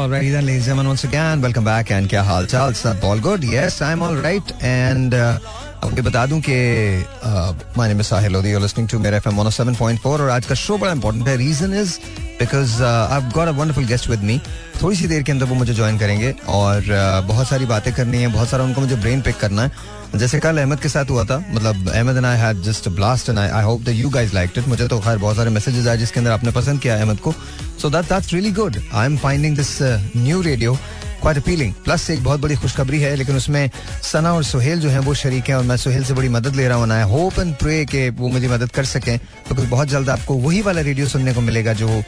Alrighty then, ladies and gentlemen, once again, welcome back and क्या हाल चाल सब all good? Yes, I'm all right. And uh, आपको बता दूँ कि my name is Sahil Lodhi you listening to मेरा एफएम 107.4 और आज का शो बड़ा इंपॉर्टेंट है. Reason is because I got a wonderful guest with me थोड़ी सी देर के अंदर वो मुझे ज्वाइन करेंगे और uh, बहुत सारी बातें करनी है. बहुत सारा उनको मुझे ब्रेन पिक करना है. जैसे कल अहमद के साथ हुआ था मतलब Ahmed and I had just blast and I I hope that you guys liked it मुझे तो खैर बहुत सारे मैसेजेस आए जिसके अंदर आपने पसंद किया अहमद को। So that that's really good I am finding this new radio quite appealing plus एक बहुत बड़ी खुशखबरी है, लेकिन उसमें सना और सुहेल जो है वो शरीक हैं और मैं सुहेल से बड़ी मदद ले रहा हूँ। आई होप एंड प्रे के वो मेरी मदद कर सकें। तो बहुत जल्द आपको वही वाला रेडियो सुनने को मिलेगा जो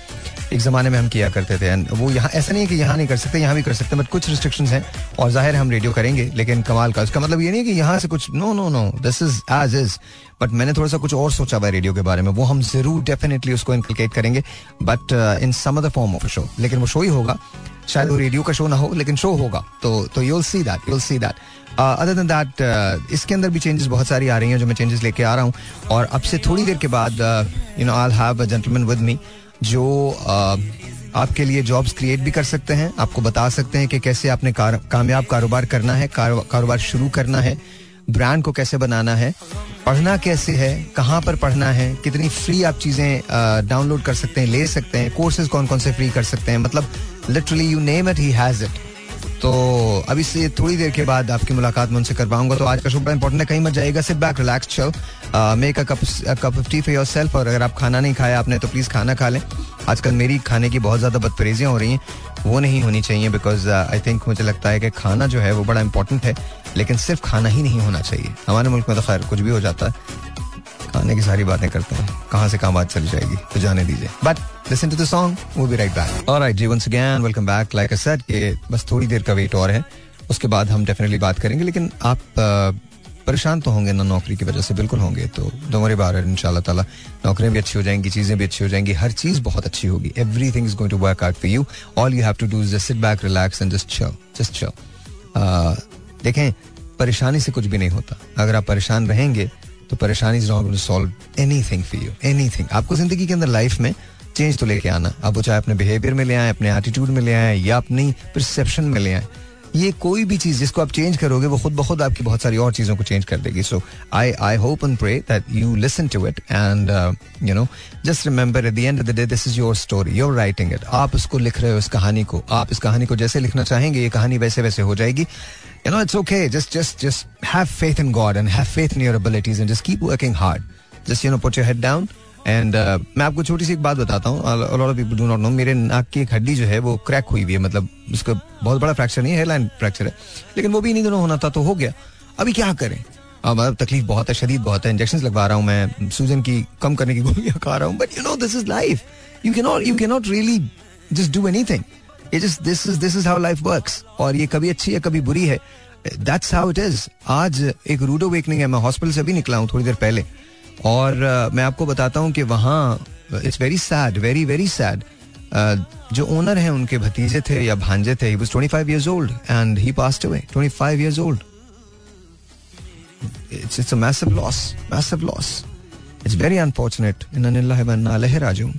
एक जमाने में हम किया करते थे। वो यहाँ, ऐसा नहीं है कि यहाँ नहीं कर सकते, यहाँ भी कर सकते बट कुछ रिस्ट्रिक्शन हैं। और ज़ाहिर हम रेडियो करेंगे, लेकिन कमाल का। उसका मतलब ये नहीं कि यहाँ से कुछ no no no this is as is but मैंने थोड़ा सा कुछ और सोचा हुआ रेडियो के बारे में। वो हम ज़रूर डेफिनेटली उसको इनकलकेट करेंगे। But in some form of show लेकिन वो शो ही होगा। शायद वो रेडियो का शो ना हो लेकिन शो होगा। तो तो you'll see that you'll see that other than that इसके अंदर भी चेंजेस बहुत सारी आ रही हैं जो मैं चेंजेस लेके आ रहा हूँ। और अब से थोड़ी देर के बाद you know I have a gentleman with me जो uh, आपके लिए जॉब्स क्रिएट भी कर सकते हैं। आपको बता सकते हैं कि कैसे आपने कामयाब कारोबार करना है कारोबार शुरू करना है ब्रांड को कैसे बनाना है पढ़ना कैसे है कहाँ पर पढ़ना है कितनी फ्री आप चीज़ें डाउनलोड कर सकते हैं ले सकते हैं कोर्सेज कौन कौन से फ्री कर सकते हैं। मतलब literally you name it he has it तो अभी से थोड़ी देर के बाद आपकी मुलाकात मैं उनसे करवाऊँगा। तो आज का शो बड़ा इंपॉर्टेंट है, कहीं मत जाएगा सिट बैक रिलैक्स चल make a cup of tea for your yourself अगर आप खाना नहीं खाया आपने तो प्लीज़ खाना खा लें। आजकल मेरी खाने की बहुत ज़्यादा बदपरेजियाँ हो रही हैं। वो नहीं होनी चाहिए बिकॉज़ आई थिंक मुझे लगता है कि खाना जो है वो बड़ा इंपॉर्टेंट है, लेकिन सिर्फ़ खाना ही नहीं होना चाहिए। हमारे मुल्क में तो खैर कुछ भी हो जाता है। खाने की सारी बातें करते हैं। कहाँ से कहाँ बात चल जाएगी? तो जाने दीजिए। But listen to the song we'll be right back alright ji once again welcome back like said कि बस थोड़ी देर का वेट और है। उसके बाद हम डेफिनेटली बात करेंगे, लेकिन आप परेशान तो होंगे ना नौकरी की वजह से, बिल्कुल होंगे। तो डोमरी बार इन ताला। नौकरियाँ भी अच्छी हो जाएँगी, चीज़ें भी अच्छी हो जाएँगी। हर चीज़ बहुत अच्छी होगी। Everything is going to work out for you all you have to do just sit back relax and just chill just chill देखें, परेशानी से कुछ भी नहीं होता। अगर आप परेशान रहेंगे तो परेशानी solve anything for you anything आपको ज़िंदगी के अंदर लाइफ में चेंज तो लेके आना। आप वो चाहे अपने बिहेवियर में ले आए, अपने एटीट्यूड में ले आए या अपनी परसेप्शन में ले आए। ये कोई भी चीज़ जिसको आप चेंज करोगे वो खुद ब खुद आपकी बहुत सारी और चीज़ों को चेंज कर देगी। So I I hope and pray that you listen to it and you know just remember at the end of the day this is your story your writing it आप उसको लिख रहे हो इस कहानी को। आप इस कहानी को जैसे लिखना चाहेंगे ये कहानी वैसे वैसे हो जाएगी। You know it's okay just just just have faith in God and have faith in your abilities and just keep working hard. Just, you know, put your head down. And uh, मैं आपको छोटी सी एक बात बताता हूँ। मेरे नाक की एक हड्डी जो है वो क्रैक हुई हुई है। मतलब उसका बहुत बड़ा फ्रैक्चर नहीं है हेयरलाइन फ्रैक्चर है। लेकिन वो भी नहीं दोनों होना था तो हो गया। अभी क्या करें? मतलब तकलीफ़ बहुत है शदीद बहुत है। इंजेक्शन लगवा रहा हूँ मैं सूजन की कम करने की गोलियाँ खा रहा हूँ। But you know this is life you can you can not really just do anything it this is this is how life works और ये कभी अच्छी है कभी बुरी है। दैट्स हाउ इट इज़ आज एक रूडो वेकनिंग है। मैं हॉस्पिटल से भी निकला हूँ थोड़ी देर पहले। और uh, मैं आपको बताता हूँ कि वहाँ it's very sad very very sad जो ओनर है उनके भतीजे थे या भांजे थे was 25 years old and he passed away 25 years old. It's it's a massive loss massive loss. It's very unfortunate. Inna lillahi wa inna ilaihi raji'un.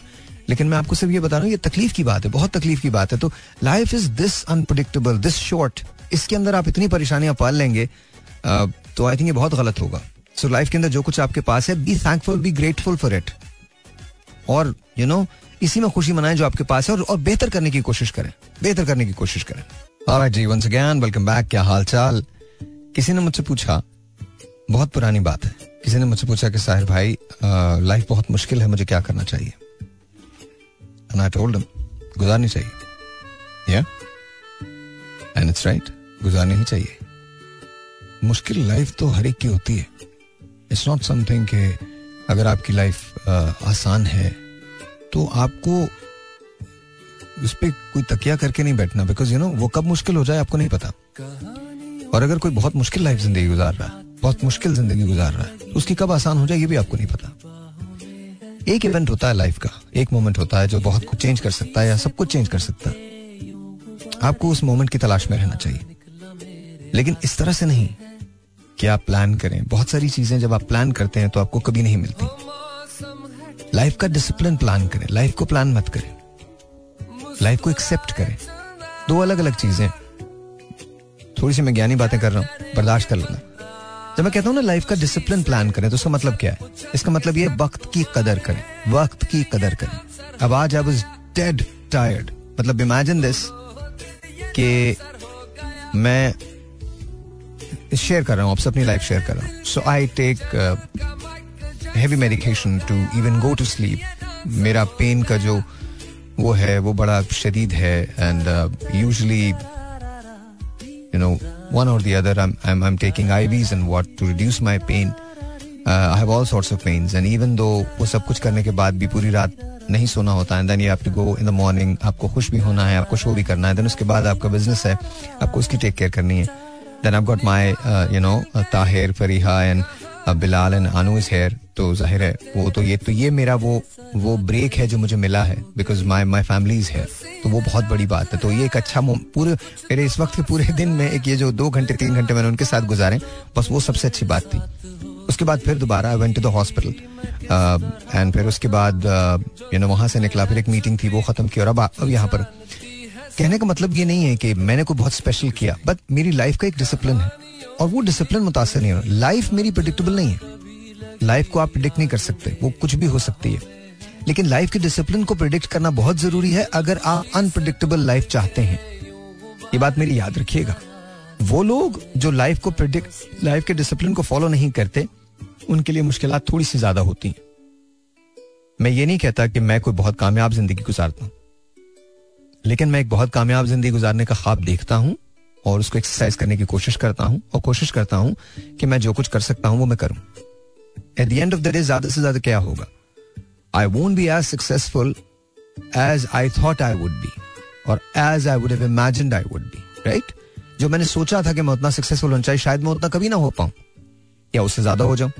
लेकिन मैं आपको सिर्फ़ ये बता रहा हूँ ये तकलीफ़ की बात है बहुत तकलीफ़ की बात है। तो life is this unpredictable this short इसके अंदर आप इतनी परेशानियाँ पाल लेंगे तो आई थिंक ये बहुत गलत होगा। सो लाइफ के अंदर जो कुछ आपके पास है be thankful be grateful for it और यू नो इसी में खुशी मनाएँ जो आपके पास है और, और बेहतर करने की कोशिश करें। बेहतर करने की कोशिश करें। Alright ji once again welcome back क्या हाल चाल किसी ने मुझसे पूछा बहुत पुरानी बात है। किसी ने मुझसे पूछा कि साहिर भाई लाइफ बहुत मुश्किल है मुझे क्या करना चाहिए? एंड आई टोल्ड गुजारनी चाहिए। या एंड इट्स राइट गुजारनी ही चाहिए। मुश्किल लाइफ तो हर एक की होती है। इट्स नॉट समथिंग कि अगर आपकी लाइफ आसान है तो आपको उस पर कोई तकिया करके नहीं बैठना बिकॉज़ यू नो वो कब मुश्किल हो जाए आपको नहीं पता। और अगर कोई बहुत मुश्किल लाइफ ज़िंदगी गुजार रहा है, बहुत मुश्किल ज़िंदगी गुजार रहा है तो उसकी कब आसान हो जाए, ये भी आपको नहीं पता। एक इवेंट होता है लाइफ का, एक मोमेंट होता है जो बहुत कुछ चेंज कर सकता है या सब कुछ चेंज कर सकता है। आपको उस मोमेंट की तलाश में रहना चाहिए। लेकिन इस तरह से नहीं। कि आप प्लान करें? बहुत सारी चीज़ें जब आप प्लान करते हैं तो आपको कभी नहीं मिलती। लाइफ का डिसिप्लिन प्लान करें। लाइफ को प्लान मत करें। लाइफ को एक्सेप्ट करें। दो अलग अलग चीज़ें। थोड़ी सी मैं ज्ञानी बातें कर रहा हूँ। बर्दाश्त कर लेना। जब मैं कहता हूँ ना लाइफ का डिसिप्लिन प्लान करें तो उसका मतलब क्या है? इसका मतलब ये वक्त की कदर करें। वक्त की कदर करें। अब आज आई वॉज़ डेड टायर्ड मतलब इमेजिन दिस कि मैं शेयर कर रहा हूँ आपसे अपनी लाइफ शेयर कर रहा हूँ so I take heavy medication to even go to sleep मेरा पेन का जो वो है वो बड़ा शदीद है and usually you know or the other I'm, I'm, I'm taking IVs and what to reduce my pain. Uh, I have all sorts of pains and even though वो सब कुछ करने के बाद भी पूरी रात नहीं सोना होता है then you have to go in the morning आपको खुश भी होना है आपको शो भी करना है देन उसके बाद आपका बिज़नेस है आपको उसकी टेक केयर करनी है। Then I got my you know Tahir Fariha and Bilal and Anu is here तो ज़ाहिर है, वो तो ये तो ये मेरा वो वो ब्रेक है जो मुझे मिला है because my my family is है तो वो बहुत बड़ी बात है। तो ये एक अच्छा पूरे, मेरे इस वक्त के पूरे दिन में एक ये जो दो घंटे, तीन घंटे मैंने उनके साथ गुजारे, बस वो सबसे अच्छी बात थी। उसके बाद फिर दोबारा I went to the hospital and फिर उसके बाद यू नो वहाँ से निकला, फिर एक मीटिंग थी, वो खत्म की और अब अब यहाँ पर। कहने का मतलब ये नहीं है कि मैंने कोई बहुत स्पेशल किया बट मेरी लाइफ का एक डिसिप्लिन है। और वो डिसिप्लिन मुतासर नहीं हो लाइफ मेरी प्रडिक्टेबल नहीं है। लाइफ को आप प्रिडिक्ट नहीं कर सकते। वो कुछ भी हो सकती है। लेकिन लाइफ के डिसिप्लिन को प्रिडिक्ट करना बहुत ज़रूरी है, अगर आप अनप्रडिक्टेबल लाइफ चाहते हैं। ये बात मेरी याद रखिएगा। वो लोग जो लाइफ को प्रिडिक्ट लाइफ के डिसिप्लिन को फॉलो नहीं करते, उनके लिए मुश्किल थोड़ी सी ज़्यादा होती हैं। मैं ये नहीं कहता कि मैं कोई बहुत कामयाब ज़िंदगी गुजारता हूँ। लेकिन मैं एक बहुत कामयाब ज़िंदगी गुजारने का ख्वाब देखता हूँ और उसको एक्सरसाइज करने की कोशिश करता हूँ और कोशिश करता हूँ कि मैं जो कुछ कर सकता हूँ वो मैं करूँ। At the end of the day ज़्यादा से ज़्यादा क्या होगा? I won't be as successful as I thought I would be और as I would have imagined I would be right जो मैंने सोचा था कि मैं उतना सक्सेसफुल होना चाहिए, शायद मैं उतना कभी ना हो पाऊँ या उससे ज़्यादा हो जाऊँ।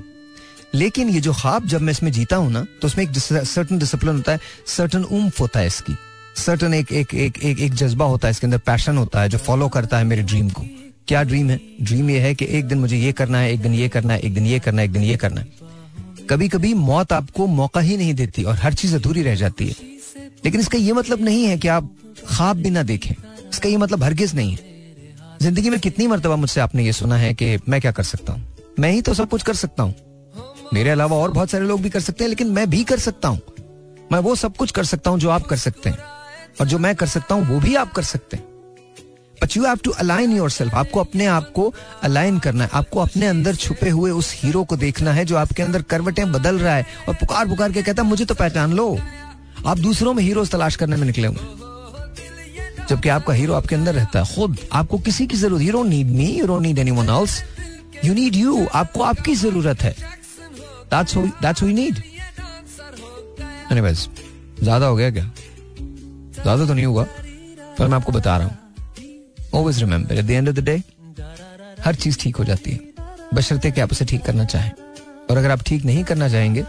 लेकिन ये जो ख्वाब जब मैं इसमें जीता हूँ ना तो उसमें एक सर्टन डिसिप्लिन होता है सर्टन उम्फ होता है इसकी। सर्टन एक एक एक एक एक जज्बा होता है, इसके अंदर पैशन होता है, जो फॉलो करता है मेरे ड्रीम को। क्या ड्रीम है? ड्रीम ये है कि एक दिन मुझे ये करना है, एक दिन ये करना है, एक दिन ये करना है, एक दिन ये करना है। कभी कभी मौत आपको मौका ही नहीं देती और हर चीज़ अधूरी रह जाती है। लेकिन इसका ये मतलब नहीं है कि आप ख्वाब भी ना देखें। इसका ये मतलब हरगिज नहीं है। ज़िंदगी में कितनी मरतबा मुझसे आपने ये सुना है कि मैं क्या कर सकता हूँ? मैं ही तो सब कुछ कर सकता हूँ। मेरे अलावा और बहुत सारे लोग भी कर सकते हैं, लेकिन मैं भी कर सकता हूँ। मैं वो सब कुछ कर सकता हूँ जो आप कर सकते हैं। और जो मैं कर सकता हूँ, वो भी आप कर सकते हैं। But you have to align yourself आपको अपने आप को अलाइन करना है। आपको अपने अंदर छुपे हुए उस हीरो को देखना है जो आपके अंदर करवटें बदल रहा है और पुकार पुकार के कहता है, मुझे तो पहचान लो। आप दूसरों में हीरो तलाश करने में निकले हुए जबकि आपका हीरो आपके अंदर रहता है। खुद, आपको किसी की ज़रूरत you need me you need anyone else you need you आपको आपकी ज़रूरत है। दैट्स दैट्स नीड एनीवेज ज़्यादा हो गया क्या? ज़्यादा तो नहीं हुआ, पर मैं आपको बता रहा हूँ। Always remember at the end of the day हर चीज़ ठीक हो जाती है। बशर्ते कि आप उसे ठीक करना चाहें। और अगर आप ठीक नहीं करना चाहेंगे,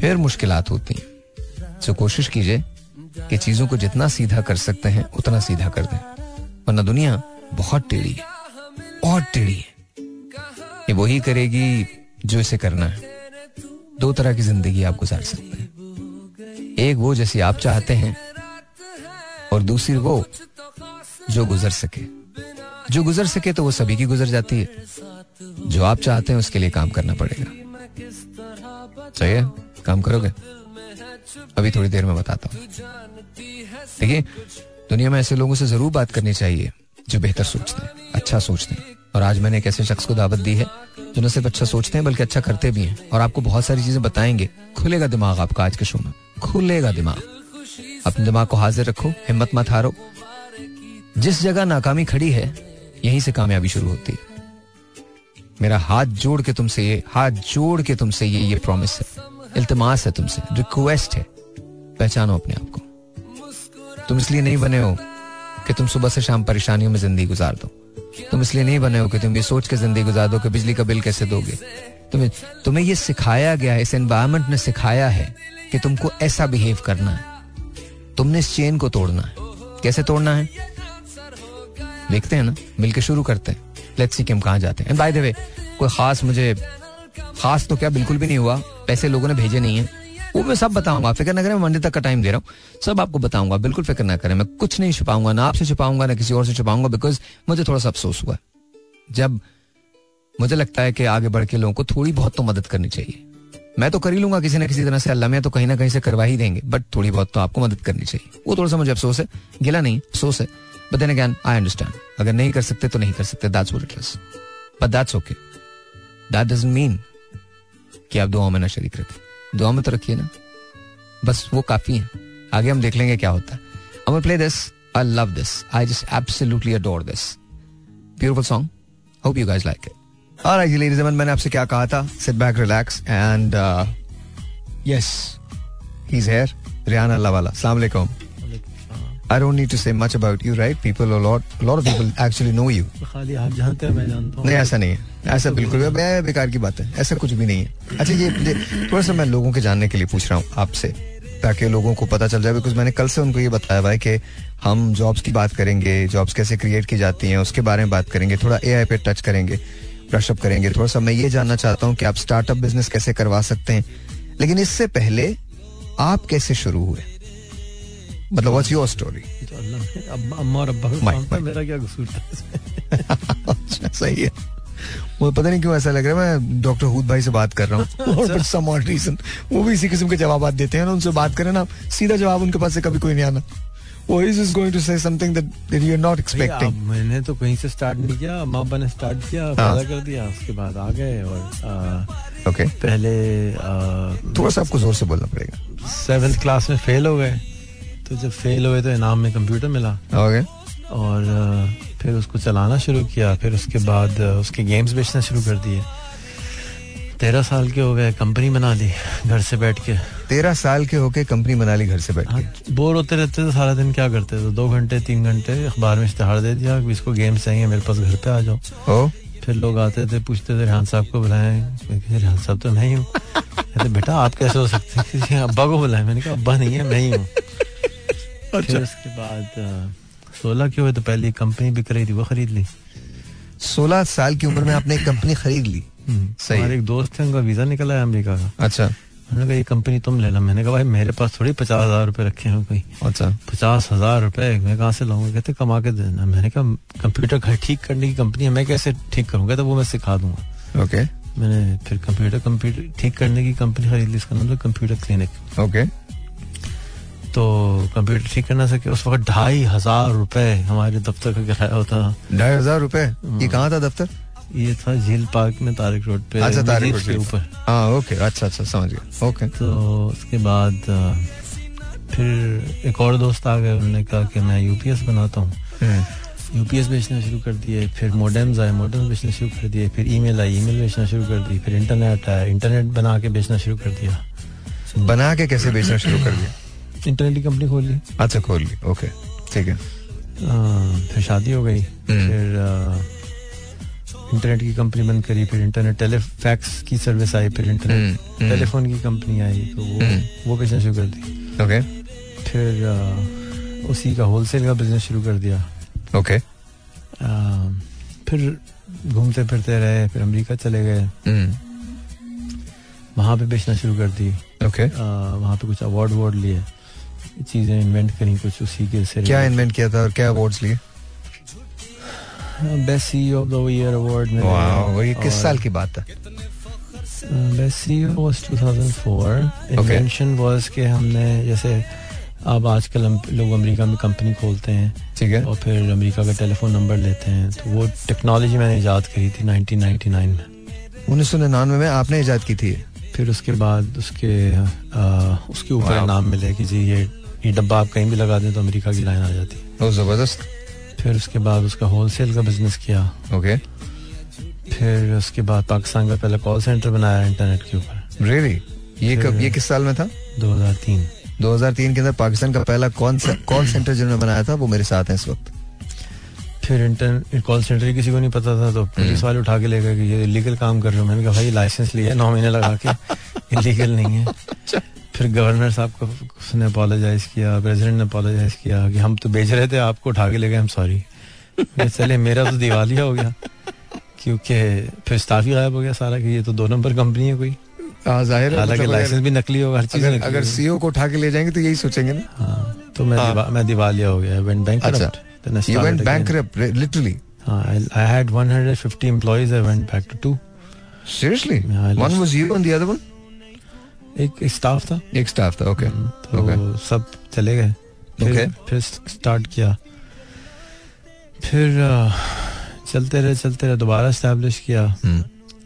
फिर मुश्किल होती हैं। तो कोशिश कीजिए कि चीज़ों को जितना सीधा कर सकते हैं, उतना सीधा कर दें। वरना दुनिया बहुत टेढ़ी है बहुत टेढ़ी है। ये वही करेगी जो इसे करना है। दो तरह की ज़िंदगी आप गुजार सकते हैं। एक वो जैसी आप चाहते हैं और दूसरी वो जो गुजर सके। जो गुजर सके तो वो सभी की गुजर जाती है। जो आप चाहते हैं उसके लिए काम करना पड़ेगा। है? काम करोगे? अभी थोड़ी देर में बताता हूँ। देखिए, दुनिया में ऐसे लोगों से ज़रूर बात करनी चाहिए जो बेहतर सोचते हैं अच्छा सोचते हैं। और आज मैंने एक ऐसे शख्स को दावत दी है जो न सिर्फ़ अच्छा सोचते हैं, बल्कि अच्छा करते भी हैं। और आपको बहुत सारी चीज़ें बताएँगे। खुलेगा दिमाग आपका आज के शो में। खुलेगा दिमाग। अपने दिमाग को हाजिर रखो, हिम्मत मत हारो। जिस जगह नाकामी खड़ी है, यहीं से कामयाबी शुरू होती है। मेरा हाथ जोड़ के तुमसे ये, हाथ जोड़ के तुमसे ये ये प्रॉमिस है। इल्तमास है तुमसे रिक्वेस्ट है। पहचानो अपने आप को। तुम इसलिए नहीं बने हो कि तुम सुबह से शाम परेशानियों में ज़िंदगी गुजार दो। तुम इसलिए नहीं बने हो कि तुम ये सोच के ज़िंदगी गुजार दो कि बिजली का बिल कैसे दोगे। तुम्हें तुम्हें ये सिखाया गया है, इस एनवायरमेंट ने सिखाया है कि तुमको ऐसा बिहेव करना है। तुमने इस चेन को तोड़ना है। कैसे तोड़ना है? देखते हैं ना, मिलके शुरू करते हैं। लेट्स सी कि हम कहाँ जाते हैं। बाय द वे कोई खास मुझे, खास तो क्या बिल्कुल भी नहीं हुआ। पैसे लोगों ने भेजे नहीं है। वो मैं सब बताऊँगा। फ़िक्र ना करें मंडे तक का टाइम दे रहा हूँ। सब आपको बताऊँगा। बिल्कुल फ़िक्र ना करें। मैं कुछ नहीं छुपाऊँगा, ना आपसे छुपाऊँगा, ना किसी और से छुपाऊँगा बिकॉज़ मुझे थोड़ा सा अफसोस हुआ। जब मुझे लगता है कि आगे बढ़ के लोगों को थोड़ी बहुत तो मदद करनी चाहिए। मैं तो कर ही लूँगा किसी ना किसी तरह से, अल्लाह में तो कहीं ना कहीं से करवा ही देंगे। बट थोड़ी बहुत तो आपको मदद करनी चाहिए। वो थोड़ा सा मुझे अफसोस है। गिला नहीं, अफसोस है। But then again I understand अगर नहीं कर सकते तो नहीं कर सकते। That's what it is but that's okay that doesn't mean कि आप दुआ में ना शरीक रखें दुआ में तो रखिए ना। बस वो काफ़ी है। आगे हम देख लेंगे क्या होता है। I'm play this. I love this. I just absolutely adore this. Beautiful song. Hope you guys like it. All right, ladies and gentlemen, मैंने आपसे क्या कहा था Sit back, relax, and uh, yes, he's here. Rihan Allawala. Assalamu alaikum. I don't need to say much about you, right? People, a lot, a lot of people actually know you. खाली आप जानते हैं मैं जानता हूँ नहीं ऐसा नहीं है ऐसा बिल्कुल बेकार की बात है ऐसा कुछ भी नहीं है अच्छा ये, ये थोड़ा सा मैं लोगों के जानने के लिए पूछ रहा हूँ आपसे ताकि लोगों को पता चल जाए बिकॉज़ मैंने कल से उनको ये बताया हुआ है कि हम जॉब्स की बात करेंगे जॉब्स कैसे क्रिएट की जाती हैं उसके बारे में बात करेंगे थोड़ा एआई पे टच करेंगे ब्रशअप करेंगे। थोड़ा सा मैं ये जानना चाहता हूँ कि आप स्टार्टअप बिज़नेस कैसे करवा सकते हैं। लेकिन इससे पहले आप कैसे शुरू हुए? मतलब व्हाट्स योर स्टोरी अम्मा और अब्बा। मेरा क्या कसूर था? अच्छा सही है। वो पता नहीं क्यों ऐसा लग रहा है मैं डॉक्टर हूद भाई से बात कर रहा हूँ। सम रीजन वो भी इसी किस्म के जवाब देते हैं ना उनसे बात करें ना सीधा जवाब उनके पास से कभी कोई नहीं आना। वो is is going to say something that that you are not expecting मैंने तो कहीं से स्टार्ट नहीं किया अम्मा ने स्टार्ट किया हाँ। पैदा कर दिया उसके बाद आ गए और ओके पहले थोड़ा सा आपको ज़ोर से बोलना पड़ेगा। सेवेंथ क्लास में फेल हो गए तो जब फेल हुए तो इनाम में कंप्यूटर मिला। ओके और फिर उसको चलाना शुरू किया फिर उसके बाद उसके गेम्स बेचना शुरू कर दिए। तेरह साल के हो गए कंपनी बना ली घर से बैठ के। तेरह साल के होके कंपनी बना ली घर से बैठ के। बोर होते रहते थे सारा दिन क्या करते तो दो घंटे तीन घंटे अखबार में इश्तहार दे दिया कि इसको गेम्स चाहिए मेरे पास घर पे आ जाओ। फिर लोग आते थे पूछते थे रेहान साहब को बुलाएँ? रेहान साहब तो नहीं हूँ कहते बेटा आप कैसे हो सकते हैं? अब्बा को बुलाएँ मैंने कहा अब्बा नहीं है मैं ही हूँ। फिर उसके बाद सोलह के हुए तो पहले कंपनी बिक रही थी वो खरीद ली। सोलह साल की उम्र में आपने एक कंपनी खरीद ली? सही हमारे एक दोस्त है उनका वीज़ा निकला है अमेरिका का। अच्छा। उन्होंने कहा ये कंपनी तुम ले लो। मैंने कहा भाई मेरे पास थोड़ी पचास हज़ार रुपए रखे हैं कोई। अच्छा। पचास हज़ार रुपए मैं कहाँ से लाऊँगा? कहते कमा के देना। मैंने कहा कंप्यूटर घर ठीक करने की कंपनी है मैं कैसे ठीक करूँगा? तो वो मैं सिखा दूँगा। ओके। मैंने फिर कंप्यूटर कंप्यूटर ठीक करने की कंपनी खरीद ली इसका नाम था कंप्यूटर क्लिनिक ओके। तो कंप्यूटर ठीक करना सके उस वक्त ढाई हज़ार रुपए हमारे दफ्तर का किराया होता ढाई हज़ार रुपए? ये कहाँ था दफ्तर? ये था झील पार्क में तारिक रोड पे अच्छा तारिक रोड के ऊपर। हाँ ओके अच्छा अच्छा समझ गया। ओके तो उसके बाद फिर एक और दोस्त आ गए उन्होंने कहा कि मैं यूपीएस बनाता हूँ। हम्म, यूपीएस बेचना शुरू कर दिए फिर मोडेम्स आए मोडेम्स बेचना शुरू कर दिए फिर ईमेल आई ईमेल बेचना शुरू कर दी फिर इंटरनेट आया इंटरनेट बना के बेचना शुरू कर दिया। बना के कैसे बेचना शुरू कर दिया? इंटरनेट की कंपनी खोल ली। अच्छा खोल ली। ओके ठीक है। फिर शादी हो गई। हम्म। फिर इंटरनेट की कंपनी बंद करी फिर इंटरनेट टेलीफैक्स की सर्विस आई फिर इंटरनेट हम्म, हम्म। टेलीफोन की कंपनी आई तो वो हम्म। वो बेचना शुरू कर दी। ओके फिर उसी का होलसेल का बिज़नेस शुरू कर दिया। ओके फिर घूमते फिरते रहे फिर अमेरिका चले गए। वहाँ पे बेचना शुरू कर दी। ओके अ, वहाँ पे कुछ अवार्ड वॉर्ड लिए चीज़ें इन्वेंट करी कुछ उसी के से क्या इन्वेंट किया था और क्या अवार्ड्स लिए? Best CEO of the year award में वाह ये किस साल की बात है best CEO was 2004 invention was के हमने जैसे अब आजकल लोग अमेरिका में कंपनी खोलते हैं ठीक है। और फिर अमेरिका का टेलीफोन नंबर लेते हैं। तो वो टेक्नोलॉजी मैंने ईजाद करी थी 1999 में। उन्नीस सौ निन्यानवे में आपने इजाद की थी? फिर उसके बाद उसके आ, उसके ऊपर नाम मिले कि जी ये ये डब्बा आप कहीं भी लगा दें तो अमेरिका की लाइन आ जाती। है ज़बरदस्त। फिर उसके बाद उसका होलसेल का बिज़नेस किया। ओके फिर उसके बाद पाकिस्तान का पहला कॉल सेंटर बनाया इंटरनेट के ऊपर। रियली ये कब ये किस साल में था? 2003 2003 के अंदर पाकिस्तान का पहला कौन सा कॉल सेंटर जिन्होंने बनाया था वो मेरे साथ हैं इस वक्त। फिर इंटर कॉल सेंटर किसी को नहीं पता था तो पुलिस वाले उठा के ले गए कि ये इलीगल काम कर रहे हो। मैंने कहा भाई लाइसेंस लिया है, नौ महीने लगा के। इलीगल नहीं है। फिर गवर्नर साहब को उसने अपोलोजाइज किया प्रेसिडेंट ने अपोलोजाइज किया कि हम तो बेच रहे थे आपको उठा के ले गए हम सॉरी चले मेरा तो दिवालिया हो गया। क्योंकि फिर स्टाफ ही गायब हो गया सारा कि ये तो दो नंबर कंपनी है कोई। हाँ, ज़ाहिर हालाँकि मतलब लाइसेंस भी नकली होगा हर चीज़ अगर, नकली अगर सीईओ को उठा के ले जाएँगे तो यही सोचेंगे ना। हाँ, तो मैं हाँ। दिवा, मैं दिवालिया हो गया went bank you went bankrupt literally? I had 150 employees I went back to to seriously? Yeah, I one lost- was you and the other one? एक स्टाफ था। एक स्टाफ था ओके हम्म, तो Okay. सब चले गए। फिर Okay. फिर स्टार्ट किया। फिर चलते रहे चलते रहे दोबारा स्टैब्लिश किया।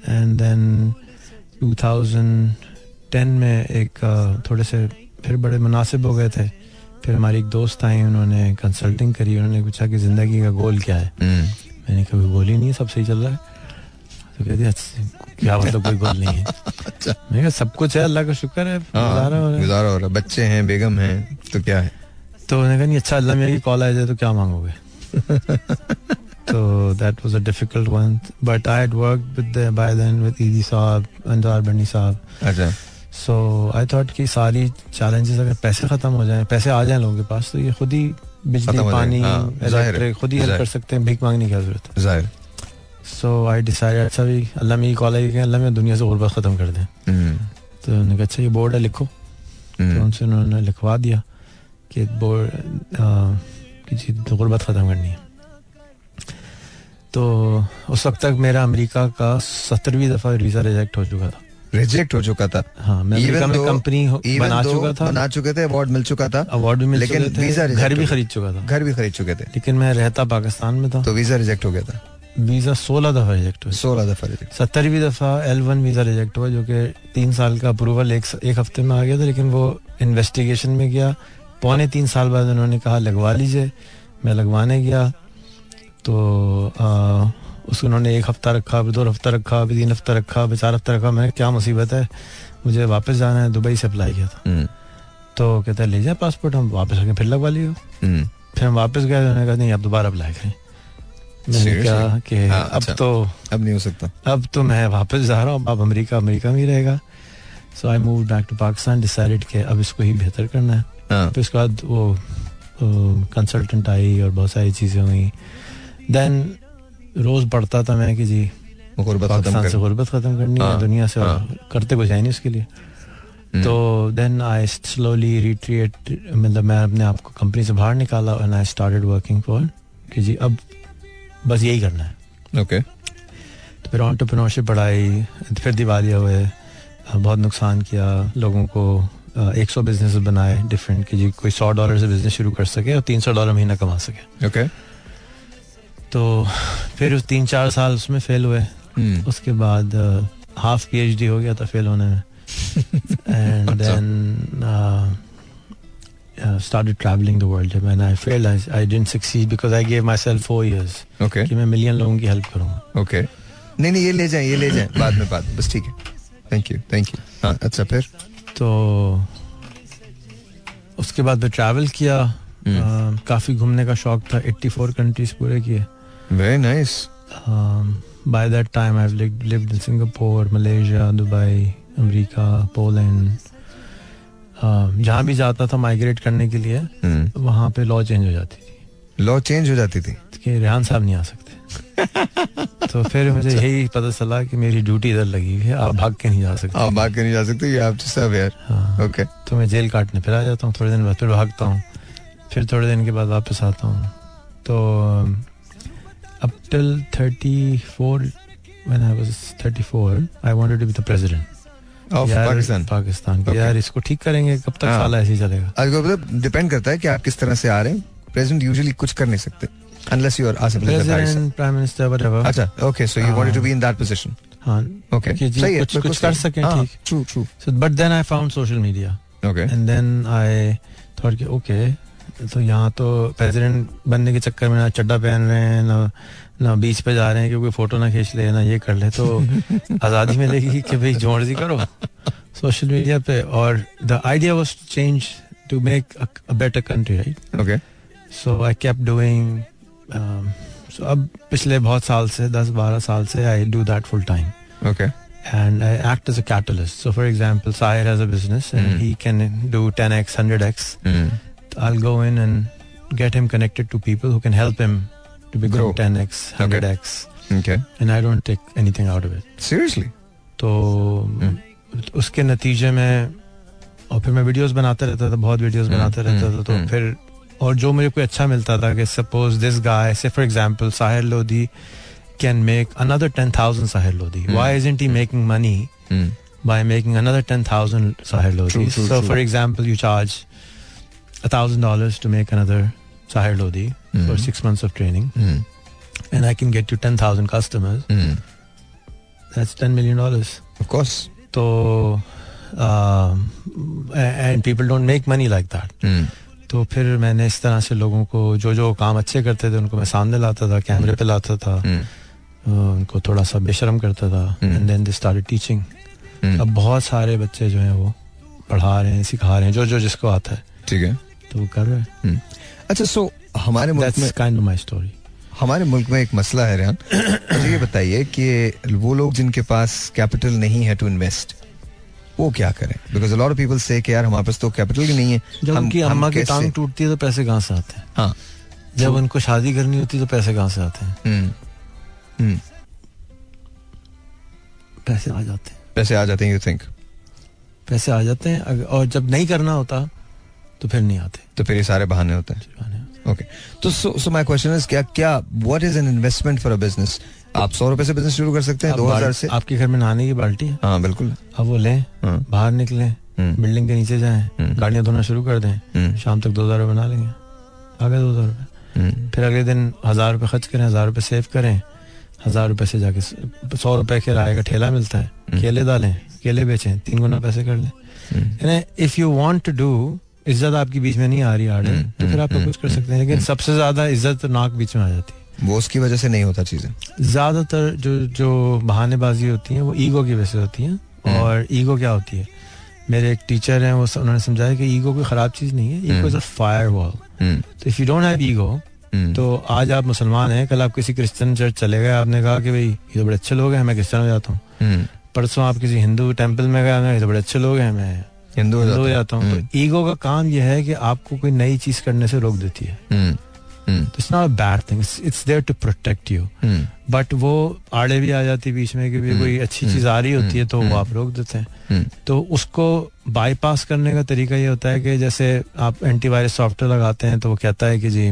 एंड देन 2010 में एक थोड़े से फिर बड़े मुनासिब हो गए थे। फिर हमारी एक दोस्त आई उन्होंने कंसल्टिंग करी उन्होंने पूछा कि ज़िंदगी का गोल क्या है? मैंने कहा कोई गोल ही नहीं सब सही चल रहा है। तो कहती अच्छा क्या मतलब कोई गोल नहीं है। मैंने कहा सब कुछ है अल्लाह का शुक्र है गुजारा हो रहा है। गुजारा हो रहा है। बच्चे हैं बेगम हैं तो क्या है? तो उन्होंने कहा नहीं अच्छा अल्लाह मेरी कॉल आ जाए तो क्या मांगोगे? तो that was a difficult one but I had worked with by then with Edhi sahab Anjar बनी साहब। अच्छा। सो आई थॉट कि सारी चैलेंजेस अगर पैसे खत्म हो जाएँ पैसे आ जाएँ लोगों के पास तो ये खुद ही बिजली पानी जाएँगे, हाँ, है, इलेक्ट्रिक खुद ही हेल्प कर सकते हैं भीख मांगने की ज़रूरत है? ज़ाहिर। सो आई डिसाइडेड अच्छा भी अल्लाह मेरी कॉल आई अल्लाह मैं दुनिया से गुर्बत खत्म कर दें. हम्म, तो उन्होंने कहा अच्छा ये बोर्ड है लिखो. तो हम्म, उनसे उन्होंने लिखवा दिया कि बोर्ड कि जी गुर्बत ख़त्म करनी है। तो उस वक्त तक मेरा अमेरिका का सत्तरवीं दफ़ा वीज़ा रिजेक्ट हो चुका था। रिजेक्ट हो चुका था। हाँ मैं अमेरिका में कंपनी बना चुका था। बना चुके थे अवार्ड मिल चुका था अवार्ड भी मिल लेकिन चुके वीज़ा घर भी खरीद चुका था। घर भी खरीद चुके थे। लेकिन मैं रहता पाकिस्तान में था। तो वीज़ा रिजेक्ट हो गया था। वीज़ा सोलह दफ़ा रिजेक्ट हुआ सोलह दफ़ा रिजेक्ट सत्तरवीं दफ़ा एल वन वीज़ा रिजेक्ट हुआ जो कि तीन साल का अप्रूवल एक, एक हफ़्ते में आ गया था लेकिन वो इन्वेस्टिगेशन में गया। पौने तीन साल बाद उन्होंने कहा लगवा लीजिए। मैं लगवाने गया। तो आ, उसको उन्होंने एक हफ़्ता रखा दो हफ़्ता रखा अभी तीन हफ़्ता रखा फिर चार हफ़्ता रखा। मैंने क्या मुसीबत है? मुझे वापस जाना है। दुबई से अप्लाई किया था। तो कहता है ले जाए पासपोर्ट हम वापस आके फिर लगवा लियो। फिर हम वापस गए उन्होंने कहा नहीं आप दोबारा अप्लाई करें। मैंने कहा कि हाँ, अब अच्छा। तो अब नहीं हो सकता। अब तो मैं वापस जा रहा हूँ अब अमेरिका अमेरिका में ही रहेगा। So I move back to Pakistan decided कि अब इसको ही बेहतर करना है। हाँ। फिर उसके बाद वो कंसल्टेंट आई और बहुत सारी चीज़ें हुई। देन रोज़ पढ़ता था मैं कि जी पाकिस्तान से गुर्बत ख़त्म करनी है हाँ, दुनिया से और। करते कुछ है नहीं उसके लिए। हम्म, तो देन आई स्लोली रिट्रीट मतलब मैं अपने आप को कंपनी से बाहर निकाला and I started working for कि जी अब बस यही करना है। ओके तो फिर ऑन्टरप्रेन्योरशिप पढ़ाई फिर दिवालिया हुए बहुत नुकसान किया लोगों को एक सौ बिज़नेस बनाए डिफरेंट कि जी कोई सौ डॉलर से बिज़नेस शुरू कर सके और तीन सौ डॉलर महीना कमा सके। ओके तो फिर उस तीन चार साल उसमें फेल हुए। हम्म, उसके बाद हाफ़ पी एच डी हो गया था फेल होने में। एंड अच्छा। Then started traveling the world and I failed I, I didn't succeed because I gave myself four years okay कि मैं मिलियन लोगों की हेल्प करूंगा ओके नहीं नहीं ये ले जाए ये ले जाए बाद में बात बस ठीक है थैंक यू थैंक यू हाँ अच्छा फिर तो उसके बाद मैं ट्रैवल किया हम्म। अ, काफी घूमने का शौक था 84 कंट्रीज पूरे किए very nice by that time I lived in Singapore Malaysia Dubai America Poland जहाँ भी जाता था माइग्रेट करने के लिए वहाँ पे लॉ चेंज हो जाती थी। लॉ चेंज हो जाती थी? कि रेहान साहब नहीं आ सकते। तो फिर मुझे यही पता चला कि मेरी ड्यूटी इधर लगी हुई है आप भाग के नहीं जा सकते। आप भाग के नहीं जा सकते यू टू सर्व यार हाँ। ओके तो मैं जेल काटने फिर आ जाता हूँ थोड़े दिन बाद फिर भागता हूँ। फिर थोड़े दिन के बाद वापस आता हूँ। तो अब till thirty four when I was 34 I wanted to be the president of Pakistan Pakistan Okay. यार इसको ठीक करेंगे कब तक हाँ। साला ऐसे चलेगा? को मतलब डिपेंड करता है कि आप किस तरह से आ रहे हैं। प्रेजेंट यूजुअली कुछ कर नहीं सकते Asif Ali Zardari sahab. President prime minister whatever अच्छा ओके सो यू हाँ। Wanted to be in that position हाँ। ओके कि जी कुछ कुछ कर सकें ठीक। True true so but then I found social media okay and then I thought कि ओके तो यहाँ तो प्रेसिडेंट बनने के चक्कर में ना चड्डा पहन रहे हैं ना ना बीच पे जा रहे हैं क्योंकि फ़ोटो ना खींच ले ना ये कर ले तो आज़ादी मिलेगी कि भाई जो मर्ज़ी करो सोशल मीडिया पे और the idea was to change to make a better country right okay so I kept doing so अब पिछले बहुत साल से दस बारह साल से I do that full time okay and I act as a catalyst. So, for example, Sahir has a business and Mm. he can do 10x, 100x. Mm. I'll go in and get him connected to people who can help him to become Grow. 10x, 100x. Okay. 100x, okay and I don't take anything out of it. Seriously तो Mm. उसके नतीजे में और फिर मैं videos बनाता रहता था बहुत वीडियोस हम्म, बनाता रहता हम्म, था तो। फिर और जो मुझे कोई अच्छा मिलता था कि suppose this guy say for example Sahir Lodhi can make another ten thousand Sahir Lodhi why isn't he making money by making another 10,000 Sahir. True, true, so, true. for example, you charge $1,000 to make another Sahir Lodhi for Mhm. six months of training, hmm, and I can get you 10,000 customers. Hmm, That's $10 million. of course. So, a- and people don't make money like that. Hmm, तो फिर मैंने इस तरह से लोगों को जो जो काम अच्छे करते थे उनको मैं सामने लाता था कैमरे पे लाता था। हम्म, उनको थोड़ा सा बेशरम करता था। And then they started teaching अब बहुत सारे बच्चे जो हैं वो पढ़ा रहे हैं सिखा रहे हैं जो जो जिसको आता है। ठीक है। तो वो कर रहे हैं। अच्छा सो हमारे मुल्क में काइंड ऑफ़ माय स्टोरी हमारे मुल्क में एक मसला है रेहान। मुझे ये बताइए कि वो लोग जिनके पास कैपिटल नहीं है टू इन्वेस्ट वो क्या करें? बिकॉज़ लॉट ऑफ़ पीपल से कि यार हमारे पास तो कैपिटल ही नहीं है। जब हम- उनकी अम्मा की टांग टूटती है तो पैसे कहाँ से आते हैं? हाँ। जब उनको शादी करनी होती है तो पैसे कहाँ से आते हैं? हम्म, हम्म, पैसे आ जाते हैं। पैसे आ जाते हैं यू थिंक पैसे आ जाते हैं और जब नहीं करना होता तो फिर नहीं आते। तो फिर ये सारे बहाने होते हैं। ओके तो so so my question is क्या क्या what is an investment for a business आप सौ रुपए से बिज़नेस शुरू कर सकते हैं दो हज़ार से। आपके घर में नहाने की बाल्टी है? हाँ बिल्कुल। अब वो लें हाँ, बाहर निकलें हम्म, बिल्डिंग के नीचे जाएँ हम्म। गाड़ियाँ धोना शुरू कर दें हम्म, शाम तक दो हज़ार रुपये बना लेंगे आ गए दो हज़ार रुपये फिर अगले दिन हज़ार रुपये खर्च करें हज़ार रुपये सेव करें हज़ार रुपये से जाके सौ रुपए किराए का ठेला मिलता है। केले डालें केले बेचें तीन गुना पैसे कर लें। If you want to do इज़्ज़त आपकी बीच में नहीं आ रही आड़े। हम्म, तो फिर आप हम्म, कुछ कर सकते हैं लेकिन सबसे ज़्यादा इज़्ज़त नाक बीच में आ जाती है। वो उसकी वजह से नहीं होता चीज़ें। ज़्यादातर जो जो बहानेबाजी होती है वो ईगो की वजह से होती है। हम्म। और ईगो क्या होती है? मेरे एक टीचर हैं वो उन्होंने समझाया कि ईगो कोई खराब चीज़ नहीं है ego hmm. Is a firewall. हम्म, तो if you don't have ego hmm, तो आज आप मुसलमान हैं कल आप किसी क्रिश्चियन चर्च चले गए आपने कहा कि भाई ये तो बड़े अच्छे लोग हैं मैं क्रिश्चियन हो जाता हूँ। हम्म, परसों आप किसी हिंदू टेंपल में गए ये तो बड़े अच्छे लोग हैं मैं हिंदू हो जाता हूँ। हम्म, तो ईगो का काम यह है कि आपको कोई नई चीज़ करने से रोक देती है। Hmm, hmm, it's not a bad thing it's there to protect you hmm, but वो आड़े भी आ जाती बीच में कि भी हम्म, कोई अच्छी हम्म, चीज़ आ रही होती है तो हम्म, वो आप रोक देते हैं। हम्म, तो उसको बाईपास करने का तरीका ये होता है कि जैसे आप एंटीवायरस सॉफ्टवेयर लगाते हैं तो वो कहता है कि जी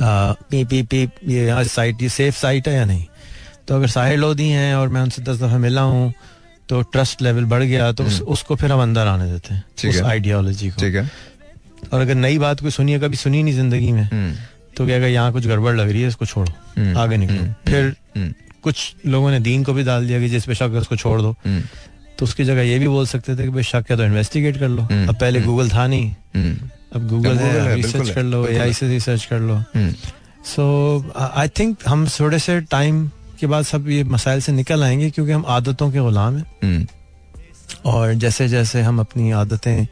पी पी पी ये साइट ये सेफ़ साइट है या नहीं? तो अगर साहिर लोधी हैं और मैं उनसे दस दफ़ा मिला हूँ तो ट्रस्ट लेवल बढ़ गया तो उस, हम्म। उसको फिर हम अंदर आने देते हैं उस आइडियोलॉजी को। ठीक है। और अगर नई बात कोई सुनी है कभी सुनी नहीं ज़िंदगी में हम्म, तो क्या अगर यहाँ कुछ गड़बड़ लग रही है इसको छोड़ो हम्म, आगे निकलो। फिर कुछ लोगों ने दीन को भी डाल दिया कि जिस पे शक है उसको छोड़ दो। तो उसकी जगह ये भी बोल सकते थे कि भाई शक है तो इन्वेस्टिगेट कर लो। अब पहले। गूगल था नहीं। अब गूगल है, रिसर्च कर लो बिल्कुल एआई से रिसर्च कर लो। सो आई थिंक हम थोड़े से टाइम के बाद सब ये मसाइल से निकल आएँगे क्योंकि हम आदतों के गुलाम हैं। हम्म, और जैसे जैसे हम अपनी आदतें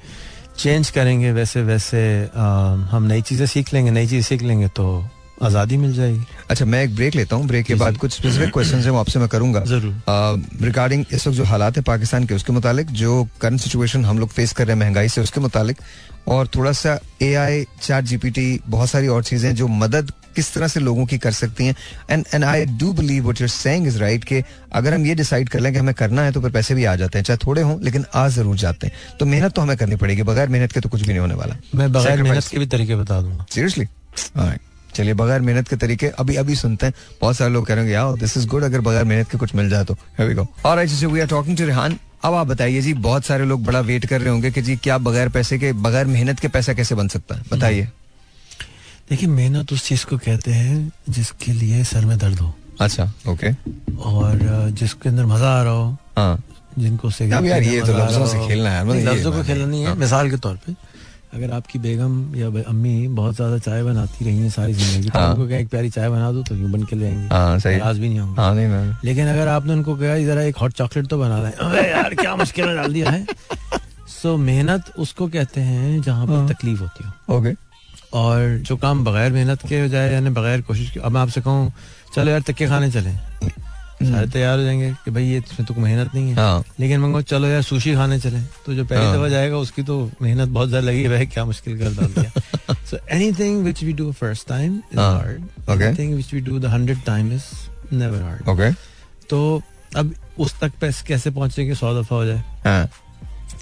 चेंज करेंगे वैसे वैसे आ, हम नई चीज़ें सीख लेंगे नई चीज़ सीख लेंगे तो आज़ादी मिल जाएगी। अच्छा मैं एक ब्रेक लेता हूँ। ब्रेक के बाद कुछ स्पेसिफिक क्वेश्चन है वो आपसे मैं करूँगा। ज़रूर। रिगार्डिंग इस वक्त जो हालात है पाकिस्तान के उसके मुतालिक जो करंट सिचुएशन हम लोग फेस कर रहे हैं महँगाई से उसके मुतालिक और थोड़ा सा ए आई चार जी पी टी बहुत सारी और चीज़ें जो मदद किस तरह से लोगों की कर सकती हैं। And and I do believe what you're saying is right कि अगर हम ये डिसाइड कर लें कि हमें करना है तो फिर पैसे भी आ जाते हैं चाहे थोड़े हों लेकिन आ ज़रूर जाते हैं। तो मेहनत तो हमें करनी पड़ेगी बगैर मेहनत के तो कुछ भी नहीं होने वाला। मैं बगैर मेहनत के भी तरीके बता दूँगा। सीरियसली चलिए बगैर मेहनत के तरीके अभी अभी सुनते हैं। बहुत सारे लोग कह रहे हैं यार दिस इज़ गुड अगर बगैर मेहनत के कुछ मिल जाए तो। So we are talking to Rehan अब आप बताइए जी बहुत सारे लोग बड़ा वेट कर रहे होंगे कि जी क्या बगैर पैसे के बगैर मेहनत के पैसा कैसे बन सकता है? बताइए। देखिए मेहनत उस चीज़ को कहते हैं जिसके लिए सर में दर्द हो। अच्छा ओके और जिसके अंदर मज़ा आ रहा हो हाँ। जिनको यार ये तो लफ्जों से खेलना है, मतलब लफ्जों को खेलना नहीं है हाँ। मिसाल के तौर पे। अगर आपकी बेगम या अम्मी बहुत ज़्यादा चाय बनाती रही है सारी ज़िंदगी तो हाँ। उनको क्या एक प्यारी चाय बना दो तो यूँ बन के ले आएँगे। हाँ सही। नाराज़ भी नहीं होंगे। हाँ नहीं मैं लेकिन अगर आपने उनको कहा जरा एक हॉट चॉकलेट तो बना दें अबे यार क्या मुश्किल डाल दिया है। सो मेहनत उसको कहते हैं जहाँ हाँ। पर तकलीफ़ होती हो। ओके। और जो काम बगैर मेहनत के हो जाए यानी बगैर कोशिश के अब मैं आपसे कहूँ चलो यार तक्के खाने चले। सारे तैयार हो जाएँगे कि भाई ये इसमें तो कोई मेहनत नहीं है। हाँ। लेकिन मैं कहूँ चलो यार सुशी खाने चले। तो जो पहली हाँ। दफ़ा जाएगा उसकी तो मेहनत बहुत ज़्यादा लगी है क्या मुश्किल कर डाल दिया। So anything which we do first time is hard okay. Anything which we do the hundred time is never hard okay तो अब उस तक पे कैसे पहुँचे कि सौ दफ़ा हो जाए? हाँ।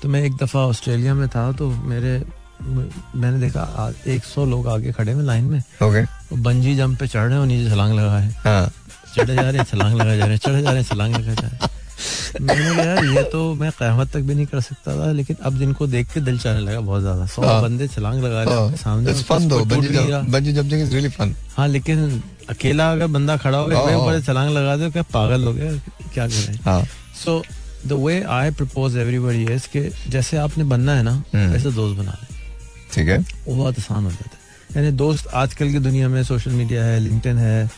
तो मैं एक दफ़ा ऑस्ट्रेलिया में था तो मेरे मैंने देखा एक सौ लोग आगे खड़े हैं लाइन में। ओके वो बंजी जंप पे चढ़ रहे हैं और नीचे छलांग लगा है। हाँ। चढ़े जा रहे हैं छलांग लगा जा रहे हैं चढ़े जा रहे हैं छलांग लगा जा रहे हैं मैंने कहा यार ये तो मैं कयामत तक भी नहीं कर सकता था लेकिन अब जिनको देख के दिल चाहने लगा बहुत ज़्यादा। सौ हाँ। बंदे छलांग लगा रहे हैं हाँ, सामने रहा। हाँ लेकिन अकेला अगर बंदा खड़ा हो गया हाँ। ऊपर छलांग लगा दे क्या पागल हो गया क्या करें? हाँ। So the way I propose everybody is कि जैसे आपने बनना है ना हम्म। वैसे दोस्त बना लें। ठीक है। वो बहुत आसान हो जाता है। यानी दोस्त आजकल की दुनिया में सोशल मीडिया है लिंक्डइन है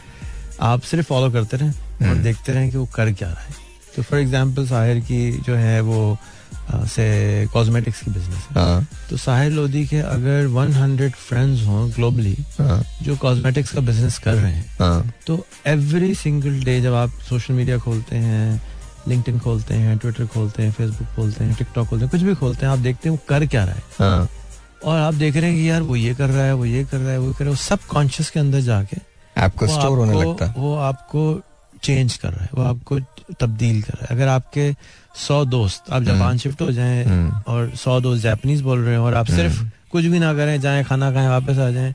आप सिर्फ़ फॉलो करते रहें और हम्म। देखते रहें कि वो कर क्या रहा है। तो फॉर एग्ज़ाम्पल साहिर की जो है वो से कॉस्मेटिक्स की बिज़नेस है। हाँ। तो साहिर लोधी के अगर 100 फ्रेंड्स हों ग्लोबली हाँ। जो कॉस्मेटिक्स का बिज़नेस कर रहे हैं हाँ। तो एवरी सिंगल डे जब आप सोशल मीडिया खोलते हैं लिंक्डइन खोलते हैं ट्विटर खोलते हैं फेसबुक खोलते हैं टिकटॉक खोलते हैं कुछ भी खोलते हैं आप देखते हैं वो कर क्या रहा है। हाँ। और आप देख रहे हैं कि यार वो ये कर रहा है वो ये कर रहा है वो कर रहा है वो सब कॉन्शियस के अंदर जाके आपका स्टोर होने लगता। वो आपको चेंज कर रहा है वो आपको तब्दील कर रहा है। अगर आपके सौ दोस्त आप जापान शिफ्ट हो जाएँ हम्म, और सौ दोस्त जापानीज बोल रहे हैं और आप सिर्फ़ हम्म। कुछ भी ना करें जाएँ खाना खाएँ वापस आ जाएँ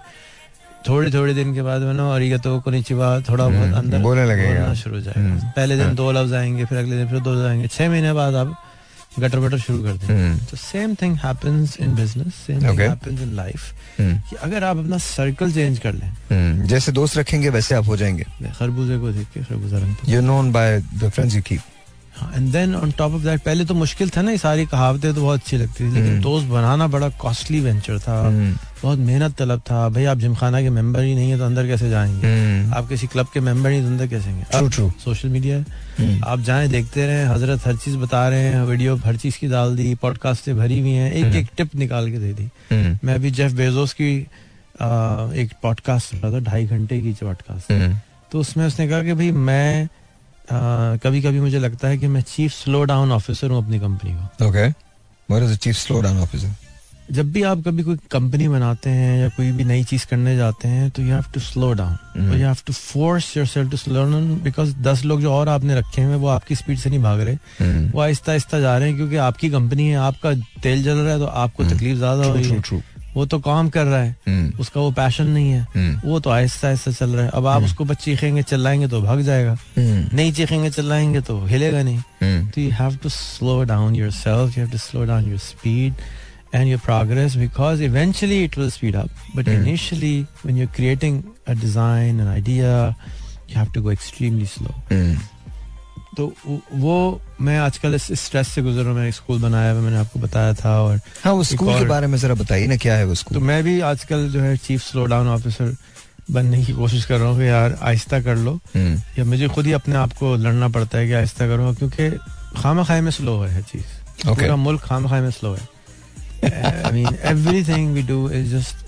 थोड़े थोड़े दिन के बाद ना और ये तो कोनिचिवा थोड़ा बहुत हम्म, अंदर बोलने लगेगा। शुरू हो जाएगा। हम्म, पहले दिन हाँ। दो लफ्ज आएँगे फिर अगले दिन फिर दो लफ्ज आएँगे। छह महीने बाद आप गटर बटर शुरू कर देंगे हम्म, तो same thing happens in business same thing happens in life कि अगर आप अपना सर्कल चेंज कर लें। हम्म। जैसे दोस्त रखेंगे वैसे आप हो जाएँगे। खरबूजे को देख के खरबूजा रंग you known by the friends you keep and then on top of that पहले तो मुश्किल था ना ये सारी कहावतें तो बहुत अच्छी लगती थी लेकिन हम्म। दोस्त बनाना बड़ा कॉस्टली वेंचर था। बहुत मेहनत तलब था। भाई आप जिमखाना के मेंबर ही नहीं है तो अंदर कैसे जाएँगे? आप किसी क्लब के मेंबर नहीं तो अंदर कैसे True, सोशल मीडिया हम्म। आप जाएँ देखते रहे हज़रत हर चीज़ बता रहे हैं वीडियो हर चीज़ की डाल दी पॉडकास्ट से भरी हुई हैं एक हम्म। एक टिप निकाल के दे दी। हम्म, मैं अभी जेफ बेजोस की एक पॉडकास्ट सुन रहा था ढाई घंटे की पॉडकास्ट हम्म, तो उसमें उसने कहा कि भाई मैं कभी कभी मुझे लगता है कि मैं चीफ स्लो डाउन ऑफिसर हूँ अपनी कंपनी का। Okay chief slow down officer जब भी आप कभी कोई कंपनी बनाते हैं या कोई भी नई चीज़ करने जाते हैं तो you have to slow down. You have to force yourself to slow down because दस लोग जो और आपने रखे हैं वो आपकी स्पीड से नहीं भाग रहे। वो आहिस्ता आहिस्ता जा रहे हैं क्योंकि आपकी कंपनी है आपका तेल जल रहा है तो आपको हम्म। तकलीफ़ ज़्यादा हो रही है। वो तो काम कर रहा है। हम्म। उसका वो पैशन नहीं है। हम्म। वो तो आहिस्ता आहिस्ता चल रहा है। अब आप हम्म। उसको चीखेंगे चिल्लाएँगे तो भाग जाएगा। नहीं चीखेंगे चिल्लाएँगे तो हिलेगा नहीं। तो you have to slow down yourself you have to slow down your speed and your progress because eventually it will speed up but initially when you creating design an idea you have to go extremely slow तो वो- मैं आजकल इस stress से गुजर रहा हूँ। मैंने स्कूल बनाया हुआ मैंने आपको बताया था और हाँ वो स्कूल के बारे में जरा बताइए ना क्या है वो स्कूल तो मैं भी आजकल जो है चीफ स्लो डाउन ऑफिसर बनने की कोशिश कर रहा हूँ कि यार आहिस्ता कर लो। हम्म, या मुझे खुद ही अपने आप को लड़ना पड़ता है कि आहिस्ता करो क्योंकि खामा खाए में स्लो है चीज़। Okay. पूरा मुल्क खामा खाए में स्लो है। I mean everything we do is just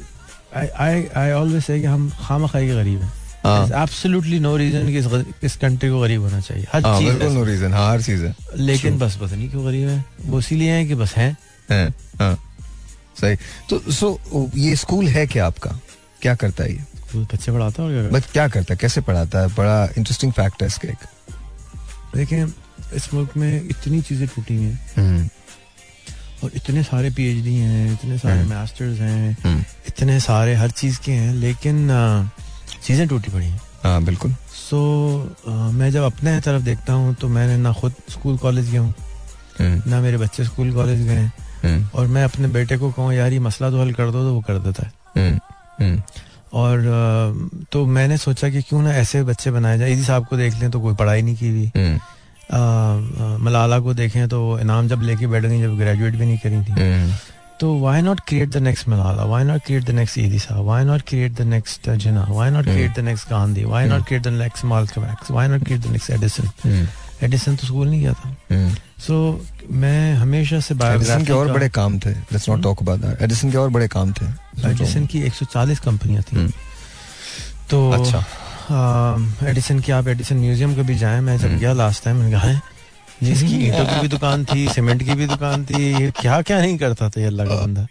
I I always कि हम खामा खाई के गरीब हाँ। एब्सोल्युटली नो रीजन कि इस कंट्री को गरीब होना चाहिए। हर हाँ चीज़ बिल्कुल नो रीजन हर चीज़ है। लेकिन बस पता नहीं क्यों गरीब है। वो इसीलिए है कि बस हैं। हैं, सही। तो सो ये स्कूल है क्या आपका? क्या करता है ये? बच्चे पढ़ाता है और क्या करता बट क्या करता है? कैसे पढ़ाता है? बड़ा इंटरेस्टिंग फैक्ट है इसका एक। है? देखें इस मुल्क में इतनी चीज़ें टूटी हुई हैं। हम्म, और इतने सारे पीएचडी हैं इतने सारे हम्म। मास्टर्स हैं हम्म, इतने सारे हर चीज़ के हैं लेकिन अ, चीज़ें टूटी पड़ी हैं। हाँ बिल्कुल। सो so, मैं जब अपने तरफ़ देखता हूँ तो मैंने ना खुद स्कूल कॉलेज गया हूँ हम्म, ना मेरे बच्चे स्कूल कॉलेज गए हैं। हम्म, और मैं अपने बेटे को कहूँ यार ये मसला तो हल कर दो तो वो कर देता है। हम्म, और अ, तो मैंने सोचा कि क्यों ना ऐसे बच्चे बनाए जाए। इसी साहब को देख लें तो कोई पढ़ाई नहीं की हुई। मलाला को देखें तो इनाम जब लेके बैठ गई जब ग्रेजुएट भी नहीं करी थी। तो why not create the next Malala why not create the next Edhi sahab why not create the next Jinnah why not Hmm. Create the next Gandhi why Hmm. Not create the next Malcolm X why not create the next Edison Edison तो school नहीं गया था। सो मैं हमेशा से Edison के और बड़े काम थे। Let's not. Talk about that Edison के और बड़े काम थे। एडिसन की 140 कंपनियाँ थी। हम्म। तो अच्छा। एडिसन की आप एडिसन म्यूज़ियम कभी जाएँ? मैं जब। गया लास्ट टाइम मैंने कहा "हैं, जिसकी ईंटों की भी दुकान थी सीमेंट की भी दुकान थी क्या क्या नहीं करता था ये अल्लाह का हाँ। बंदा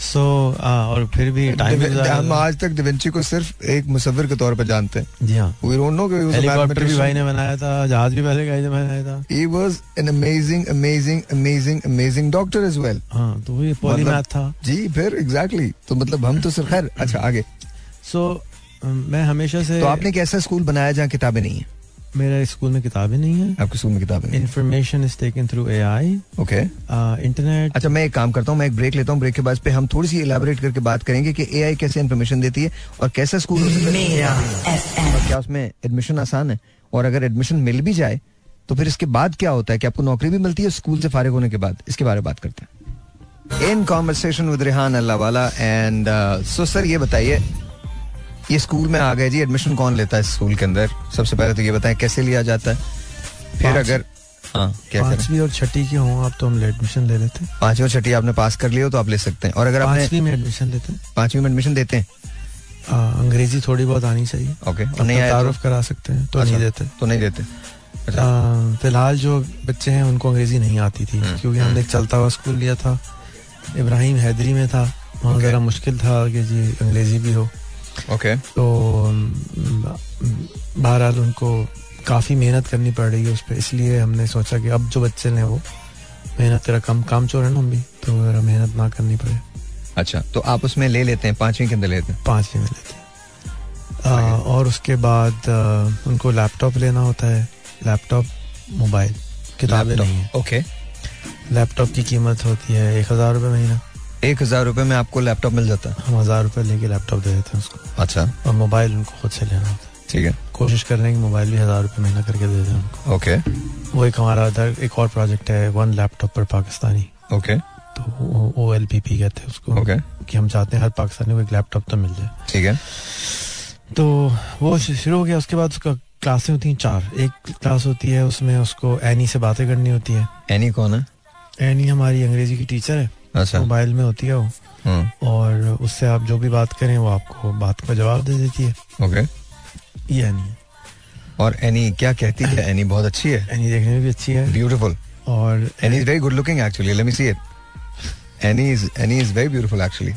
सो और फिर भी टाइम हम आज तक डिवेंची को सिर्फ़ एक मुसविर के तौर पर जानते हैं। जी हाँ। वी डोंट नो कि he हेलीकॉप्टर भी भाई ने बनाया था जहाज़ भी पहले भाई ने बनाया था। He was an amazing, amazing, amazing, amazing doctor as well. हाँ तो ये पॉलीमैथ था। जी फिर एग्जैक्टली तो मतलब हम तो सिर्फ़ खैर अच्छा आगे। सो मैं हमेशा से तो आपने एक ऐसा स्कूल बनाया जहाँ किताबें नहीं है? मेरा स्कूल में किताबें नहीं है। आपके स्कूल में किताबें नहीं information is taken through AI okay internet अच्छा मैं एक काम करता हूँ मैं एक ब्रेक लेता हूँ ब्रेक के बाद पे हम थोड़ी सी इलेबोरेट करके बात करेंगे कि एआई कैसे इन्फॉर्मेशन देती है और कैसा स्कूल और क्या उसमें एडमिशन आसान है? और अगर एडमिशन मिल भी जाए तो फिर इसके बाद क्या होता है कि आपको नौकरी भी मिलती है स्कूल से फारिग होने के बाद? इसके बारे में बात करते हैं। In conversation with Rehan Allahwala and so sir ये बताइए ये स्कूल में आ गए जी एडमिशन कौन लेता है स्कूल के अंदर? सबसे पहले तो ये बताएँ कैसे लिया जाता है? फिर अगर हाँ क्या पांचवी और छठी की हों आप तो हम एडमिशन ले लेते हैं। पांचवी और छठी आपने पास कर लिया हो तो आप ले सकते हैं। और अगर पांचवी में एडमिशन लेते हैं। पांचवी में एडमिशन देते हैं? अंग्रेज़ी थोड़ी बहुत आनी चाहिए। ओके नहीं तो- तारुफ करा सकते हैं तो नहीं अच्छा, देते। तो नहीं देते। अच्छा। फ़िलहाल जो बच्चे हैं उनको अंग्रेज़ी नहीं आती थी हम्म, क्योंकि हमने एक चलता हुआ स्कूल लिया था। इब्राहिम हैदरी में था वहाँ. ज़रा मुश्किल था कि जी अंग्रेज़ी भी हो। ओके तो बहरहाल उनको काफ़ी मेहनत करनी पड़ रही है उस पर इसलिए हमने सोचा कि अब जो बच्चे हैं वो मेहनत तेरा कम काम चोर है ना हम भी तो मेहनत ना करनी पड़े। अच्छा तो आप उसमें ले लेते हैं पांचवी के अंदर लेते हैं? पाँचवीं में लेते हैं। आ, और उसके बाद आ, उनको लैपटॉप लेना होता है लैपटॉप मोबाइल किताबें नहीं है। ओके लैपटॉप की कीमत होती है एक हज़ार रुपये महीना। एक हज़ार रुपए में आपको लैपटॉप मिल जाता। है हम हज़ार रुपये लेके लैपटॉप दे देते हैं उसको। अच्छा। और मोबाइल उनको खुद से लेना होता है। ठीक है। कोशिश कर रहे हैं कि मोबाइल भी हज़ार रुपये महीना करके दे दें उनको। ओके। वो एक हमारा एक और प्रोजेक्ट है वन लैपटॉप पर पाकिस्तानी। ओके। तो ओ एल पी पी कहते हैं उसको। ओके। कि हम चाहते हैं हर पाकिस्तानी को एक लैपटॉप तो मिल जाए। ठीक है। तो वो शुरू हो गया। उसके बाद उसका क्लासें होती हैं चार। एक क्लास होती है उसमें उसको एनी से बातें करनी होती है। एनी कौन है? एनी हमारी अंग्रेज़ी की टीचर है। अच्छा। मोबाइल में होती है वो। हम्म, और उससे आप जो भी बात करें वो आपको बात का जवाब दे देती है। ओके। ये एनी और एनी क्या कहती है? एनी बहुत अच्छी है। एनी देखने में भी अच्छी है। ब्यूटीफुल और Annie is very good looking actually let me see it Annie is Annie is very beautiful actually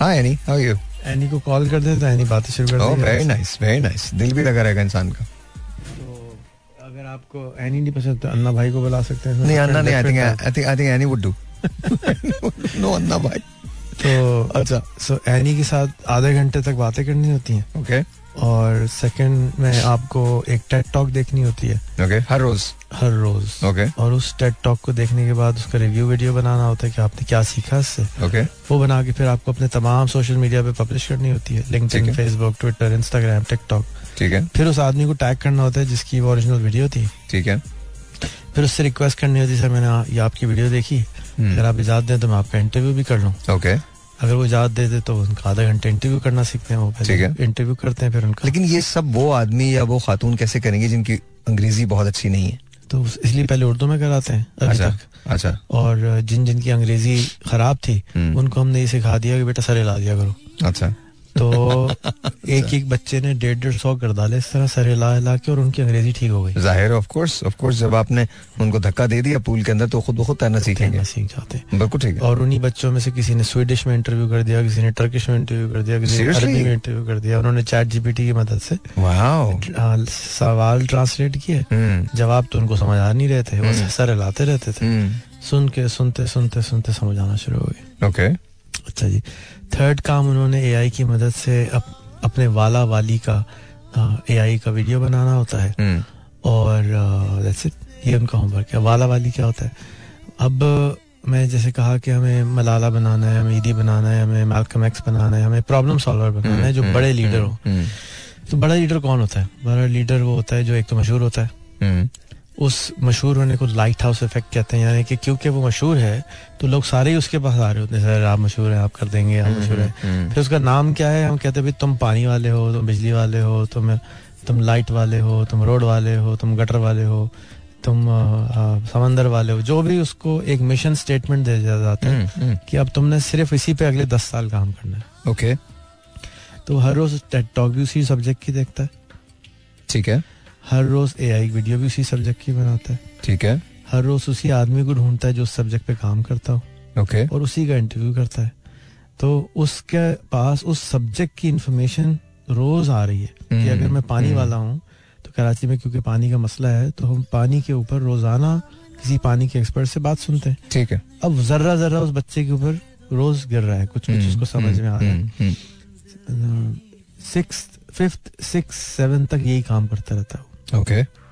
hi Annie how you Annie को कॉल कर दे तो एनी बातें शुरू कर ओह देगी। वेरी नाइस वेरी नाइस दिल भी लगा रहेगा इंसान का। तो अगर आपको एनी नहीं पसंद तो अन्ना भाई को बुला सकते हैं। नहीं अन्ना नहीं I think I think I think Annie would do no Anna भाई। तो अच्छा। सो एनी के साथ आधे घंटे तक बातें करनी होती हैं। ओके और सेकंड में आपको एक टेड टॉक देखनी होती है। ओके हर रोज। हर रोज। ओके और उस टेड टॉक को देखने के बाद उसका रिव्यू वीडियो बनाना होता है कि आपने क्या सीखा इससे। ओके वो बना के फिर आपको अपने तमाम सोशल मीडिया पे पब्लिश करनी होती है। LinkedIn Facebook Twitter Instagram TikTok ठीक है। फिर उस आदमी को टैग करना होता है जिसकी वो ओरिजिनल वीडियो थी। ठीक है। फिर उससे रिक्वेस्ट करनी होती है सर मैंने ये आपकी वीडियो देखी। अगर आप इजाज़त दें तो मैं आपका इंटरव्यू भी कर लूँ। ओके अगर वो इजाज़त दे दे तो उनका आधा घंटे इंटरव्यू करना सीखते हैं वो पहले इंटरव्यू करते हैं फिर उनका। लेकिन ये सब वो आदमी या वो खातून कैसे करेंगे जिनकी अंग्रेज़ी बहुत अच्छी नहीं है? तो इसलिए पहले उर्दू में कराते हैं अभी अच्छा तक। अच्छा। और जिन जिनकी अंग्रेज़ी खराब थी हम्म। उनको हमने ये सिखा दिया कि बेटा सर ला दिया करो। अच्छा। तो एक एक बच्चे ने डेढ़ डेढ़ सौ कर डाले इस तरह सर हिला हिला के और उनकी अंग्रेज़ी ठीक हो गई। ज़ाहिर ऑफ़ कोर्स ऑफ़ कोर्स जब आपने उनको धक्का दे दिया पूल के अंदर तो खुद खुद तैरना सीखेंगे। सीख जाते बिल्कुल ठीक है। और उन्हीं बच्चों में से किसी ने स्वीडिश में इंटरव्यू कर दिया किसी ने टर्किश में इंटरव्यू कर दिया किसी ने? अरबी में इंटरव्यू कर दिया उन्होंने चैट जीपीटी की मदद से। सवाल ट्रांसलेट किए। हम्म। जवाब तो उनको समझ आ नहीं रहे थे वो हम्म। सर हिलाते रहते थे। हम्म। सुन के सुनते सुनते सुनते समझ आना शुरू हो गए ओके अच्छा जी। थर्ड काम उन्होंने एआई की मदद से अप, अपने वाला वाली का एआई का वीडियो बनाना होता है। हम्म। और ये उनका होमवर्क है। वाला वाली क्या होता है? अब मैं जैसे कहा कि हमें मलाला बनाना है हमें ईदी बनाना है हमें मैल्कम एक्स बनाना है हमें प्रॉब्लम सॉल्वर बनाना है जो हम्म, बड़े हम्म, लीडर हो। हम्म, तो बड़ा लीडर कौन होता है? बड़ा लीडर वो होता है जो एक तो मशहूर होता है। हम्म। उस मशहूर होने को लाइट हाउस इफ़ेक्ट कहते हैं यानी कि क्योंकि वो मशहूर है तो लोग सारे ही उसके पास आ रहे होते हैं सर आप मशहूर हैं आप कर देंगे आप मशहूर हैं। हम्म, फिर उसका नाम क्या है? हम कहते हैं भाई तुम पानी वाले हो तुम बिजली वाले हो तुम तुम लाइट वाले हो तुम रोड वाले हो तुम गटर वाले हो तुम समंदर वाले हो। जो भी उसको एक मिशन स्टेटमेंट दे दिया जाता है हम्म, हम्म, कि अब तुमने सिर्फ़ इसी पे अगले दस साल काम करना है। ओके तो हर रोज टॉक भी उसी सब्जेक्ट की देखता है। ठीक है। हर रोज एआई वीडियो भी उसी सब्जेक्ट की बनाता है। ठीक है। हर रोज उसी आदमी को ढूंढता है जो उस सब्जेक्ट पे काम करता हो। ओके और उसी का इंटरव्यू करता है। तो उसके पास उस सब्जेक्ट की इंफॉर्मेशन रोज आ रही है कि हम्म, अगर मैं पानी हम्म। वाला हूँ तो कराची में क्योंकि पानी का मसला है तो हम पानी के ऊपर रोज़ाना किसी पानी के एक्सपर्ट से बात सुनते हैं। ठीक है। अब जर्रा जर्रा उस बच्चे के ऊपर रोज गिर रहा है कुछ कुछ हम्म, उसको समझ में आ रहा है। सिक्स फिफ्थ सिक्स सेवन तक यही काम करता रहता है। ओके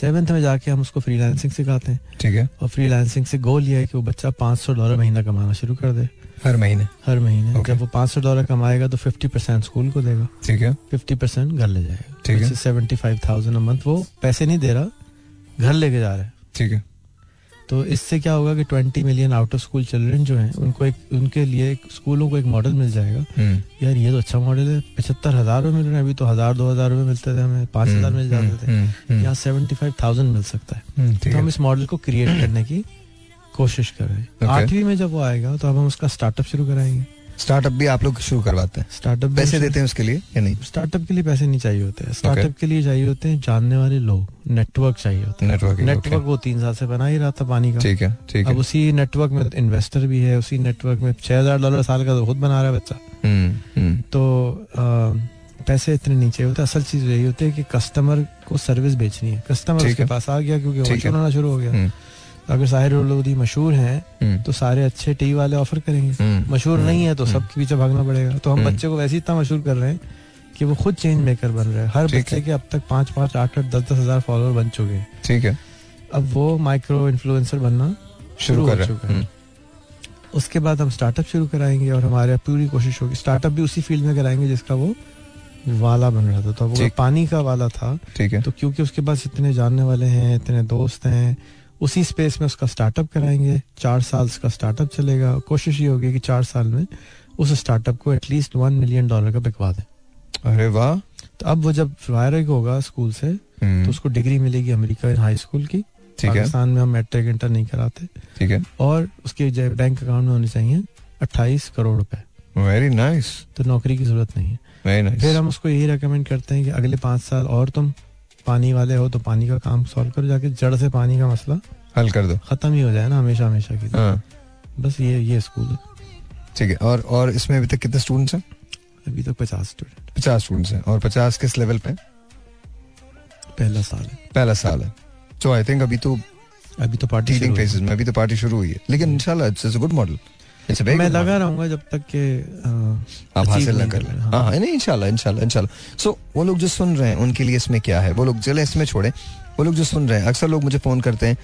सेवन्थ में जाके हम उसको फ्रीलांसिंग सिखाते हैं। ठीक है। और फ्रीलांसिंग से गोल ये है कि वो बच्चा 500 डॉलर महीना कमाना शुरू कर दे। हर महीने। हर महीने। Okay. जब वो 500 डॉलर कमाएगा तो 50 परसेंट स्कूल को देगा। ठीक है। 50 परसेंट घर ले जाएगा। ठीक है। सेवेंटी फाइव थाउज़ेंड मंथ वो पैसे नहीं दे रहा घर लेके जा रहा है। ठीक है। तो इससे क्या होगा कि 20 million out of school children जो हैं उनको एक उनके लिए एक स्कूलों को एक मॉडल मिल जाएगा। हम्म, यार ये तो अच्छा मॉडल है। पचहत्तर हज़ार रुपये मिल रहे हैं अभी तो हज़ार दो हज़ार रुपये मिलते थे हमें पाँच हज़ार मिल जाते थे। हम्म, हम्म, यहाँ सेवेंटी फाइव थाउज़ेंड मिल सकता है। हम्म, तो हम इस मॉडल को क्रिएट करने की कोशिश कर रहे हैं। आठवीं में जब वो आएगा तो अब हम उसका स्टार्टअप शुरू कराएँगे। स्टार्टअप भी आप लोग शुरू करवाते हैं। स्टार्टअप पैसे देते हैं उसके लिए या नहीं? स्टार्टअप के लिए पैसे नहीं चाहिए होते। हैं स्टार्टअप के लिए चाहिए होते हैं जानने वाले लोग। नेटवर्क चाहिए होता है। नेटवर्किंग नेटवर्क वो तीन साल से बना ही रहा था पानी का। ठीक है ठीक है। अब उसी नेटवर्क में इन्वेस्टर भी है उसी नेटवर्क में छह हज़ार डॉलर साल का तो खुद बना रहा है बच्चा। हम्म, हम्म, तो पैसे इतने नीचे होते। असल चीज़ यही होती है कि कस्टमर को सर्विस बेचनी है। कस्टमर उसके पास आ गया क्योंकि है। होना शुरू हो गया। हम्म, अगर साहिर लोधी मशहूर हैं हम्म, तो सारे अच्छे टी वाले ऑफ़र करेंगे। हम्म, मशहूर हम्म, नहीं है तो सबके पीछे भागना पड़ेगा। तो हम। बच्चे को वैसे इतना मशहूर कर रहे हैं कि वो खुद चेंज मेकर बन रहे हैं। हर बच्चे के अब तक पाँच पाँच आठ आठ दस दस हज़ार फॉलोअर बन चुके हैं। ठीक है। अब वो माइक्रो इन्फ्लुएंसर बनना शुरू कर चुका हैं। उसके बाद हम स्टार्टअप शुरू कराएँगे और हमारे पूरी कोशिश होगी। स्टार्टअप भी उसी फ़ील्ड में कराएँगे जिसका वो वाला बन रहा था। तो वो पानी का वाला था। ठीक है। तो क्योंकि उसके पास इतने जानने वाले हैं इतने दोस्त हैं उसी स्पेस में उसका स्टार्टअप कराएँगे चार साल का स्टार्टअप चलेगा। कोशिश ये होगी कि चार साल में उस स्टार्टअप को एटलीस्ट वन मिलियन डॉलर का बिकवा दें। अरे वाह। तो अब वो जब फायर होगा स्कूल से हम्म, तो उसको डिग्री मिलेगी अमेरिका हाई स्कूल की। पाकिस्तान में हम मैट्रिक इंटर नहीं कराते। ठीक है। और उसके बैंक अकाउंट में होने चाहिए अट्ठाईस करोड़ रुपए। वेरी नाइस तो नौकरी की ज़रूरत नहीं है। नाइस फिर हम उसको यही रेकमेंड करते हैं कि अगले पाँच साल और तुम पानी वाले हो तो पानी का काम सॉल्व करो जाके जड़ से पानी का मसला हल कर दो। खत्म ही हो जाए ना हमेशा हमेशा की हाँ। बस ये ये स्कूल है। ठीक है और और इसमें अभी तक कितने स्टूडेंट्स हैं? अभी तक पचास स्टूडेंट पचास स्टूडेंट्स हैं और पचास किस लेवल पे पहला साल है। पहला साल है। तो आई थिंक अभी तो अभी तो पार्टी टीचिंग। फेजेस में अभी तो पार्टी शुरू हुई है। लेकिन इंशाल्लाह इट्स अ गुड मॉडल मैं लगा रहूँगा जब तक के आप हासिल ना कर लें। हाँ। हाँ नहीं इंशाल्लाह इंशाल्लाह इंशाल्लाह सो वो लोग जो सुन रहे हैं उनके लिए इसमें क्या है? वो लोग चले इसमें छोड़े। वो लोग जो सुन रहे हैं अक्सर लोग मुझे फ़ोन करते हैं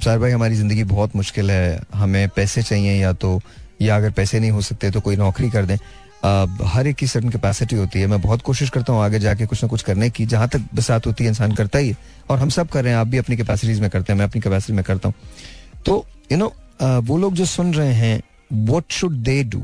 सार भाई हमारी ज़िंदगी बहुत मुश्किल है हमें पैसे चाहिए या तो या अगर पैसे नहीं हो सकते तो कोई नौकरी कर दें। हर एक की सर्टन कैपेसिटी होती है। मैं बहुत कोशिश करता हूँ आगे जाके कुछ ना कुछ करने की जहाँ तक बसात होती है इंसान करता ही है। और हम सब कर रहे हैं आप भी अपनी कैपेसिटीज में करते हैं मैं अपनी कैपेसिटी में करता हूँ। तो यू नो वो लोग जो सुन रहे हैं वट शुड दे डू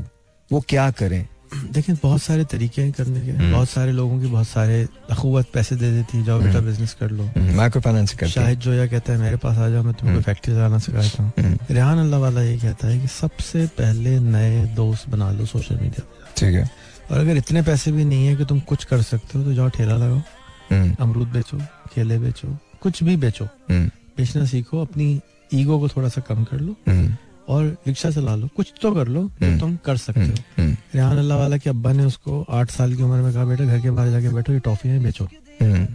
वो क्या करें? देखिए बहुत सारे तरीके हैं करने के। हम्म। बहुत सारे लोगों की बहुत सारे अखुवत पैसे दे देती है जाओ बेटा हम्म। बिज़नेस कर लो। माइक्रो फाइनेंस करते हैं। शाहिद जोया कहता है मेरे पास आ जाओ मैं तुमको हम्म। फैक्ट्री चलाना सिखाता हूँ। हम्म, रेहान अल्लाह वाला ये कहता है कि सबसे पहले नए दोस्त बना लो सोशल मीडिया ठीक है। और अगर इतने पैसे भी नहीं है कि तुम कुछ कर सकते हो तो जाओ ठेला लगाओ। हम्म, अमरूद बेचो केले बेचो कुछ भी बेचो। हम्म, बेचना सीखो अपनी ईगो को थोड़ा सा कम कर लो। हम्म, और रिक्शा चला लो। कुछ तो कर लो जो हम्म। तुम कर सकते हम्म, हो। हम्म, रेहान अल्लाह वाला के अब्बा ने उसको आठ साल की उम्र में कहा बेटा घर के बाहर जाके बैठो ये टॉफियाँ बेचो। हम्म,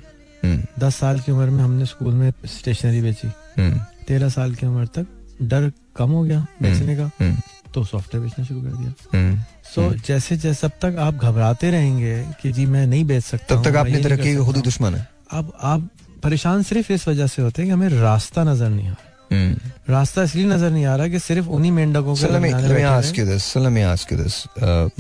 हम्म, दस साल की उम्र में हमने स्कूल में स्टेशनरी बेची। हम्म, तेरह साल की उम्र तक डर कम हो गया बेचने का हम्म, तो सॉफ्टवेयर बेचना शुरू कर दिया। हम्म। सो हम्म। जैसे जैसे अब तक आप घबराते रहेंगे कि जी मैं नहीं बेच सकता तब तक आपने तरक्की खुद दुश्मन है। अब आप परेशान सिर्फ़ इस वजह से होते हैं कि हमें रास्ता नज़र नहीं आ रहा। हम्म। रास्ता इसलिए नज़र नहीं आ रहा कि सिर्फ़ उन्हीं मेंढकों के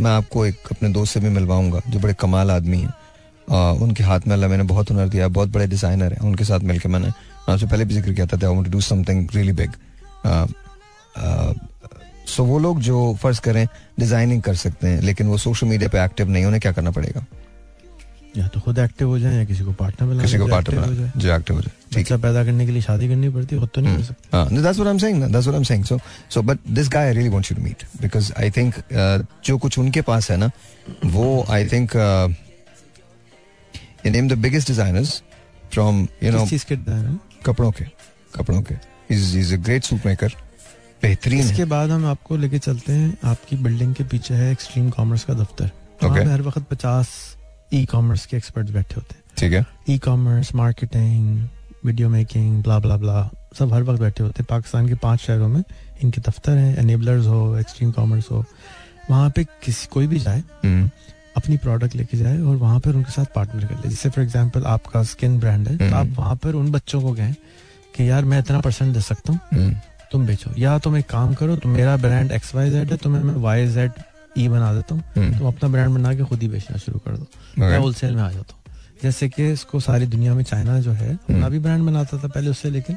मैं आपको एक अपने दोस्त से भी मिलवाऊँगा जो बड़े कमाल आदमी हैं। uh, उनके हाथ में अल्लाह मैंने बहुत हुनर दिया बहुत बड़े डिज़ाइनर हैं उनके साथ मिलकर मैंने आपसे पहले भी ज़िक्र किया था I want to do something really big so वो लोग जो फ़र्ज़ करें डिज़ाइनिंग कर सकते हैं लेकिन वो सोशल मीडिया पे एक्टिव नहीं उन्हें क्या करना पड़ेगा? या तो खुद एक्टिव हो जाए या किसी को पार्टनर बना किसी को पार्टनर जो एक्टिव हो जाए। मतलब पैदा करने के लिए शादी करनी पड़ती है तो नहीं कर सकता। हाँ that's what I am saying that's what I am saying so so but this guy really want you to meet because I think जो कुछ उनके पास है ना वो I think in am the biggest designers from you know किस चीज़ के कपड़ों के कपड़ों के। Is is a great suit maker बेहतरीन इसके बाद हम आपको लेके चलते हैं आपकी बिल्डिंग के पीछे है एक्सट्रीम कॉमर्स का दफ्तर। ओके हर वक्त ई कॉमर्स के एक्सपर्ट बैठे होते हैं। ठीक है। E commerce marketing video making blah blah blah सब हर वक्त बैठे होते हैं। पाकिस्तान के पाँच शहरों में इनके दफ्तर हैं एनेबलर्स हो एक्सट्रीम कॉमर्स हो। वहाँ पे किसी कोई भी जाए हम्म, अपनी प्रोडक्ट लेके जाए और वहाँ पर उनके साथ पार्टनर कर ले। जैसे फॉर एग्ज़ाम्पल आपका स्किन ब्रांड है तो हम्म। आप वहाँ पर उन बच्चों को कहें कि यार मैं इतना परसेंट दे सकता हूँ हम्म, तुम बेचो। या तुम एक काम करो तुम मेरा ब्रांड एक्स वाई जेड है तुम्हें मैं वाई जेड ई बना देता हूँ हम्म, तुम अपना ब्रांड बना के खुद ही बेचना शुरू कर दो। मैं. होलसेल में आ जाता हूँ। जैसे कि इसको सारी दुनिया में चाइना जो है हम्म। अपना भी ब्रांड बनाता था पहले उससे लेकिन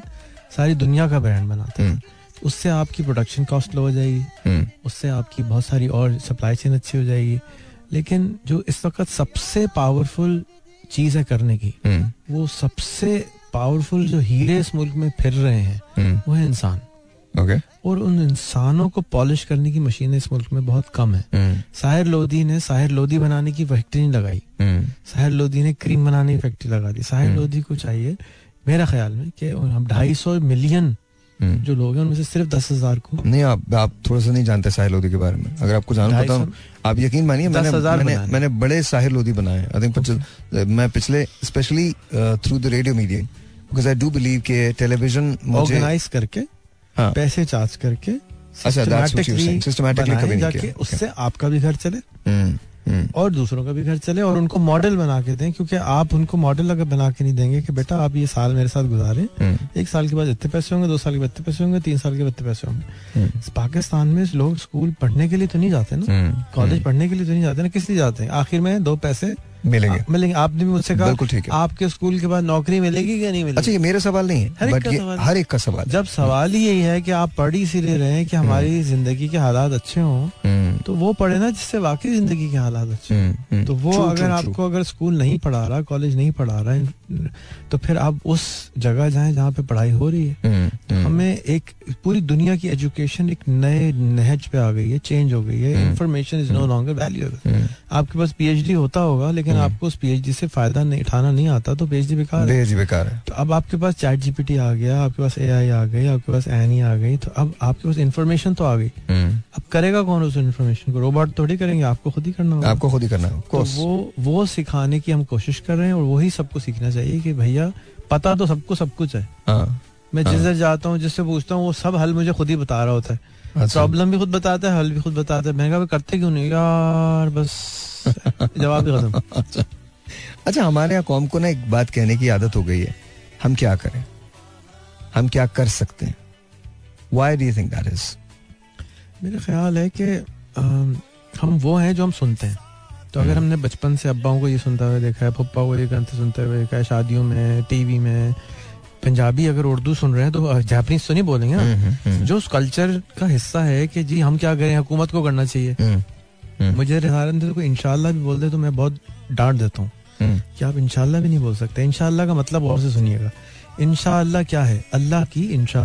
सारी दुनिया का ब्रांड बनाता हम्म, था उससे आपकी प्रोडक्शन कॉस्ट लो हो जाएगी। हम्म, उससे आपकी बहुत सारी और सप्लाई चेन अच्छी हो जाएगी। लेकिन जो इस वक्त सबसे पावरफुल चीज़ है करने की हम्म, वो सबसे पावरफुल जो हीरे इस मुल्क में फिर रहे हैं हम्म, वो है इंसान। Okay. और उन इंसानों को पॉलिश करने की मशीनें इस मुल्क में बहुत कम है। हम्म, साहिर लोधी ने साहिर लोधी बनाने की फैक्ट्री नहीं लगाई। हम्म, साहिर लोधी ने क्रीम बनाने की फैक्ट्री लगा दी। साहिर हम्म। लोधी को चाहिए मेरा ख्याल में कि हम ढाई सौ मिलियन। जो लोग हैं उनमें से सिर्फ़ दस हज़ार को। नहीं आप आप थोड़ा सा नहीं जानते साहिल लोधी के बारे में। अगर आपको जानना बताऊँ सौ- आप यकीन मानिए मैंने 10,000 मैंने, मैंने बड़े साहिल लोधी बनाए। आई थिंक मैं पिछले specially through the radio media because I do believe कि टेलीविज़न ऑर्गेनाइज करके हाँ। पैसे चार्ज करके अच्छा, किया। Okay. उससे आपका भी घर चले। हम्म, हम्म, और दूसरों का भी घर चले और उनको मॉडल बना के दें क्योंकि आप उनको मॉडल अगर बना के नहीं देंगे कि बेटा आप ये साल मेरे साथ गुजारे हम्म, एक साल के बाद इतने पैसे होंगे दो साल के बाद इतने पैसे होंगे तीन साल के बाद इतने पैसे होंगे। पाकिस्तान में लोग स्कूल पढ़ने के लिए तो नहीं जाते ना? कॉलेज पढ़ने के लिए तो नहीं जाते ना? किस लिए जाते हैं? आखिर में दो पैसे मिलेंगे। आ- मिलेंगे। आपने भी मुझसे कहा बिल्कुल ठीक है। आपके स्कूल के बाद नौकरी मिलेगी या नहीं मिलेगी? अच्छा ये मेरा सवाल नहीं हर है एक बट का ये सवाल हर एक का सवाल जब सवाल ही यही है कि आप पढ़ ही इसीलिए रहे हैं कि हमारी ज़िंदगी के हालात अच्छे हों हम्म, तो वो पढ़े ना जिससे वाकई ज़िंदगी के हालात अच्छे हों। हम्म, हम्म, तो वो अगर आपको अगर स्कूल नहीं पढ़ा रहा कॉलेज नहीं पढ़ा रहा है तो फिर आप उस जगह जाएँ जहाँ पे पढ़ाई हो रही है। हम्म, हम्म, हमें एक पूरी दुनिया की एजुकेशन एक नए नहज पे आ गई है चेंज हो गई है। Information is no longer valuable आपके पास पीएचडी होता होगा लेकिन हम्म। आपको उस पीएचडी से फ़ायदा नहीं उठाना नहीं आता तो पीएचडी बेकार है। बेकार है। तो अब आपके पास चैट जीपीटी आ गया आपके पास एआई आ गई आपके पास एनी आ गई तो अब आपके पास इन्फॉर्मेशन तो आ गई। अब करेगा कौन उस इन्फॉर्मेशन को? रोबोट थोड़ी करेंगे आपको खुद ही करना होगा। आपको खुद ही करना है of तो. वो वो सिखाने की हम कोशिश कर रहे हैं और वही सबको सीखना चाहिए। कि भैया पता तो सबको सब कुछ है। हाँ, मैं हाँ। जिधर जाता हूँ जिससे पूछता हूँ वो सब हल मुझे खुद ही बता रहा होता है। अच्छा। प्रॉब्लम भी खुद बताता है हल भी खुद बताता है। मैं कहा करते क्यों नहीं? यार बस जवाब ही खत्म। अच्छा। अच्छा हमारे यहाँ कौम को ना एक बात कहने की आदत हो गई है। हम क्या करें? हम क्या कर सकते हैं? Why do think that is मेरा ख्याल है कि हम वो हैं जो हम सुनते हैं। तो अगर हम्म। हमने बचपन से अब्बाओं को ये सुनता हुआ देखा है पप्पा को ये गाने सुनते हुए देखा है शादियों में टीवी में पंजाबी अगर उर्दू सुन रहे हैं तो जापानीज तो नहीं बोलेंगे ना? हम्म, जो उस कल्चर का हिस्सा है कि जी हम क्या करें हुकूमत को करना चाहिए। हम्म, मुझे रिहारन दे को इंशाल्लाह भी बोल दे तो मैं बहुत डांट देता हूँ। कि आप इनशाला भी नहीं बोल सकते। इनशाला का मतलब और से सुनिएगा। इंशाल्लाह क्या है? अल्लाह की इंशा।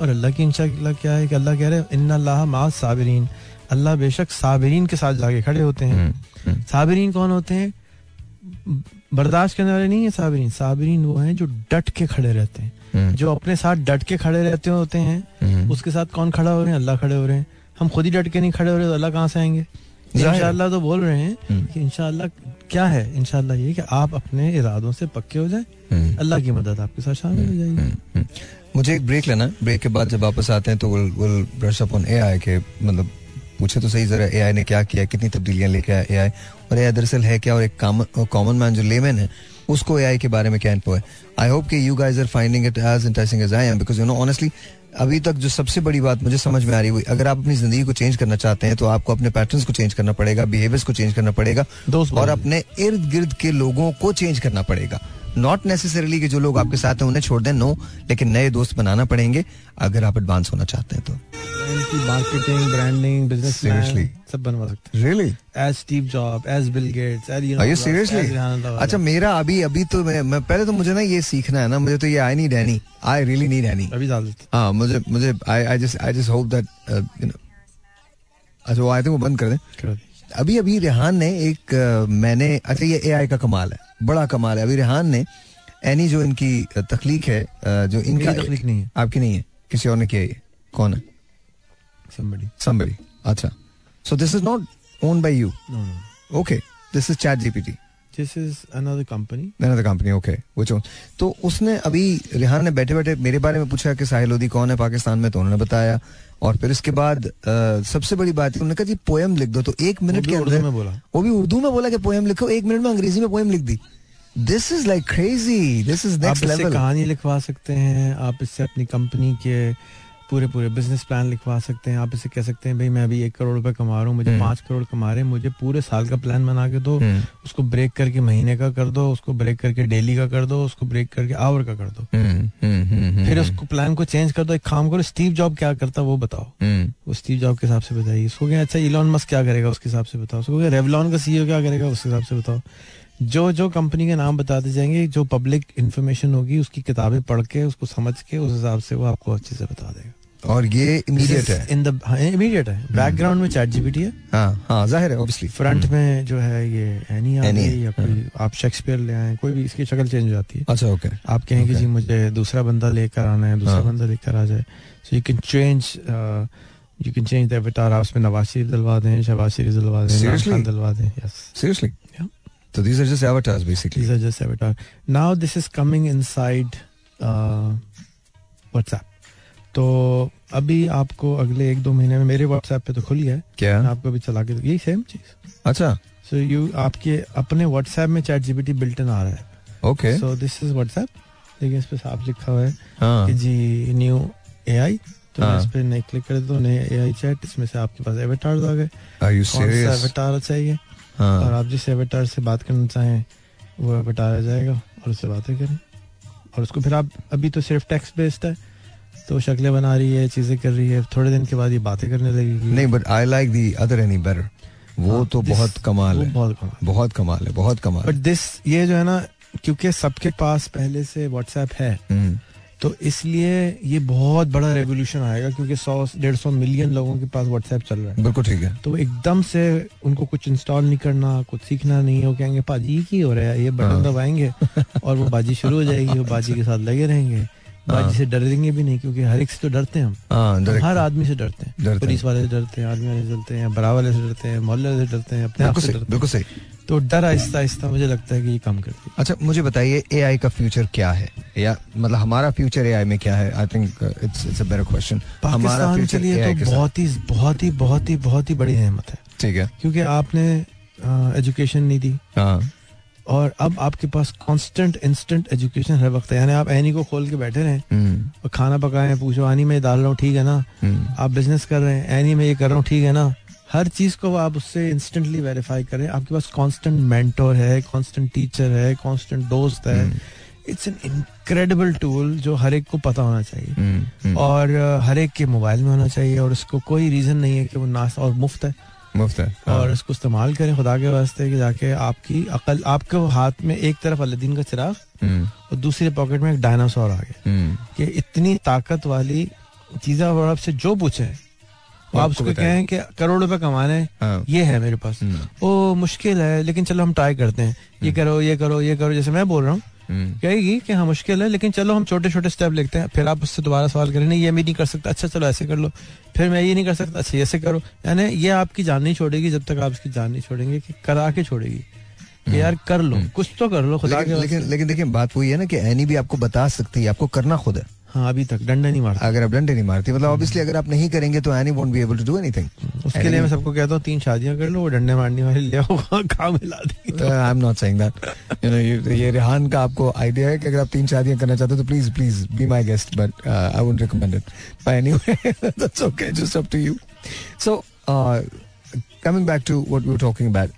और अल्लाह की इंशा क्या है कि अल्लाह कह रहे हैं इन्ना साबिरीन। अल्लाह बेशक साबिरीन के साथ जाके खड़े होते हैं। साबिरीन कौन होते हैं? बर्दाश्त करने वाले नहीं है साबिरीन। साबिरीन वो हैं जो डट के खड़े रहते हैं। जो अपने साथ डट के खड़े रहते होते हैं उसके साथ कौन खड़ा हो रहे हैं? अल्लाह खड़े हो रहे हैं। हम खुद ही डट के नहीं खड़े हो रहे तो अल्लाह कहाँ से आएँगे? है। तो बोल रहे हैं हम्म। कि इंशाल्लाह क्या है? इनशाला ये कि आप अपने इरादों से पक्के हो जाए। अल्लाह की मदद आपके साथ शामिल हो जाएगी। मुझे एक ब्रेक लेना ब्रेक के बाद जब वापस आते हैं तो will will brush up on AI के मतलब पूछे तो सही जरा एआई ने क्या किया कितनी तब्दीलियाँ लेके आया एआई और एआई दरअसल है क्या? और एक कॉमन मैन जो लेमैन है उसको एआई के बारे में क्या इन्फो है? आई होप कि you guys are finding it as interesting as I am because you know honestly अभी तक जो सबसे बड़ी बात मुझे समझ में आ रही हुई अगर आप अपनी ज़िंदगी को चेंज करना चाहते हैं तो आपको अपने पैटर्न्स को चेंज करना पड़ेगा बिहेवियर्स को चेंज करना पड़ेगा और अपने इर्द गिर्द के लोगों को चेंज करना पड़ेगा। नॉट नेसेसरली कि जो लोग आपके साथ हैं उन्हें छोड़ दें नो लेकिन नए दोस्त बनाना पड़ेंगे अगर आप एडवांस होना चाहते हैं तो। Marketing branding business? सब बनवा सकते really as Steve Job as Bill Gates as Are you seriously? अच्छा मेरा अभी अभी तो मैं, मैं पहले तो मुझे ना ये सीखना है ना मुझे तो ये I need Annie I really need Annie अभी हाँ। मुझे मुझे I I just I just hope that you know अच्छा वो आए थे वो बंद कर दी। अभी अभी रेहान ने एक मैंने अच्छा ये एआई का कमाल है बड़ा कमाल है। अभी रेहान ने एनी जो इनकी तखलीक है जो इनका तख्लीक नहीं है। आपकी नहीं है किसी और ने किया ये। कौन है? Somebody. Somebody. अच्छा। So this is not owned by you? No no. Okay. This is chat gpt this is another company. Another company okay. Which one तो उसने अभी रिहान ने बैठे बैठे मेरे बारे में पूछा कि साहिल लोधी कौन है? पाकिस्तान में तो उन्होंने बताया। और फिर इसके बाद आ, सबसे बड़ी बात है उन्होंने कहा जी पोएम लिख दो। तो एक मिनट के अंदर में बोला। वो भी उर्दू में बोला कि पोएम लिखो एक मिनट में अंग्रेज़ी में पोएम लिख दी। This is like crazy this is next level कहानी लिखवा सकते हैं आप इससे अपनी कंपनी के पूरे पूरे बिज़नेस प्लान लिखवा सकते हैं। आप इसे कह सकते हैं भाई मैं अभी एक करोड़ रुपए कमा रहा हूँ मुझे हम्म। पाँच करोड़ कमा रहे हैं मुझे पूरे साल का प्लान बना के दो हम्म। उसको ब्रेक करके महीने का कर दो उसको ब्रेक करके डेली का कर दो उसको ब्रेक करके आवर का कर दो। हम्म, फिर उसको प्लान को चेंज कर दो। एक काम करो स्टीव जॉब क्या करता वो बताओ। वो स्टीव जॉब के हिसाब से बताइए। उसको क्या अच्छा इलॉन मस्क क्या करेगा? उसके हिसाब से बताओ। उसको रेवलॉन का सीईओ क्या करेगा? उसके हिसाब से बताओ। जो जो कंपनी के नाम बताते जाएँगे जो पब्लिक इंफॉर्मेशन होगी उसकी किताबें पढ़ के उसको समझ के उस हिसाब से वो आपको अच्छे से बता देगा। और ये इमीडिएट है? इन द इमीडिएट है। बैकग्राउंड में चैट जीपीटी है। हाँ हाँ ज़ाहिर है ऑब्वियसली फ्रंट में जो है ये एनी आ गई या कोई आप शेक्सपियर ले आए कोई भी इसकी शक्ल चेंज हो जाती है। अच्छा ओके आप कहें कि Okay. जी मुझे दूसरा बंदा लेकर आना है दूसरा हाँ. बंदा लेकर आ जाए। So you can change you can change the avatar आप उसमें नवाज़ शरीफ दिलवा दें शहबाज शरीफ दिलवा दें? खान दिलवा दें यस सीरियसली तो these are just avatars basically. These are just avatar. Now this is coming inside uh, WhatsApp. तो अभी आपको अगले एक दो महीने में मेरे व्हाट्सएप पे तो खुल है। क्या? आपको अभी चला के यही सेम चीज़। अच्छा। सो यू आपके अपने व्हाट्सएप में चैट जीपीटी बिल्ट इन आ रहा है। Okay so this is WhatsApp देखिए इस पे साफ़ लिखा हुआ है हाँ। कि जी न्यू एआई तो हाँ। इस पे नए क्लिक कर हूँ नए एआई चैट इसमें से आपके पास एवेटार्स आ गए। एवेटार चाहिए? और हाँ आप जिस एवेटार से बात करना चाहें वो एवेटार आ जाएगा और उससे बातें करें। और उसको फिर आप अभी तो सिर्फ़ टेक्स्ट बेस्ड है तो शक्लें बना रही है चीज़ें कर रही है थोड़े दिन के बाद ये बातें करने लगेगी। नहीं but I like the other any better वो हाँ, तो बहुत कमाल है। बहुत कमाल बहुत कमाल है बहुत कमाल बट दिस ये जो है ना क्योंकि सबके पास पहले से व्हाट्सएप है हम्म, तो इसलिए ये बहुत बड़ा रेवोल्यूशन आएगा क्योंकि सौ डेढ़ सौ मिलियन लोगों के पास व्हाट्सएप चल रहा है। बिल्कुल ठीक है। तो एकदम से उनको कुछ इंस्टॉल नहीं करना कुछ सीखना नहीं है वो कहेंगे पाजी ये की हो रहा है? ये बटन हाँ। दबाएँगे और वो बाजी शुरू हो जाएगी वो बाजी के साथ लगे रहेंगे। हाँ। बाजी से डरेंगे भी नहीं क्योंकि हर एक से तो डरते हैं हम। हाँ हर आदमी से डरते हैं। पुलिस वाले से डरते हैं आर्मी वाले से डरते हैं बड़ा वाले से डरते हैं मोहल्ले वाले से डरते हैं अपने आप से डरते बिल्कुल सही। हैं तो डर आहिस्ता आहिस्ता मुझे लगता है कि ये कम करती है। अच्छा मुझे बताइए एआई का फ्यूचर क्या है? या मतलब हमारा फ्यूचर एआई में क्या है? I think it's it's a better question हमारा फ्यूचर लिए एआई तो बहुत ही बहुत ही बहुत ही बहुत ही बड़ी नेमत है। ठीक है। क्योंकि आपने एजुकेशन नहीं दी। हाँ। और अब आपके पास कांस्टेंट इंस्टेंट एजुकेशन हर वक्त है। यानी आप एनी को खोल के बैठे रहें हम्म, और खाना पकाएँ पूछो आनी में डाल रहा हूँ ठीक है ना? हम्म, आप बिज़नेस कर रहे हैं एनी में ये कर रहा हूँ ठीक है ना? हर चीज़ को आप उससे इंस्टेंटली वेरीफाई करें। आपके पास कांस्टेंट मेंटोर है कांस्टेंट टीचर है कांस्टेंट दोस्त है। इट्स एन इनक्रेडिबल टूल जो हर एक को पता होना चाहिए। हम्म, हम्म, और हर एक के मोबाइल में होना चाहिए और उसको कोई रीजन नहीं है कि वो ना और मुफ़्त है। मुफ़्त है हाँ, और इसको इस्तेमाल करें खुदा के वास्ते कि जाके आपकी अकल आपके हाथ में एक तरफ़ अलादीन का चिराग हम्म, और दूसरे पॉकेट में एक डायनासोर आ गया। कि इतनी ताकत वाली चीज़ें और आपसे जो पूछे आप उसको। कहें कि करोड़ रुपए कमाने हैं, हाँ, ये है मेरे पास। हम्म, ओ मुश्किल है लेकिन चलो हम ट्राई करते हैं। ये करो ये करो ये करो जैसे मैं बोल रहा हूँ। हम्म, कहेगी कि हाँ मुश्किल है लेकिन चलो हम छोटे छोटे स्टेप लेते हैं। फिर आप उससे दोबारा सवाल करें नहीं ये मैं नहीं कर सकता। अच्छा चलो ऐसे कर लो। फिर मैं ये नहीं कर सकता। अच्छा ऐसे करो। यानी ये आपकी जान नहीं छोड़ेगी जब तक आप उसकी जान नहीं छोड़ेंगे कि करा के छोड़ेगी। यार कर लो कुछ तो कर लो खुदा लेकिन लेकिन लेकिन देखिए बात वही है ना कि एनी भी आपको बता सकती है आपको करना खुद है। हाँ अभी तक डंडा नहीं मारता। अगर आप डंडे नहीं मारती मतलब ऑब्वियसली अगर आप नहीं करेंगे तो any won't be able to do anything उसके लिए मैं सबको कहता हूँ तीन शादियाँ कर लो वो डंडे मारने वाले ले आओ काम मिला देगी। I am not saying that you know ये रेहान का आपको आइडिया है कि अगर आप तीन शादियाँ करना चाहते हो तो please please be my guest but I would recommend it but anyway that's okay just up to you so coming back to what we were talking about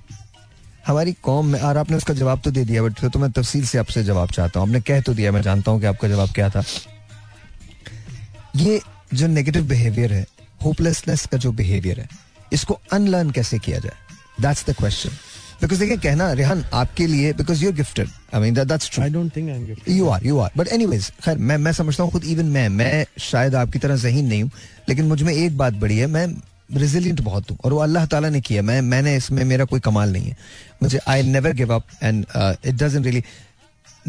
हमारी कौम में और आपने उसका जवाब तो दे दिया बट तो मैं तफसील से आपसे जवाब चाहता हूँ। आपने कह तो दिया मैं जानता हूँ कि आपका जवाब क्या था। ये जो नेगेटिव बिहेवियर है होपलेसनेस का जो बिहेवियर है इसको अनलर्न कैसे किया जाए? दैट्स द क्वेश्चन बिकॉज़ देखिए कहना रेहान आपके लिए because you are gifted I mean that's true I don't think I am you are you are but anyways खैर मैं मैं समझता हूँ खुद इवन मैं मैं शायद आपकी तरह जहीन नहीं हूँ लेकिन मुझमें एक बात बड़ी है मैं रेजिलियंट बहुत हूँ और वो अल्लाह ताला ने किया मैं मैंने इसमें मेरा कोई कमाल नहीं है। मुझे I never give up and it doesn't really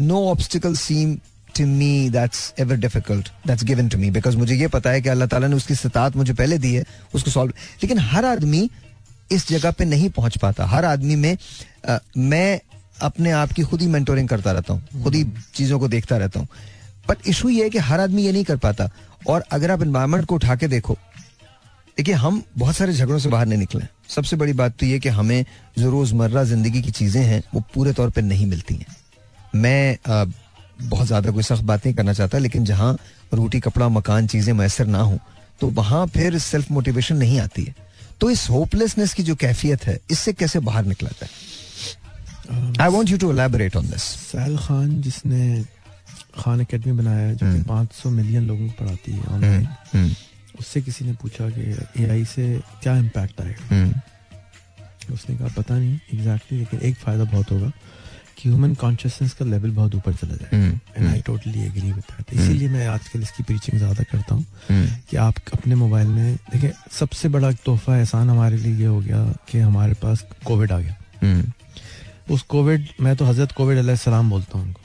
no obstacle seem to me that's ever difficult that's given to me because मुझे ये पता है कि अल्लाह ताला ने उसकी सतात मुझे पहले दी है उसको सॉल्व लेकिन हर आदमी इस जगह पे नहीं पहुँच पाता। हर आदमी में आ, मैं अपने आप की खुद ही मेंटोरिंग करता रहता हूँ खुद ही चीज़ों को देखता रहता हूँ। बट इशू ये है कि हर आदमी ये नहीं कर पाता। और अगर आप इन्वायरमेंट को उठा के देखो देखिए हम बहुत सारे झगड़ों से बाहर नहीं निकले सबसे बड़ी बात तो ये कि हमें जो रोज़मर्रा ज़िंदगी की चीज़ें हैं वो पूरे तौर पर नहीं मिलती हैं। मैं बहुत ज़्यादा कोई सख्त बात नहीं करना चाहता लेकिन जहाँ रोटी कपड़ा मकान चीज़ें मैसर ना हो तो वहाँ फिर सेल्फ मोटिवेशन नहीं आती है। तो इस होपलेसनेस की जो कैफियत है इससे कैसे बाहर निकला है? I want you to elaborate on this Sal Khan जिसने खान अकेडमी बनाया जो कि हम्म। 500 मिलियन लोगों को पढ़ाती है ऑनलाइन हम्म, उससे किसी ने पूछा कि एआई से क्या इम्पैक्ट आएगा? उसने कहा पता नहीं एग्जैक्टली exactly, लेकिन एक फ़ायदा बहुत होगा कि ह्यूमन कॉन्शियसनेस का लेवल बहुत ऊपर चला जाए। And I totally agree with that इसीलिए मैं आजकल इसकी प्रीचिंग ज़्यादा करता हूँ हम्म, कि आप अपने मोबाइल में देखिए सबसे बड़ा तोहफा एहसान हमारे लिए ये हो गया कि हमारे पास कोविड आ गया। हम्म, उस कोविड मैं तो हज़रत कोविड अलैहिस्सलाम बोलता हूँ उनको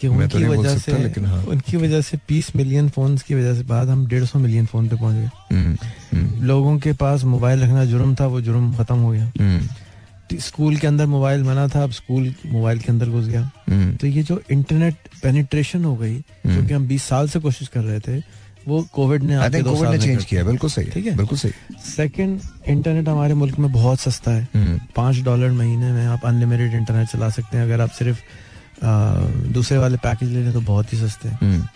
कि तो उनकी वजह से लेकिन हाँ। उनकी वजह से 20 मिलियन फ़ोन की वजह से बाद हम 150 मिलियन फ़ोन पे पहुँच गए। हम्म, लोगों के पास मोबाइल रखना जुर्म था वो जुर्म खत्म हो गया। स्कूल के अंदर मोबाइल मना था अब स्कूल मोबाइल के अंदर घुस गया। हम्म, तो ये जो इंटरनेट पेनिट्रेशन हो गई जो हम्म। कि हम 20 साल से कोशिश कर रहे थे वो कोविड ने आई आके दो साल ने चेंज किया बिल्कुल सही ठीक है? बिल्कुल सही। सेकंड इंटरनेट हमारे मुल्क में बहुत सस्ता है। पाँच डॉलर महीने में आप अनलिमिटेड इंटरनेट चला सकते हैं। अगर आप सिर्फ़ दूसरे वाले पैकेज ले लें तो बहुत ही सस्ते हैं। हम्म,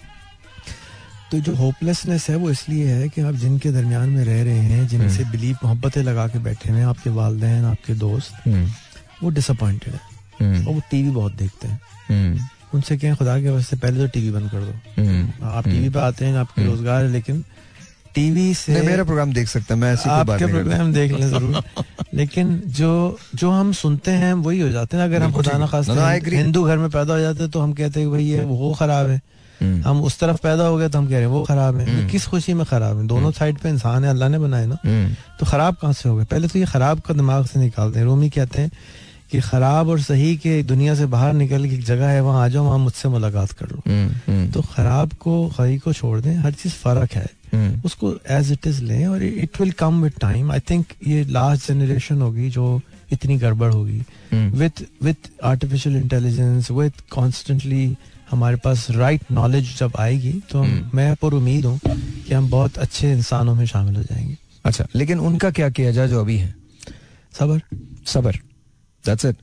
तो जो होपलेसनेस है वो इसलिए है कि आप जिनके दरमियान में रह रहे हैं जिनसे बिलीव मोहब्बतें लगा के बैठे हैं आपके वालदेन आपके दोस्त हम्म, वो डिसअपॉइंटेड है। हम्म, और वो टीवी बहुत देखते हैं। हम्म, उनसे कहें खुदा के वजह से पहले तो टीवी बंद कर दो। हम्म। आप टीवी पे आते हैं आपके हम्म। रोज़गार है लेकिन टीवी से नहीं मेरा प्रोग्राम देख सकता मैं ऐसी बात आपके नहीं प्रोग्राम देख लें ज़रूर। लेकिन जो जो हम सुनते हैं वही हो जाते हैं। अगर हम खुदा ना खास. हिंदू घर में पैदा हो जाते हैं तो हम कहते हैं भाई ये वो खराब है। हम्म, हम उस तरफ़ पैदा हो गए तो हम कह रहे हैं वो खराब है। हम्म। किस खुशी में खराब है? दोनों साइड पे इंसान है अल्लाह ने बनाए ना। हम्म, तो खराब कहाँ से हो गए? पहले तो ये खराब का दिमाग से निकालते हैं। रोमी कहते हैं कि खराब और सही के दुनिया से बाहर निकल के एक जगह है वहाँ आ जाओ वहाँ मुझसे मुलाकात कर लो। हम्म, हम्म, तो खराब को सही को छोड़ दें हर चीज़ फ़र्क है। हम्म, उसको एज इट इज़ लें और it will come with time I think ये लास्ट जनरेशन होगी जो इतनी गड़बड़ होगी। हम्म, with with artificial intelligence with constantly हमारे पास राइट नॉलेज जब आएगी तो हम्म। मैं पर उम्मीद हूँ कि हम बहुत अच्छे इंसानों में शामिल हो जाएँगे। अच्छा लेकिन उनका क्या किया जाए जो अभी है? सबर। सबर। दैट्स इट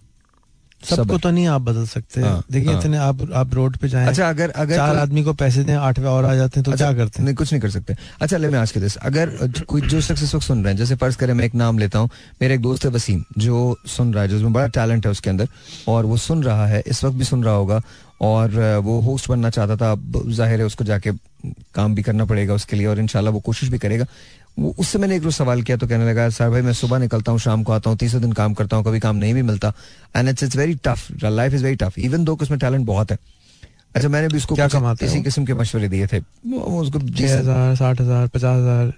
सबको तो नहीं आप बदल सकते। हाँ, देखिए हाँ। इतने आप आप रोड पे जाएँ अच्छा अगर अगर चार कोई- आदमी को पैसे दें आठवें और आ जाते हैं तो अच्छा, क्या करते हैं? नहीं कुछ नहीं कर सकते। अच्छा ले मैं आज के दिस अगर कोई जो शख्स इस वक्त सुन रहे हैं जैसे फ़र्ज़ करें मैं एक नाम लेता हूँ मेरा एक दोस्त है वसीम जो सुन रहा है जिसमें बड़ा टैलेंट है उसके अंदर और वो सुन रहा है इस वक्त भी सुन रहा होगा और वो होस्ट बनना चाहता था अब ज़ाहिर है उसको जाके काम भी करना पड़ेगा उसके लिए और इनशाला वो कोशिश भी करेगा। वो उससे मैंने एक रोज सवाल किया तो कहने लगा सर भाई मैं सुबह निकलता हूँ शाम को आता हूँ तीसरे दिन काम करता हूँ कभी काम नहीं भी मिलता। And it's it's very tough life is very tough even though उसमें टैलेंट बहुत है। अच्छा मैंने भी उसको क्या कमाता इसी किस्म के मशवरे दिए थे। वो उसको हज़ार साठ हज़ार पचास हज़ार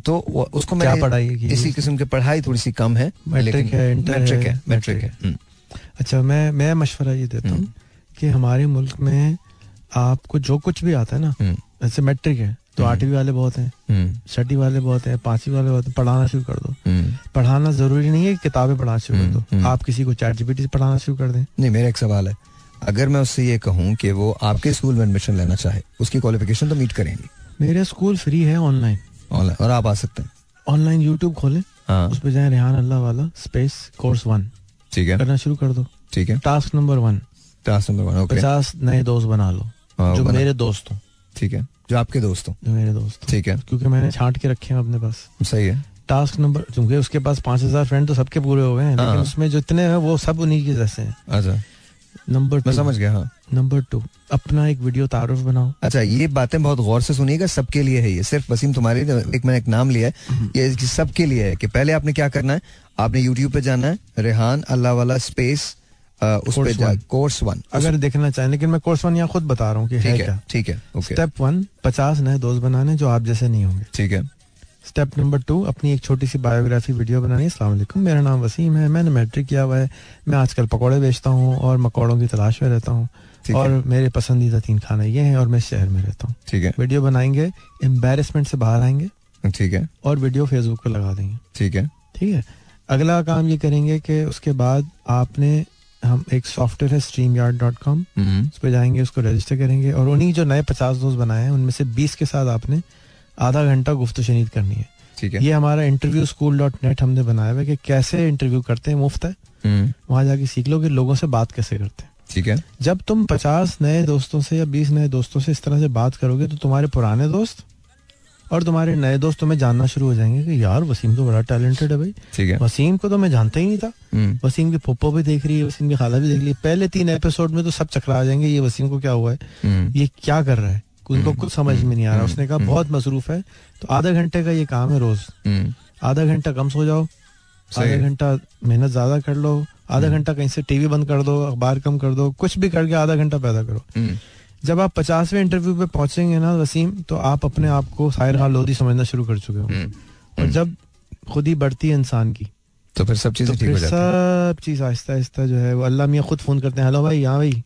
तो उसको मैंने इसी किस्म की पढ़ाई थोड़ी सी कम है मैट्रिक है, है मैट्रिक है। हम्म, अच्छा मैं मैं मशवरा ये देता हूँ हम्म। कि हमारे मुल्क में आपको जो कुछ भी आता है ना हम्म, जैसे मैट्रिक है तो हम्म। आठवीं वाले बहुत हैं छठी वाले बहुत हैं पांचवी वाले बहुत हैं पढ़ाना शुरू कर दो। पढ़ाना ज़रूरी नहीं है किताबें पढ़ाना शुरू कर दो। आप किसी को चैट जीपीटी से पढ़ाना शुरू कर दें। नहीं मेरा एक सवाल है। अगर मैं उससे ये कहूँ कि वो आपके स्कूल में एडमिशन लेना चाहे उसकी क्वालिफिकेशन तो मीट करेंगी। मेरे स्कूल फ्री है ऑनलाइन ऑनलाइन और आप आ सकते हैं। ऑनलाइन यूट्यूब खोलें उस पर जाए रेहान अल्लाह वाला स्पेस कोर्स वन ठीक है। करना शुरू कर दो। ठीक है। Task number one task number one okay पचास नए दोस्त बना लो हाँ, जो मेरे दोस्त हो। ठीक है जो आपके दोस्त हो। जो मेरे दोस्त ठीक है। क्योंकि मैंने छांट के रखे हैं अपने पास। सही है। टास्क नंबर क्योंकि उसके पास पाँच हज़ार फ्रेंड तो सबके पूरे हो गए हैं लेकिन उसमें जो इतने हैं वो सब उन्हीं के जैसे हैं। अच्छा। नंबर मैं समझ गया हाँ। नंबर टू अपना एक वीडियो तारुफ बनाओ। अच्छा ये बातें बहुत गौर से सुनिएगा सबके लिए है ये। सिर्फ़ वसीम तुम्हारे एक मैंने एक नाम लिया है। ये सबके लिए है कि पहले आपने क्या करना है? आपने यूट्यूब पे जाना है रेहान अल्लाह वाला स्पेस उस पे जा कोर्स वन अगर देखना चाहें लेकिन मैं कोर्स वन यहाँ खुद बता रहा हूँ कि ठीक है ठीक है स्टेप वन पचास नए दोस्त बनाने जो आप जैसे नहीं होंगे। ठीक है। स्टेप नंबर टू अपनी एक छोटी सी बायोग्राफी वीडियो बनानी है मेरा नाम वसीम है मैंने मैट्रिक किया हुआ है। मैं आजकल पकौड़े बेचता हूँ और मकौड़ों की तलाश में रहता हूँ। और मेरे पसंदीदा तीन खाने ये हैं और मैं शहर में रहता हूँ। ठीक है। वीडियो बनाएँगे एम्बेरसमेंट से बाहर आएँगे। ठीक है। और वीडियो फेसबुक पे लगा देंगे। ठीक है। ठीक है? अगला काम ये करेंगे कि उसके बाद आपने हम एक सॉफ्टवेयर है स्ट्रीम यार्ड डॉट कॉम उस पर जाएँगे उसको रजिस्टर करेंगे और उन्हीं जो नए पचास दोस्त बनाए हैं उनमें से बीस के साथ आपने आधा घंटा गुफ्त शनीद करनी है। ठीक है। ये हमारा इंटरव्यू स्कूल डॉट नेट हमने बनाया हुआ है कि कैसे इंटरव्यू करते हैं मुफ़्त है। हम्म। वहाँ जाके सीख लो कि लोगों से बात कैसे करते हैं। ठीक है। जब तुम पचास नए दोस्तों से या बीस नए दोस्तों से इस तरह से बात करोगे तो तुम्हारे पुराने दोस्त और तुम्हारे नए दोस्त तुम्हें जानना शुरू हो जाएँगे कि यार वसीम तो बड़ा टैलेंटेड है भाई। ठीक है। वसीम को तो मैं जानता ही नहीं था। हम्म। वसीम की पुप्पो भी देख रही है वसीम की खाला भी देख रही है। पहले तीन एपिसोड में तो सब चकरा आ जाएँगे ये वसीम को क्या हुआ है? हम्म। ये क्या कर रहा है? उनको हम्म। कुछ समझ में नहीं आ रहा उसने कहा बहुत मसरूफ है तो आधा घंटे का ये काम है रोज। आधा घंटा कम सो जाओ आधा घंटा मेहनत ज़्यादा कर लो आधा घंटा कहीं से टीवी बंद कर दो अखबार कम कर दो कुछ भी करके आधा घंटा पैदा करो। जब आप पचासवें इंटरव्यू पे पहुँचेंगे ना वसीम तो आप अपने आप को साहिर खान लोधी समझना शुरू कर चुके हो और जब खुद ही बढ़ती है इंसान की तो फिर सब चीज़ें तो फिर सब चीज़ आहिस्ता आहिस्ता जो है वो अल्लाह मियाँ खुद फ़ोन करते हैं हेलो भाई यहाँ भाई।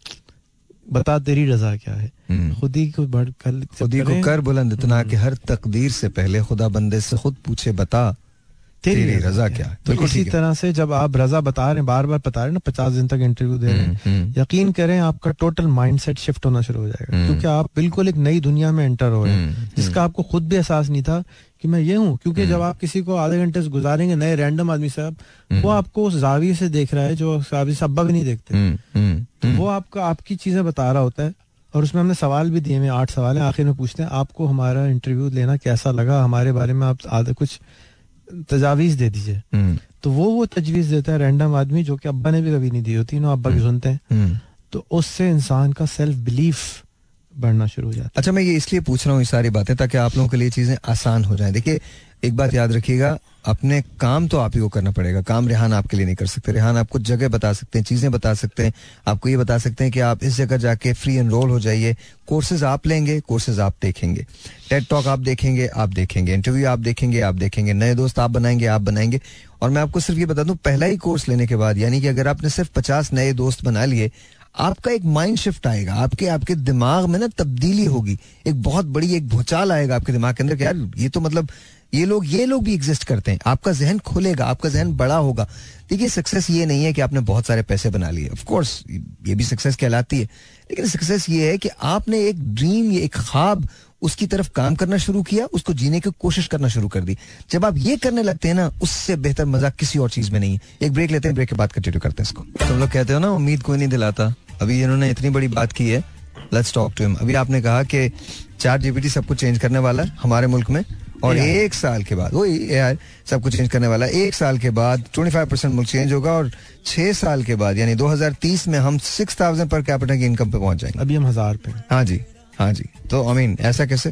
बता तेरी रजा क्या है? हम्म। खुद ही को बढ़ कर खुद ही को कर। बुलंद इतना कि हर तकदीर से पहले खुदा बंदे से खुद पूछे बता तेरी, तेरी रजा क्या है? तो इसी तरह से जब आप रजा बता रहे हैं बार बार बता रहे हैं ना पचास दिन तक इंटरव्यू दे रहे हैं हम्म, हम्म। यकीन करें आपका टोटल माइंडसेट शिफ्ट होना शुरू हो जाएगा। हम्म। क्योंकि आप बिल्कुल एक नई दुनिया में एंटर हो रहे हैं जिसका आपको खुद भी एहसास नहीं था कि मैं ये हूँ क्योंकि जब आप किसी को आधे घंटे से गुजारेंगे नए रैंडम आदमी साहब वो आपको उस जाविये से देख रहा है जो से अब्बा भी नहीं देखते। तो वो आपका आपकी चीज़ें बता रहा होता है और उसमें हमने सवाल भी दिए हमें आठ सवाल है आखिर में पूछते हैं आपको हमारा इंटरव्यू लेना कैसा लगा? हमारे बारे में आप आधे कुछ तजावीज दे दीजिए। हम्म। तो वो वो तजवीज देता है रैंडम आदमी जो कि अब्बा ने भी कभी नहीं दी होती ना अब्बा की हम्म। सुनते हैं। हम्म। तो उससे इंसान का सेल्फ बिलीफ बढ़ना शुरू हो जाता है। अच्छा मैं ये इसलिए पूछ रहा हूँ ये सारी बातें ताकि आप लोगों के लिए चीज़ें आसान हो जाएँ। देखिए, एक बात याद रखिएगा, अपने काम तो आप ही को करना पड़ेगा। काम रेहान आपके लिए नहीं कर सकते। रेहान आपको जगह बता सकते हैं, चीज़ें बता सकते हैं। आपको ये बता सकते हैं कि आप इस जगह जाके फ्री एनरोल हो जाइए। कोर्सेज आप लेंगे कोर्सेज आप देखेंगे। टेट टॉक आप देखेंगे आप देखेंगे। इंटरव्यू आप देखेंगे आप देखेंगे। नए दोस्त आप बनाएँगे आप बनाएँगे। और मैं आपको सिर्फ़ ये बता दूँ, पहला ही कोर्स लेने के बाद, यानी कि अगर आपने सिर्फ़ पचास नए दोस्त बना लिए आपका एक माइंड शिफ्ट आएगा, आपके आपके दिमाग में ना तब्दीली होगी। एक बहुत बड़ी एक भूचाल आएगा आपके दिमाग के अंदर यार, ये तो मतलब ये लोग ये लोग भी एग्जिस्ट करते हैं। आपका जहन खुलेगा, आपका जहन बड़ा होगा। देखिए सक्सेस ये नहीं है कि आपने बहुत सारे पैसे बना लिए। ऑफ़ कोर्स ये भी सक्सेस कहलाती है। लेकिन सक्सेस ये है कि आपने एक ड्रीम या एक ख्वाब उसकी तरफ़ काम करना शुरू किया, उसको जीने की कोशिश करना शुरू कर दी। जब आप ये करने लगते हैं ना, उससे बेहतर मज़ा किसी और चीज़ में नहीं है। एक ब्रेक लेते हैं ब्रेक के बाद कंटिन्यू करते हैं इसको। तुम लोग कहते हो ना, उम्मीद कोई नहीं दिलाता। अभी इन्होंने इतनी बड़ी बात की है लेट्स टॉक टू हिम अभी आपने कहा कि चार जीबीटी सब कुछ चेंज करने वाला है हमारे मुल्क में और एक साल के बाद वो यार सब कुछ चेंज करने वाला है। एक साल के बाद ट्वेंटी फाइव परसेंट मुल्क चेंज होगा और छह साल के बाद यानी 2030 में हम सिक्स थाउज़ेंड पर कैपिटल की इनकम पे पहुँच जाएँगे। अभी हम हज़ार पे हाँ। जी हाँ जी। तो आई मीन ऐसा कैसे?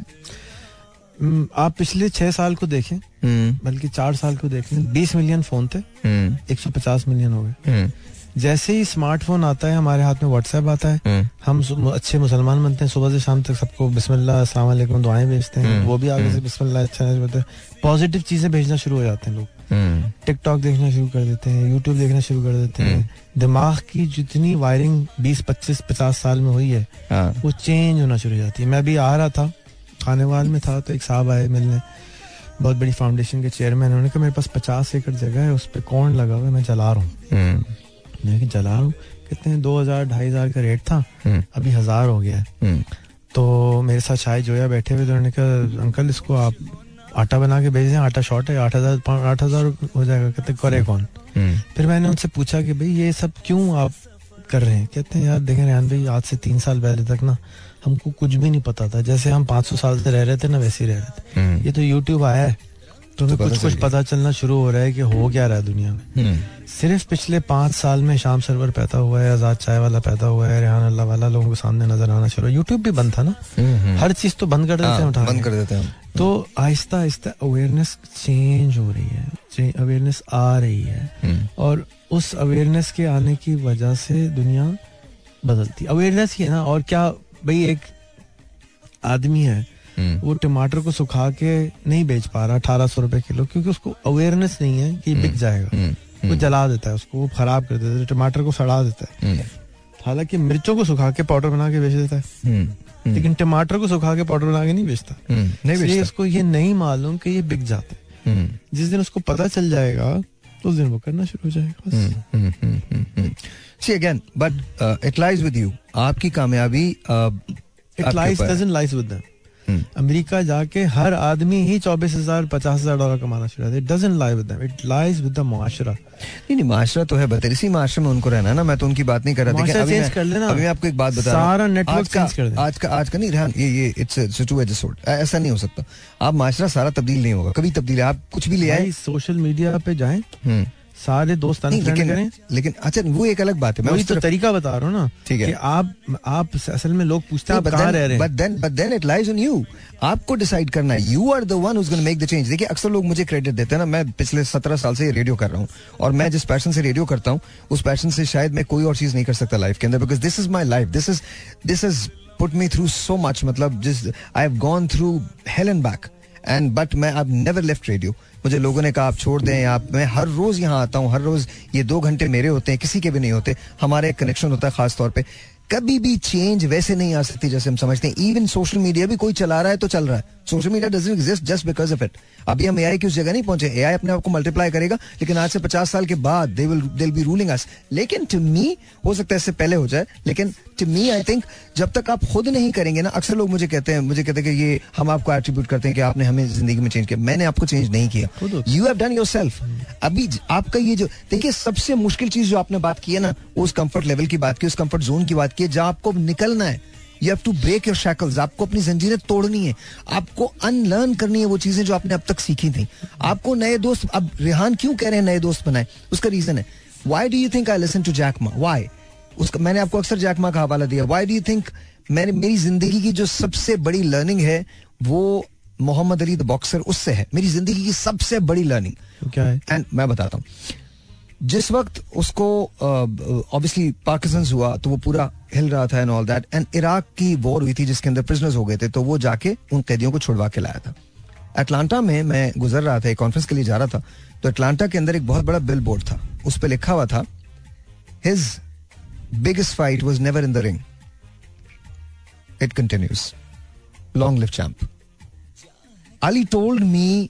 हम्म, आप पिछले छह साल को देखें हम्म। बल्कि चार साल को देखें बीस मिलियन फ़ोन थे हम्म। एक सौ पचास मिलियन हो गए। जैसे ही स्मार्टफ़ोन आता है हमारे हाथ में व्हाट्सएप आता है हम्म। हम अच्छे मुसलमान बनते हैं सुबह से शाम तक सबको बिस्मिल्लाह अस्सलाम वालेकुम दुआएँ भेजते हैं। हम्म। वो भी आगे से बिस्मिल्लाह अच्छा पॉजिटिव चीज़ें भेजना शुरू हो जाते हैं लोग। टिकटॉक देखना शुरू कर देते हैं यूट्यूब देखना शुरू कर देते हैं। दिमाग की जितनी वायरिंग बीस पच्चीस पचास साल में हुई है हाँ। वो चेंज होना शुरू हो जाती है। मैं अभी आ रहा था खानेवाल में था तो एक साहब आए मिलने। बहुत बड़ी फाउंडेशन के चेयरमैन उन्होंने कहा मेरे पास पचास एकड़ जगह है उस पर कौन लगा हुआ है मैं जला रहा हूँ। मैं जला रहा हूँ? कितने दो हज़ार ढाई हज़ार का रेट था। हम्म। अभी हज़ार हो गया है। हम्म। तो मेरे साथ शायद जोया बैठे हुए तो उन्होंने कहा अंकल इसको आप आटा बना के भेज दें आटा शॉर्ट है आठ हज़ार आठ हज़ार हो जाएगा। कहते करे कौन? हम्म। फिर मैंने उनसे पूछा कि भाई ये सब क्यों आप कर रहे हैं? कहते हैं यार देखें रेहान भाई आज से तीन साल पहले तक ना हमको कुछ भी नहीं पता था। जैसे हम पाँच सौ साल से रह रहे थे ना वैसे ही रह रहे थे। ये तो यूट्यूब आया है। तो हमें कुछ कुछ पता चलना शुरू हो रहा है कि हो क्या रहा है दुनिया में। सिर्फ़ पिछले पाँच साल में शाम सरवर पैदा हुआ है आज़ाद चाय वाला पैदा हुआ है रेहान अल्लाह वाला लोगों के सामने नज़र आना शुरू यूट्यूब भी बंद था ना? हर चीज़ तो बंद कर देते हैं उठा बंद कर देते हैं। तो आहिस्ता आहिस्ता अवेयरनेस चेंज हो रही है। अवेयरनेस आ रही है। और उस अवेयरनेस के आने की वजह से दुनिया बदलती अवेयरनेस ही है ना और क्या भाई एक आदमी है हम्म। वो टमाटर को सुखा के नहीं बेच पा रहा अठारह सौ रुपए किलो क्योंकि उसको अवेयरनेस नहीं है कि बिक जाएगा। हम्म, वो जला देता है उसको वो खराब कर देता है टमाटर को सड़ा देता है। हम्म, हालाँकि मिर्चों को सुखा के पाउडर बना के बेच देता है। हम्म, हम्म, लेकिन टमाटर को सुखा के पाउडर बना के नहीं बेचता। हम्म, नहीं बेचता। उसको ये नहीं मालूम कि ये बिक जाते हैं। हम्म, जिस दिन उसको पता चल जाएगा उस दिन वो करना शुरू हो जाएगा। हम्म, हम्म, हम्म, हम्म, हम्म. Again, but uh, it lies with you. आपकी कामयाबी it lies doesn't lies with them hmm. America जाके हर आदमी ही चौबीस हज़ार पचास हज़ार डॉलर कमाना शुरू it doesn't lie with it lies with the मुआशरा नहीं नहीं माशरा तो है बता इसी माशरे में उनको रहना है ना। मैं तो उनकी बात नहीं कर रहा। था अभी मैं- कर लेना। अभी मैं आपको एक बात बता रहा हूँ। सारा network आज का- कर देना। आज का आज का नहीं रेहान ये ये इट्स टू सोर्ट ऐसा नहीं हो सकता। आप माशरा सारा तब्दील नहीं होगा। कभी तब्दील है। आप कुछ भी ले आए। सोशल मीडिया पे जाएँ। हम्म. सारे दोस्त करें लेकिन लेकिन अच्छा वो एक अलग बात है। मैं उस तो तरीका बता रहा हूँ ना ठीक है। कि आप आप असल में लोग पूछते हैं आप कहाँ रह रहे बट हैं then but then it lies on you आपको डिसाइड करना है। You are the one who's make the change देखिए अक्सर लोग मुझे क्रेडिट देते हैं ना मैं पिछले सत्रह साल से रेडियो कर रहा हूँ। और मैं जिस पैशन से रेडियो करता हूँ उस पैशन से शायद मैं कोई और चीज़ नहीं कर सकता लाइफ के अंदर because this is my life this is this is put me through so much मतलब जिस I have gone through hell and back and but मैं अब नेवर लेफ़्ट रेडियो मुझे लोगों ने कहा, आप छोड़ दें, आप, मैं हर रोज यहाँ आता हूँ, हर रोज ये दो घंटे मेरे होते हैं, किसी के भी नहीं होते, हमारे एक कनेक्शन होता है खासतौर पर कभी भी चेंज वैसे नहीं आ सकती जैसे हम समझते हैं। इवन सोशल मीडिया भी कोई चला रहा है तो चल रहा है। Social media doesn't exist just because of it अभी हम एआई की उस जगह नहीं पहुँचे। एआई अपने आप को मल्टीप्लाई करेगा लेकिन आज से पचास साल के बाद they will they be ruling us लेकिन टू मी हो सकता है इससे पहले हो जाए लेकिन टू मी आई थिंक जब तक आप खुद नहीं करेंगे ना अक्सर लोग मुझे कहते हैं मुझे कहते हैं कि ये हम आपको एट्रीब्यूट करते हैं कि आपने हमें ज़िंदगी में चेंज किया। मैंने आपको चेंज नहीं किया। You have done yourself अभी आपका ये जो देखिए सबसे मुश्किल चीज़ जो आपने बात की है ना उस कंफर्ट लेवल की बात की उस कंफर्ट जोन की बात की जहाँ आपको निकलना है। You have to break your shackles आपको अपनी जंजीरें तोड़नी है। आपको अनलर्न करनी है वो चीज़ें जो आपने अब तक सीखी थी। आपको नए दोस्त अब रेहान क्यों कह रहे हैं नए दोस्त बनाए? उसका रीजन है। Why do you think I listen to Jack Ma why उसका मैंने आपको अक्सर जैकमा का हवाला दिया। वाई डू यू थिंक मैंने मेरी ज़िंदगी की जो सबसे बड़ी लर्निंग है वो मोहम्मद अली द बॉक्सर उससे है। मेरी ज़िंदगी की सबसे बड़ी लर्निंग क्या है? एंड मैं बताता हूँ। जिस वक्त उसको ऑब्वियसली पाकिस्तान हुआ तो वो पूरा हिल रहा था and all that and Iraq की वॉर हुई थी जिसके अंदर प्रिजनर्स हो गए थे तो वो जाके उन कैदियों को छुड़वा के लाया था। अटलांटा में मैं गुजर रहा था, एक कॉन्फ्रेंस के लिए जा रहा था तो अटलांटा के अंदर एक बहुत बड़ा बिल बोर्ड था, उस पर लिखा हुआ था his biggest fight was never in the ring it continues long live champ Ali told me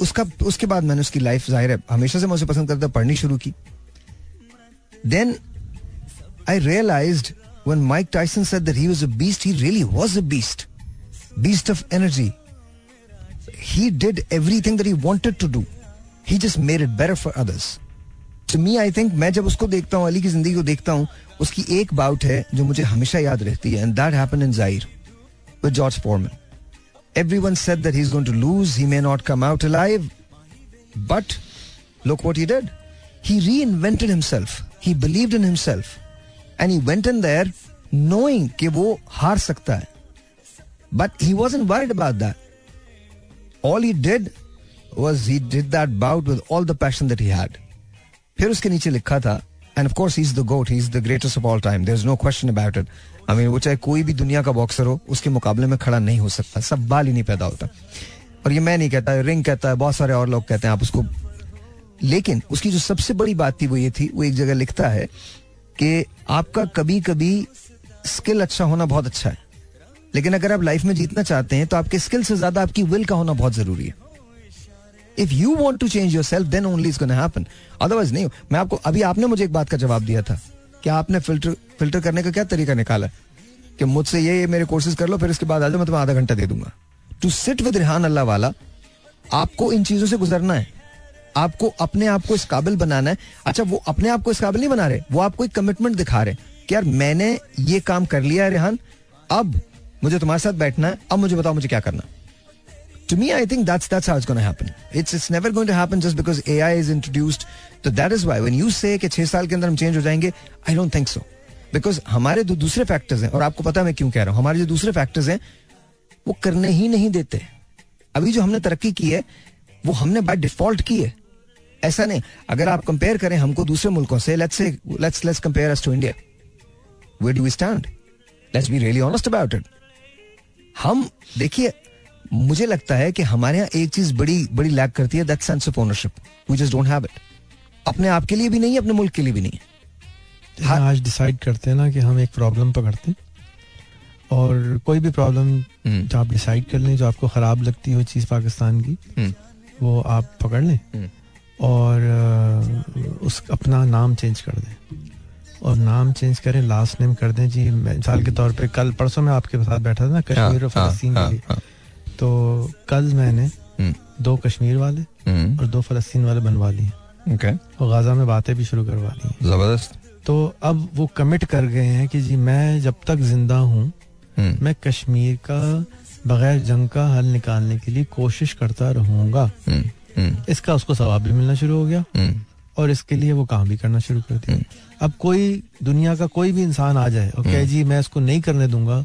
उसका, उसके बाद मैंने उसकी लाइफ ज़ाहिर है, हमेशा से मैं पसंद करता, पढ़नी शुरू की। Then I realise one Mike Tyson said that beast he really was a beast beast of energy he did everything that he wanted to do he just made it better for others to me I think मैं जब उसको देखता हूँ, अली की ज़िंदगी को देखता हूँ, उसकी एक बाउट है जो मुझे हमेशा याद रहती है and that happen in Zaire with George Foreman Everyone said that he's going to lose, he may not come out alive. But look what he did. He reinvented himself. He believed in himself. And he went in there knowing कि वो हार सकता है. But he wasn't worried about that. All he did was he did that bout with all the passion that he had. फिर उसके नीचे लिखा था and of course is the GOAT he is the greatest of all time there is no question mean वो चाहे कोई भी दुनिया का बॉक्सर हो, उसके मुकाबले में खड़ा नहीं हो सकता, सब बाल ही नहीं पैदा होता। और ये मैं नहीं कहता रिंग कहता है, बहुत सारे और लोग कहते हैं, आप उसको लेकिन उसकी जो सबसे बड़ी बात थी वो ये थी, वो एक जगह लिखता है कि आपका कभी कभी स्किल अच्छा होना बहुत अच्छा है। लेकिन अगर आप लाइफ में जीतना चाहते हैं तो आपके स्किल से ज़्यादा आपकी विल का होना बहुत ज़रूरी है। If you want to change yourself then only is happen otherwise नहीं, मैं आपको अभी आपने मुझे एक बात का जवाब दिया था। कि आपने फ़िल्टर फ़िल्टर करने का क्या तरीका निकाला कि मुझसे ये ये मेरे कोर्सेज कर लो, फिर इसके बाद आ जाओ, मैं तुम्हें आधा घंटा दे दूँगा। To sit with Rehan Allahwala, आपको इन चीज़ों से गुजरना है। आपको अपने आप को इस काबिल बनाना है। अच्छा वो अपने आप को इस काबिल नहीं बना रहे, वो आपको एक कमिटमेंट दिखा रहे कि यार, मैंने ये काम कर लिया है रेहान अब मुझे तुम्हारे साथ बैठना है, अब मुझे बताओ मुझे क्या करना to me, i think that's that's how it's going to happen. It's it's never going to happen just because ai is introduced. So that is why when you say कि छह साल के अंदर हम चेंज हो जाएँगे, i don't think so. Because हमारे जो दूसरे फैक्टर्स हैं, और आपको पता है मैं क्यों कह रहा हूँ, हमारे जो दूसरे फैक्टर्स हैं, वो करने ही नहीं देते। अभी जो हमने तरक्की की है, वो हमने बाय डिफ़ॉल्ट की है। ऐसा नहीं। अगर आप कंपेयर करें हमको दूसरे मुल्कों से let's say let's let's compare us to India where do we stand let's be really honest about it हम, देखिए मुझे लगता है कि हमारे यहाँ एक चीज़ बड़ी बड़ी लैक करती है that sense of ownership we just don't have it अपने आप के लिए भी नहीं है अपने मुल्क के लिए भी नहीं है। हाँ, आज डिसाइड करते हैं ना कि हम एक प्रॉब्लम पकड़ते हैं। और कोई भी प्रॉब्लम हम्म। जो आप डिसाइड कर लें जो आपको ख़राब लगती हो चीज़ पाकिस्तान की हम्म, वो आप पकड़ लें। हम्म, और उस अपना नाम चेंज कर दें। और नाम चेंज करें लास्ट नेम कर दें। जी मिसाल के तौर पे कल परसों में आपके साथ बैठा था ना कश्मीर और हाँ, फ़लस्तीन हाँ, के लिए। हाँ, तो कल मैंने हम्म, दो कश्मीर वाले हम्म, और दो फ़लस्तीन वाले बनवा लिए। Okay, और गाज़ा में बातें भी शुरू करवा ली ज़बरदस्त। तो अब वो कमिट कर गए हैं कि जी मैं जब तक ज़िंदा हूँ हम्म, मैं कश्मीर का बगैर जंग का हल निकालने के लिए कोशिश करता रहूँगा। इसका उसको सवाब भी मिलना शुरू हो गया। और इसके लिए वो काम भी करना शुरू कर दिया। अब कोई दुनिया का कोई भी इंसान आ जाए और कहे जी मैं इसको नहीं करने दूँगा।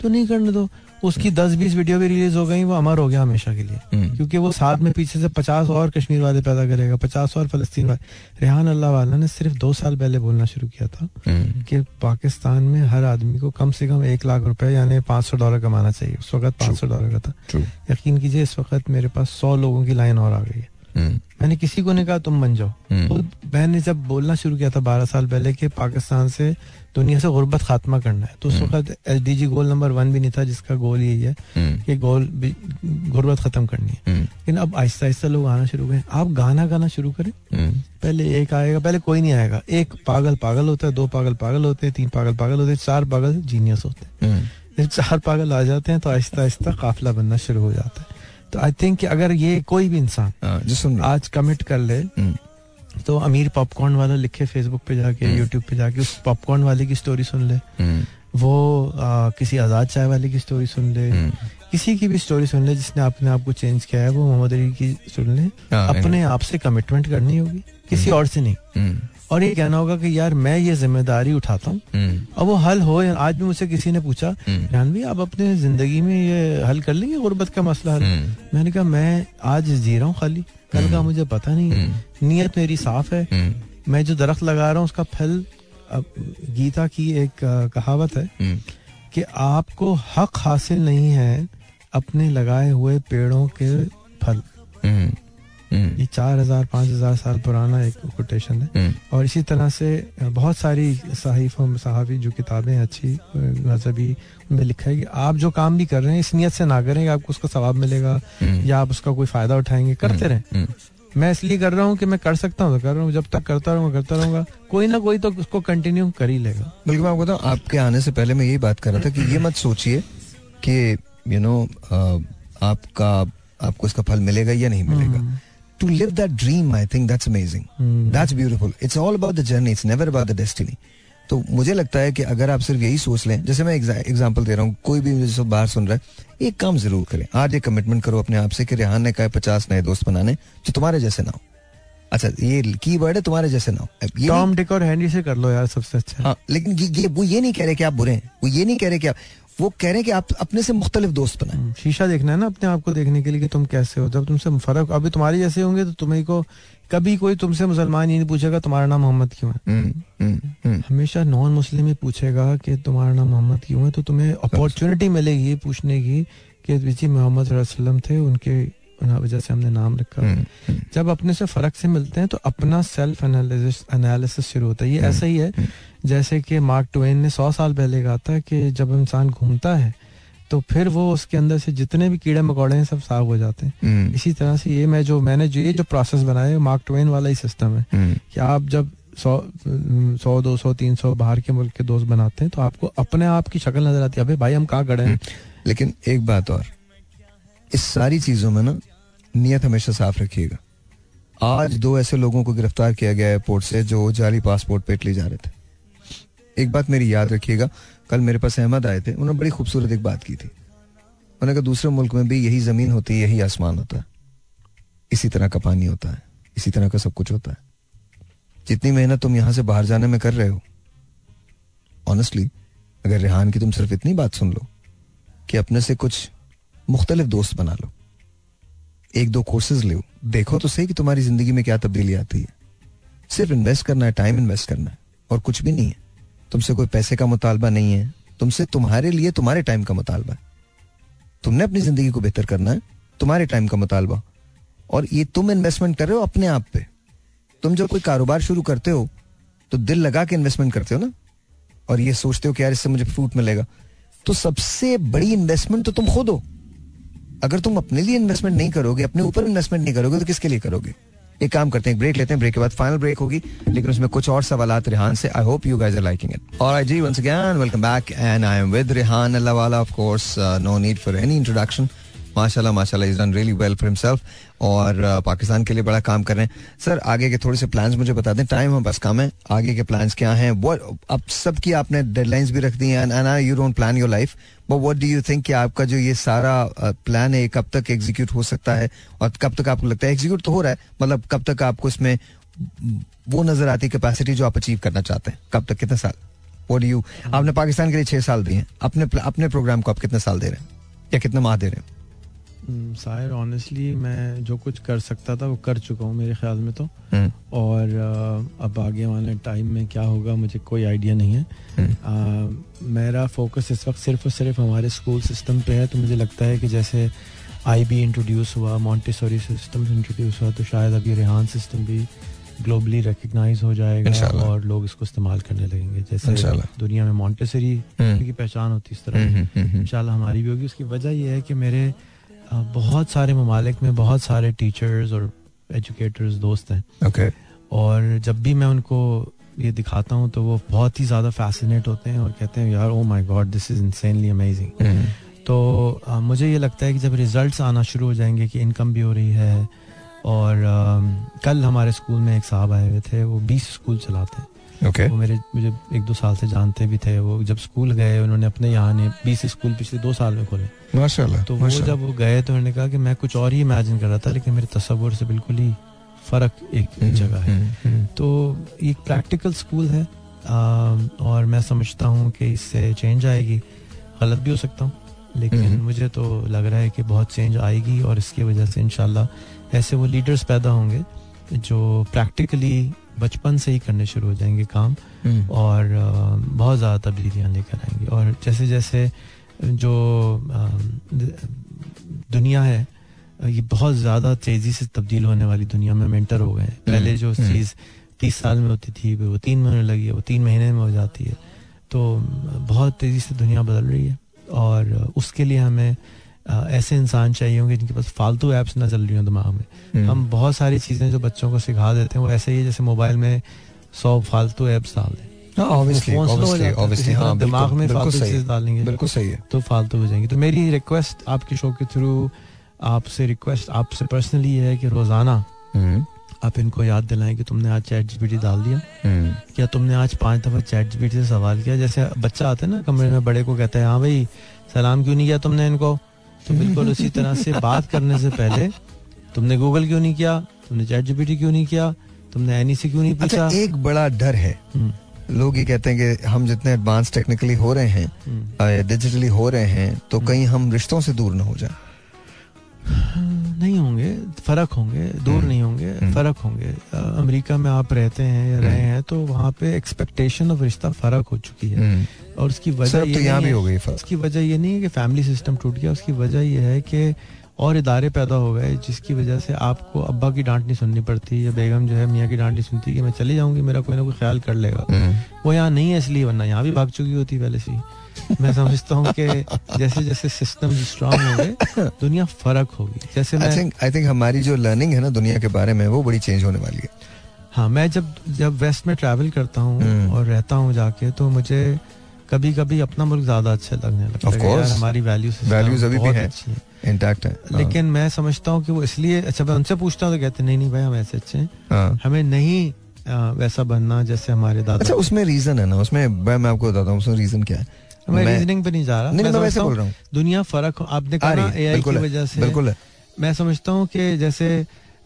तो नहीं करने दो। उसकी दस बीस वीडियो भी रिलीज़ हो गई वो अमर हो गया हमेशा के लिए। हम्म, क्योंकि वो साथ में पीछे से पचास और कश्मीर वाले पैदा करेगा पचास और फलस्तीन वाले। रेहान अल्लाह वाला ने सिर्फ़ दो साल पहले बोलना शुरू किया था हम्म, कि पाकिस्तान में हर आदमी को कम से कम एक लाख रुपए यानी पाँच सौ डॉलर कमाना चाहिए। उस वक्त पाँच सौ डॉलर का था। यकीन कीजिए इस वक्त मेरे पास सौ लोगों की लाइन और आ गई है। हम्म, मैंने किसी को नहीं कहा तुम बन जाओ। हम्म, खुद ने जब बोलना शुरू किया था बारह साल पहले कि पाकिस्तान से दुनिया से गुर्बत खात्मा करना है तो उस वक्त S D G goal number one भी नहीं था जिसका गोल यही है हम्म, कि गोल गुर्बत खत्म करनी है। हम्म, लेकिन अब आहिस्ता आहिस्ता लोग आना शुरू करें। आप गाना गाना शुरू करें। हम्म, पहले एक आएगा पहले कोई नहीं आएगा। एक पागल पागल होता है दो पागल पागल होते हैं तीन पागल पागल होते हैं चार पागल जीनियस होते हैं। हम्म, जब चार पागल आ जाते हैं तो आहिस्ता आहिस्ता काफिला बनना शुरू हो जाता है। तो आई थिंक अगर ये कोई भी इंसान हाँ। आज कमिट कर ले हम्म, तो अमीर पॉपकॉर्न वाला लिखे फेसबुक पे जाके हम्म। यूट्यूब पे जाके उस पॉपकॉर्न वाले की स्टोरी सुन ले। हम्म, वो आ, किसी आज़ाद चाय वाले की स्टोरी सुन ले। हम्म, किसी की भी स्टोरी सुन ले जिसने अपने आप को चेंज किया है वो मोहम्मद अली की सुन ले। हाँ, अपने आप से कमिटमेंट करनी होगी किसी और से नहीं। हम्म, और ये कहना होगा कि यार मैं ये ज़िम्मेदारी उठाता हूँ। हम्म, अब वो हल हो आज भी मुझसे किसी ने पूछा हम्म, जानवी आप अपने ज़िंदगी में ये हल कर लेंगे गुर्बत का मसला हल? हम्म, मैंने कहा मैं आज जी रहा हूँ खाली। कल का मुझे पता नहीं हम्म, नीयत मेरी साफ़ है। हम्म, मैं जो दरख्त लगा रहा हूँ उसका फल अब गीता की एक कहावत है हम्म, कि आपको हक हासिल नहीं है अपने लगाए हुए पेड़ों के फल। हम्म, हम्म, ये चार हज़ार पाँच हज़ार साल पुराना एक कोटेशन है। हम्म, और इसी तरह से बहुत सारी सहीफों सहाफ़ी जो किताबें अच्छी मजहबी उनमें लिखा है कि आप जो काम भी कर रहे हैं इस नियत से ना करें कि आपको उसका सवाब मिलेगा हम्म, या आप उसका कोई फ़ायदा उठाएँगे। करते रहें। हम्म, मैं इसलिए कर रहा हूँ कि मैं कर सकता हूँ तो कर रहा हूँ। जब तक करता रहूँगा करता रहूँगा। कोई ना कोई तो उसको कंटिन्यू कर ही लेगा। बल्कि मैं आपको बताऊँ आपके आने से पहले मैं यही बात कर रहा था कि ये मत सोचिए कि यू नो आपका आपको इसका फल मिलेगा या नहीं मिलेगा। To live that dream I think that's amazing hmm. That's beautiful it's all about the journey it's never about the destiny तो मुझे लगता है कि अगर आप सिर्फ़ यही सोच लें जैसे मैं एग्जांपल दे रहा हूँ कोई भी मुझे बाहर सुन रहा है एक काम ज़रूर करें। आज एक कमिटमेंट करो अपने आप से कि रेहान ने कहा पचास नए दोस्त बनाने जो तुम्हारे जैसे ना हो। अच्छा ये की वर्ड है तुम्हारे जैसे ना हो। टॉम डिक और हैंडी से कर लो यार सबसे अच्छा। हाँ लेकिन ये, ये वो ये नहीं कह रहे कि आप बुरे हैं। वो ये नहीं कह रहे कि आप वो कह रहे हैं कि आप अपने से मुख्तलिफ़ दोस्त बनाए। हम्म, शीशा देखना है ना अपने आप को देखने के लिए कि तुम कैसे हो। जब तुमसे फ़र्क अभी तुम्हारे जैसे होंगे तो तुम्हें को कभी कोई तुमसे मुसलमान ये नहीं पूछेगा तुम्हारा नाम मोहम्मद क्यों है? हम्म, हम्म, हमेशा नॉन मुस्लिम ही पूछेगा कि तुम्हारा नाम मोहम्मद क्यों है? तो तुम्हें अपॉर्चुनिटी मिलेगी पूछने की कि जी मोहम्मद वसल्लम थे उनके वजह से हमने नाम रखा। जब अपने से फ़र्क से मिलते हैं तो अपना सेल्फ एनालिसिस एनालिसिस शुरू होता है। ये ऐसा ही है जैसे कि मार्क ट्वेन ने सौ साल पहले कहा था कि जब इंसान घूमता है तो फिर वो उसके अंदर से जितने भी कीड़े मकोड़े हैं सब साफ़ हो जाते हैं। हम्म, इसी तरह से ये मैं जो मैंने जो ये जो प्रोसेस बनाया है मार्क ट्वेन वाला ही सिस्टम है। हम्म, कि आप जब सौ सौ दो सौ तीन सौ बाहर के मुल्क के दोस्त बनाते हैं तो आपको अपने आप की शक्ल नज़र आती है अबे भाई हम कहाँ खड़े हैं? लेकिन एक बात और इस सारी चीज़ों में ना नियत हमेशा साफ़ रखिएगा। आज दो ऐसे लोगों को गिरफ़्तार किया गया एयरपोर्ट से जो जाली पासपोर्ट पे इटली जा रहे थे। एक बात मेरी याद रखिएगा, कल मेरे पास अहमद आए थे, उन्होंने बड़ी खूबसूरत एक बात की थी। उन्होंने कहा, दूसरे मुल्क में भी यही ज़मीन होती है, यही आसमान होता है। इसी तरह का पानी होता है, इसी तरह का सब कुछ होता है। जितनी मेहनत तुम यहाँ से बाहर जाने में कर रहे हो ऑनेस्टली अगर रेहान की तुम सिर्फ़ इतनी बात सुन लो कि अपने से कुछ मुख्तलिफ़ दोस्त बना लो, एक दो कोर्सेज लो, देखो तो सही कि तुम्हारी ज़िंदगी में क्या तब्दीली आती है। सिर्फ़ इन्वेस्ट करना है टाइम इन्वेस्ट करना है, और कुछ भी नहीं है। तुमसे कोई पैसे का मुतालबा नहीं है। तुमसे तुम्हारे लिए तुम्हारे टाइम का मुतालबा है। तुमने अपनी ज़िंदगी को बेहतर करना है, तुम्हारे टाइम का मुतालबा। और ये तुम इन्वेस्टमेंट कर रहे हो अपने आप पे। तुम जब कोई कारोबार शुरू करते हो तो दिल लगा के इन्वेस्टमेंट करते हो ना? और ये सोचते हो कि यार इससे मुझे फ्रूट मिलेगा। तो सबसे बड़ी इन्वेस्टमेंट तो तुम खुद हो। अगर तुम अपने लिए इन्वेस्टमेंट नहीं करोगे, अपने ऊपर इन्वेस्टमेंट नहीं करोगे तो किसके लिए करोगे? एक काम करते हैं ब्रेक लेते हैं ब्रेक के बाद फाइनल ब्रेक होगी लेकिन उसमें कुछ और सवाल रेहान से I hope you guys are liking it और I ji once again welcome back and I am with Rehan Allah of course no need for any introduction माशाल्लाह माशाल्लाह is done really well for himself और uh, Pakistan के लिए बड़ा काम कर रहे हैं। सर आगे के थोड़े से प्लान्स मुझे बता दें टाइम हम बस कम है। आगे के प्लान्स क्या हैं? व्हाट अब सबकी आपने डेडलाइंस भी रख दी हैं and I you don't plan your life but what do you think कि आपका जो ये सारा प्लान है कब तक एग्जीक्यूट हो सकता है? और कब तक आपको लगता है एग्जीक्यूट तो हो रहा है मतलब कब तक आपको इसमें वो नज़र आती है कैपेसिटी जो आप अचीव करना चाहते हैं? कब तक? कितने साल? वो यू आपने पाकिस्तान के लिए छह साल दिए अपने अपने प्रोग्राम को आप कितने साल दे रहे हैं? या कितने माह दे रहे हैं? शायर hmm, ऑनेस्टली मैं जो कुछ कर सकता था वो कर चुका हूँ मेरे ख्याल में तो। hmm. और अब आगे वाले टाइम में क्या होगा मुझे कोई आइडिया नहीं है. आ, मेरा फोकस इस वक्त सिर्फ़ और सिर्फ़ हमारे स्कूल सिस्टम पे है तो मुझे लगता है कि जैसे आई बी इंट्रोड्यूस हुआ मॉन्टेसोरी सिस्टम इंट्रोड्यूस हुआ तो शायद अभी रेहान सिस्टम भी ग्लोबली रिकग्नाइज हो जाएगा और लोग इसको इस्तेमाल करने लगेंगे। जैसे दुनिया में मॉन्टेसरी की पहचान होती है इस तरह इंशाल्लाह हमारी भी होगी। उसकी वजह यह है कि मेरे बहुत सारे ममालिक में बहुत सारे टीचर्स और एजुकेटर्स दोस्त हैं। Okay. और जब भी मैं उनको ये दिखाता हूँ तो वो बहुत ही ज़्यादा फैसिनेट होते हैं और कहते हैं यार ओ my God this is insanely amazing तो आ, मुझे ये लगता है कि जब रिजल्ट्स आना शुरू हो जाएँगे कि इनकम भी हो रही है और आ, कल हमारे स्कूल में एक साहब आए हुए थे वो बीस स्कूल चलाते हैं। Okay. वो मेरे मुझे एक दो साल से जानते भी थे वो जब स्कूल गए उन्होंने अपने यहाँ ने बीस स्कूल पिछले दो साल में खोले। माशाल्लाह तो वो जब वो गए तो उन्होंने कहा कि मैं कुछ और ही इमेजिन कर रहा था लेकिन मेरे तस्वुर से बिल्कुल ही फ़र्क एक हम्म, जगह है। हम्म, हम्म। तो एक प्रैक्टिकल स्कूल है और मैं समझता हूँ कि इससे चेंज आएगी। गलत भी हो सकता हूँ लेकिन मुझे तो लग रहा है कि बहुत चेंज आएगी और इसकी वजह से इनशाला ऐसे वो लीडर्स पैदा होंगे जो प्रैक्टिकली बचपन से ही करने शुरू हो जाएँगे काम हम्म। और बहुत ज़्यादा तब्दीलियाँ लेकर आएँगे और जैसे जैसे जो दुनिया है ये बहुत ज़्यादा तेज़ी से तब्दील होने वाली दुनिया में मेंटर हो गए हैं हम्म। पहले जो हम्म। चीज़ तीस साल में होती थी वो तीन महीने लगी है वो तीन महीने में हो जाती है तो बहुत तेज़ी से दुनिया बदल रही है और उसके लिए हमें ऐसे इंसान चाहिए होंगे जिनके पास फालतू ऐप्स ना चल रही हो दिमाग में। हम्म। हम बहुत सारी चीज़ें जो बच्चों को सिखा देते हैं वो ऐसे ही जैसे मोबाइल में सौ फालतू ऐप्स डाल दें। हाँ, हाँ, दिमाग में फालतू चीज़ डालेंगे बिल्कुल सही है। तो फालतू हो जाएँगे। तो मेरी रिक्वेस्ट आपके शो के थ्रू आपसे रिक्वेस्ट आपसे पर्सनली है कि रोज़ाना हम्म। आप इनको याद दिलाएँ कि तुमने आज चैट जीपीटी डाल दिया। हम्म। क्या तुमने आज पाँच दफ़ा चैट जीपीटी से सवाल किया। जैसे बच्चा आता है ना कमरे में बड़े को कहता है हाँ भाई सलाम क्यों नहीं किया तुमने इनको? तो बिल्कुल उसी तरह से बात करने से पहले तुमने गूगल क्यों नहीं किया तुमने चैट जीपीटी क्यों नहीं किया तुमने एनी से क्यों नहीं पूछा अच्छा, एक बड़ा डर है हम्म। लोग ये कहते हैं कि हम जितने एडवांस टेक्निकली हो रहे हैं डिजिटली हम्म। हो रहे हैं तो हम्म। कहीं हम रिश्तों से दूर ना हो जाए नहीं होंगे फ़र्क होंगे दूर हम्म। नहीं होंगे हम्म। फ़र्क होंगे अमेरिका में आप रहते हैं या रहे हम्म। हैं तो वहाँ पे एक्सपेक्टेशन ऑफ़ रिश्ता फ़र्क हो चुकी है और उसकी वजह तो यहाँ भी हो गई उसकी वजह ये नहीं है कि फैमिली सिस्टम टूट गया उसकी वजह ये है कि और इदारे पैदा हो गए जिसकी वजह से आपको अब्बा की डांट नहीं सुननी पड़ती या बेगम जो है मियाँ की डांट नहीं सुनती कि मैं चली जाऊँगी मेरा कोई ना कोई ख्याल कर लेगा। वो यहाँ नहीं है इसलिए वरना यहाँ भी भाग चुकी होती पहले से मैं समझता हूँ कि जैसे जैसे सिस्टम स्ट्रांग हो गए दुनिया फ़र्क होगी। जैसे आई थिंक आई थिंक हमारी जो लर्निंग है ना दुनिया के बारे में वो बड़ी चेंज होने वाली है। हाँ मैं जब जब वेस्ट में ट्रैवल करता हूँ हम्म। और रहता हूँ जाके तो मुझे कभी कभी अपना मुल्क ज़्यादा अच्छा लगने लगता है। हमारी वैल्यूज़ वैल्यूज़ अभी भी हैं। इंटैक्ट है। लेकिन। मैं समझता हूँ कि वो इसलिए अच्छा मैं उनसे पूछता हूँ तो कहते नहीं नहीं भाई हम ऐसे अच्छे हैं। हाँ। हमें नहीं वैसा बनना जैसे हमारे दादा अच्छा उसमें रीजन है ना उसमें मैं आपको बताता हूँ उसमें रीजन क्या है। मैं रीजनिंग पे नहीं जा रहा। नहीं मैं वैसे बोल रहा हूँ। दुनिया फ़र्क आपने कहा एआई की वजह से। बिल्कुल है। मैं समझता हूँ कि जैसे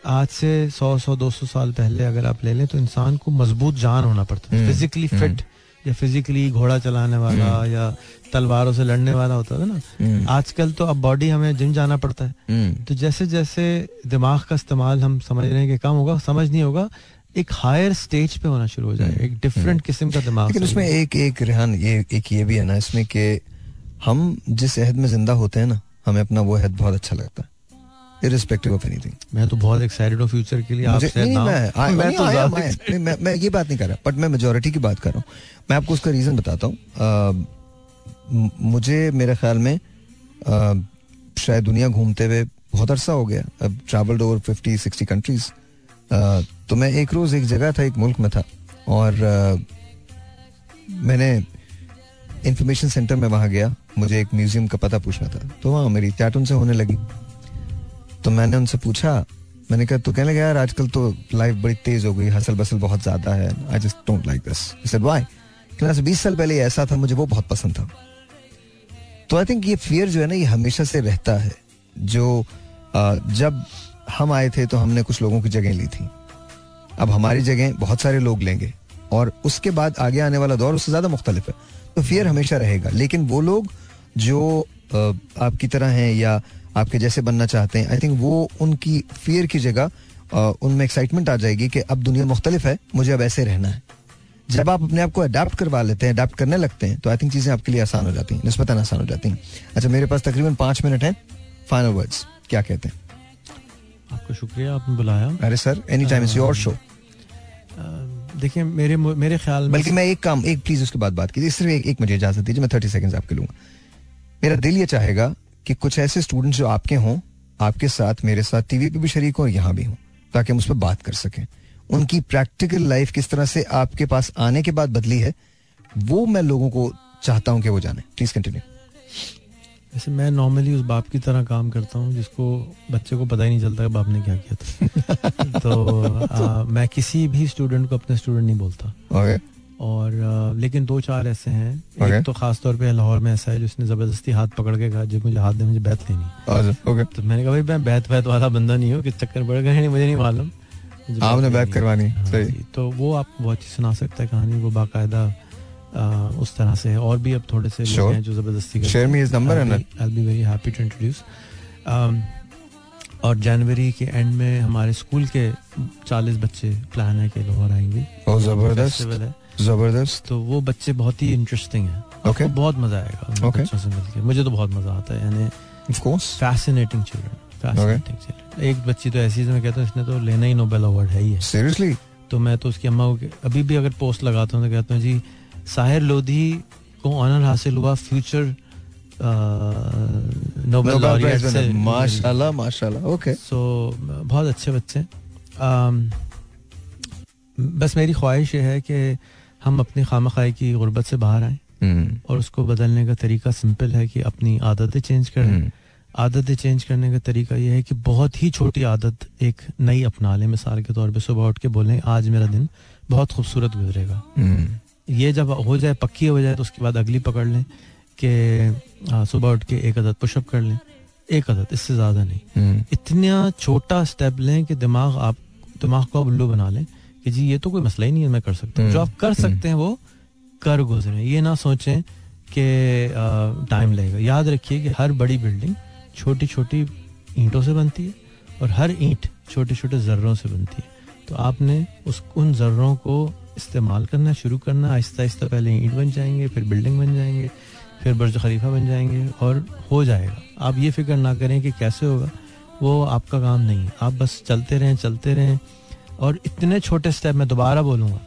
आज से सौ सौ दो सौ साल पहले अगर आप ले लें तो इंसान को मज़बूत जान होना पड़ता फिजिकली फिट हम्म। या फिजिकली घोड़ा चलाने वाला हम्म। या तलवारों से लड़ने वाला होता था ना आजकल तो अब बॉडी हमें जिम जाना पड़ता है। तो जैसे जैसे दिमाग का इस्तेमाल हम समझ रहे हैं कि कम होगा समझ नहीं होगा एक हायर स्टेज पे होना शुरू हो जाए एक डिफरेंट हम्म। किस्म का दिमाग लेकिन उसमें एक एक रेहान ये एक ये भी है ना इसमें कि हम जिस अहद में ज़िंदा होते हैं ना हमें अपना वो है बहुत अच्छा लगता है। इरिस्पेक्टिव ऑफ़ एनीथिंग मैं तो बहुत एक्साइटेड हूँ फ्यूचर के लिए मुझे आपसे नहीं, now- मैं I- मैं नहीं, तो ज़्यादा नहीं, मैं मैं ये बात नहीं कर रहा बट मैं मेजोरिटी की बात कर रहा हूँ। मैं आपको उसका रीजन बताता हूँ। मुझे मेरे ख्याल में शायद दुनिया घूमते हुए बहुत अरसा हो गया। अब travelled over fifty sixty countries तो मैं एक रोज एक जगह था एक मुल्क में था। और मैंने इंफॉर्मेशन सेंटर में वहाँ गया। मुझे एक म्यूज़ियम का पता पूछना था। तो वहाँ मेरी चैट उनसे होने लगी। तो मैंने उनसे पूछा मैंने कहा तो कहने लगा यार आजकल तो लाइफ बड़ी तेज हो गई हसल बसल बहुत ज़्यादा है I just don't like this sad why क्योंकि बीस साल पहले ऐसा था मुझे वो बहुत पसंद था। तो आई थिंक ये फियर जो है ना ये हमेशा से रहता है। जो अ, जब हम आए थे तो हमने कुछ लोगों की जगह ली थी। अब हमारी जगह बहुत सारे लोग लेंगे और उसके बाद आगे आने वाला दौर उससे ज़्यादा मुख्तलिफ़ है। तो फियर हमेशा रहेगा। लेकिन वो लोग जो आपकी तरह हैं या आपके जैसे बनना चाहते हैं। आई थिंक वो उनकी फियर की जगह उनमें एक्साइटमेंट आ जाएगी कि अब दुनिया मुख्तलिफ़ है मुझे अब ऐसे रहना है। जब आप अपने आप को अडाप्ट करवा लेते हैं अडाप्ट करने लगते हैं तो आई थिंक चीज़ें आपके लिए आसान हो जाती हैं नस्बता आसान हो जाती हैं। अच्छा मेरे पास तकरीबन पाँच मिनट हैं। फाइनल वर्ड्स क्या कहते हैं? आपका शुक्रिया आपने बुलाया। अरे sir any time is your show देखिए मेरे मेरे ख्याल में बल्कि मैं एक काम एक प्लीज़ उसके बाद बात कीजिए सिर्फ़ एक, एक मुझे इजाज़त दीजिए मैं थर्टी सेकंड्स आपके लूँगा। मेरा दिल ये चाहेगा कि कुछ ऐसे स्टूडेंट जो आपके हों आपके साथ मेरे साथ टीवी पे भी शरीक हो और यहाँ भी हों ताकि हम उस पर बात कर सकें। उनकी प्रैक्टिकल लाइफ किस तरह से आपके पास आने के बाद बदली है वो मैं लोगों को चाहता हूँ कि वो जाने। प्लीज़ कंटिन्यू वैसे मैं नॉर्मली उस बाप की तरह काम करता हूँ जिसको बच्चे को पता ही नहीं चलता कि बाप ने क्या किया था। तो आ, मैं किसी भी स्टूडेंट को अपने स्टूडेंट नहीं बोलता। ओके और लेकिन दो चार ऐसे हैं Okay. एक तो खास तौर पे लाहौर में ऐसा है जिसने ज़बरदस्ती हाथ पकड़ के कहा जी मुझे हाथ दे मुझे बैत लेनी ओके तो मैंने कहा भाई मैं बैत वैत वाला बंदा नहीं हूँ कि चक्कर पड़ गए नहीं मुझे नहीं मालूम आपने बैत करवानी हाँ सही तो वो आप बहुत चीज़ सुना सकता है कहानी वो बाकायदा उस तरह से। और भी अब थोड़े से लोग. हैं जो ज़बरदस्ती हैं। number I'll and be- I'll be very happy to introduce. Um, और जनवरी के एंड में हमारे स्कूल के 40 बच्चे प्लान है कि लाहौर आएँगे ओ ज़बरदस्त है ज़बरदस्त। तो वो बच्चे बहुत ही इंटरेस्टिंग है। Okay. बहुत मज़ा आएगा Okay. बच्चों से मिलकर मुझे तो बहुत मज़ा आता है यानी ऑफ़ कोर्स फैसिनेटिंग चिल्ड्रन एक बच्ची तो ऐसी मैं कहता हूँ इसने तो लेना ही नोबेल अवार्ड है ही है। सीरियसली तो मैं तो उसकी अम्मा को अभी भी अगर पोस्ट लगाता हूँ तो कहता हूँ जी साहिर लोधी को ऑनर हासिल हुआ फ्यूचर नोबेल से माशाल्लाह माशाल्लाह। ओके सो बहुत अच्छे बच्चे। हैं। बस मेरी ख्वाहिश ये है कि हम अपनी खाम खाई की गुर्बत से बाहर आएँ। और उसको बदलने का तरीका सिंपल है कि अपनी आदतें चेंज करें। आदतें चेंज करने का तरीका यह है कि बहुत ही छोटी आदत एक नई अपना लें। मिसाल के तौर पे सुबह उठ के बोलें आज मेरा दिन बहुत खूबसूरत गुजरेगा। ये जब हो जाए पक्की हो जाए तो उसके बाद अगली पकड़ लें कि सुबह उठ के एक आदत पुशअप कर लें। एक अदद इससे ज़्यादा नहीं। इतना छोटा स्टेप लें कि दिमाग आप दिमाग को आप उल्लू बना लें कि जी ये तो कोई मसला ही नहीं है मैं कर सकता हूँ। जो आप कर सकते हैं वो कर गुजरें। ये ना सोचें कि टाइम लगेगा। याद रखिए कि हर बड़ी बिल्डिंग छोटी छोटी ईंटों से बनती है और हर ईंट छोटे छोटे जर्रों से बनती है। तो आपने उस उन जर्रों को इस्तेमाल करना शुरू करना। आहिस्ता आहिस्ता पहले ईंट बन जाएँगे फिर बिल्डिंग बन जाएँगे फिर बर्ज खलीफा बन जाएँगे और हो जाएगा। आप ये फ़िक्र ना करें कि कैसे होगा वो आपका काम नहीं है। आप बस चलते रहें चलते रहें। और इतने छोटे स्टेप मैं दोबारा बोलूँगा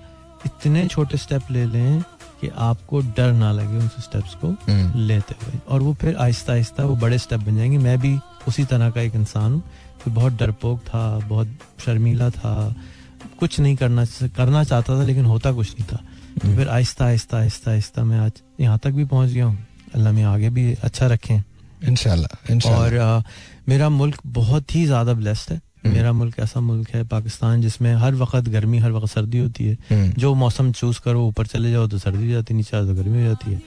इतने छोटे स्टेप ले लें कि आपको डर ना लगे उन स्टेप्स को लेते हुए। और वो फिर आहिस्ता आहिस्ता वो बड़े स्टेप बन जाएँगे। मैं भी उसी तरह का एक इंसान हूँ कि बहुत डरपोक था बहुत शर्मीला था कुछ नहीं करना करना चाहता था लेकिन होता कुछ नहीं था। तो फिर आहिस्ता आहिस्ता आहिस्ता आहिस्ता मैं आज यहाँ तक भी पहुँच गया हूँ। अल्लाह में आगे भी अच्छा रखें। इंशाल्लाह और आ, मेरा मुल्क बहुत ही ज़्यादा ब्लेस्ड है। मेरा मुल्क ऐसा मुल्क है पाकिस्तान जिसमें हर वक्त गर्मी हर वक्त सर्दी होती है। जो मौसम चूज़ करो ऊपर चले जाओ तो सर्दी हो जाती है नीचे आओ तो गर्मी हो जाती है।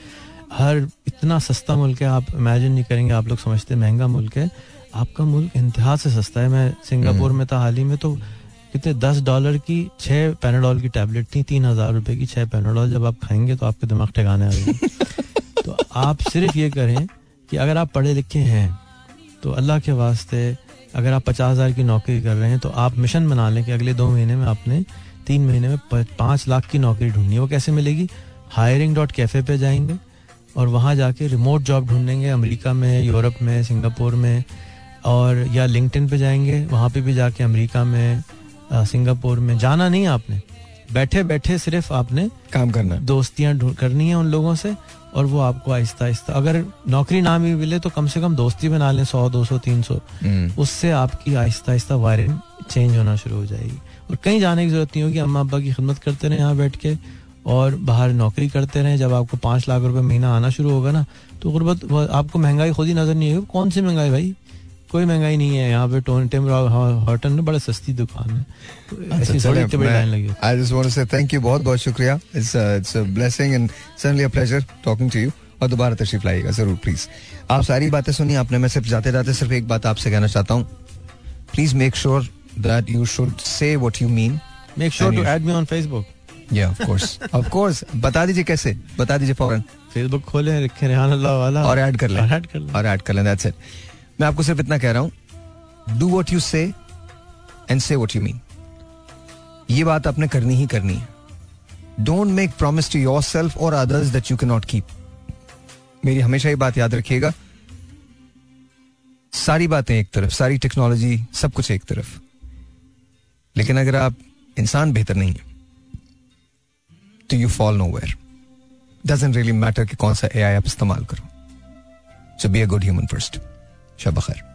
हर इतना सस्ता मुल्क है आप इमेजिन नहीं करेंगे आप लोग समझते महँगा मुल्क है। आपका मुल्क इंतहा से सस्ता है। मैं सिंगापुर में था हाल ही में तो कितने दस डॉलर की छह पैनाडॉल की टैबलेट थी तीन हज़ार रुपए की छह पैनाडॉल जब आप खाएँगे तो आपके दिमाग ठिकाने आ जाएँगे। तो आप सिर्फ़ ये करें कि अगर आप पढ़े लिखे हैं तो अल्लाह के वास्ते अगर आप पचास हज़ार की नौकरी कर रहे हैं तो आप मिशन बना लें कि अगले दो महीने में आपने तीन महीने में पाँच लाख की नौकरी ढूंढनी है। वो कैसे मिलेगी? हायरिंग डॉट कैफ़े पे जाएँगे और वहाँ जाके रिमोट जॉब ढूंढेंगे। अमेरिका में यूरोप में सिंगापुर में और या लिंक्डइन पे जाएँगे। वहाँ पे भी जाके अमेरिका में सिंगापुर में। जाना नहीं आपने। बैठे बैठे सिर्फ़ आपने काम करना दोस्तियाँ करनी है उन लोगों से। और वो आपको आहिस्ता आहिस्ता अगर नौकरी ना भी मिले तो कम से कम दोस्ती बना लें सौ दो सौ तीन सौ। उससे आपकी आहिस्ता आहिस्ता वायरिंग चेंज होना शुरू हो जाएगी। और कहीं जाने की ज़रूरत नहीं होगी अम्मा अब्बा की खिदमत करते रहे यहाँ बैठ के और बाहर नौकरी करते रहे। जब आपको पाँच लाख रुपए महीना आना शुरू होगा ना तो गुर्बत आपको महँगाई खुद ही नज़र नहीं आएगी। कौन सी महँगाई भाई? कोई महँगाई नहीं है यहाँ पे टोन टेम हॉटन में बड़ा सस्ती दुकान है। तो ऐसी थोड़ी लाइन लगी I just want to say thank you बहुत बहुत शुक्रिया। It's it's a blessing and suddenly a pleasure talking to you और दोबारा तशरीफ़ लाइएगा ज़रूर प्लीज़ आप सारी बातें सुनी आपने मैं सिर्फ़ जाते जाते सिर्फ़ एक बात आपसे कहना चाहता हूँ। Please make sure that you should say what you mean make sure to add me on Facebook या ऑफ़ कोर्स ऑफ़ कोर्स बता दीजिए कैसे? बता दीजिए फ़ौरन। फेसबुक खोले रखे रेहान अल्लाह वाला। और ऐड कर लें। और ऐड कर लें। दैट्स इट मैं आपको सिर्फ़ इतना कह रहा हूँ do what you say and say what you mean ये बात आपने करनी ही करनी है। Don't make promise to yourself और others that you can not keep मेरी हमेशा ये बात याद रखिएगा। सारी बातें एक तरफ़, सारी टेक्नोलॉजी सब कुछ एक तरफ़। लेकिन अगर आप इंसान बेहतर नहीं है तो you fall nowhere doesn't really matter कि कौन सा एआई आप इस्तेमाल करो। So be a good human first शब खैर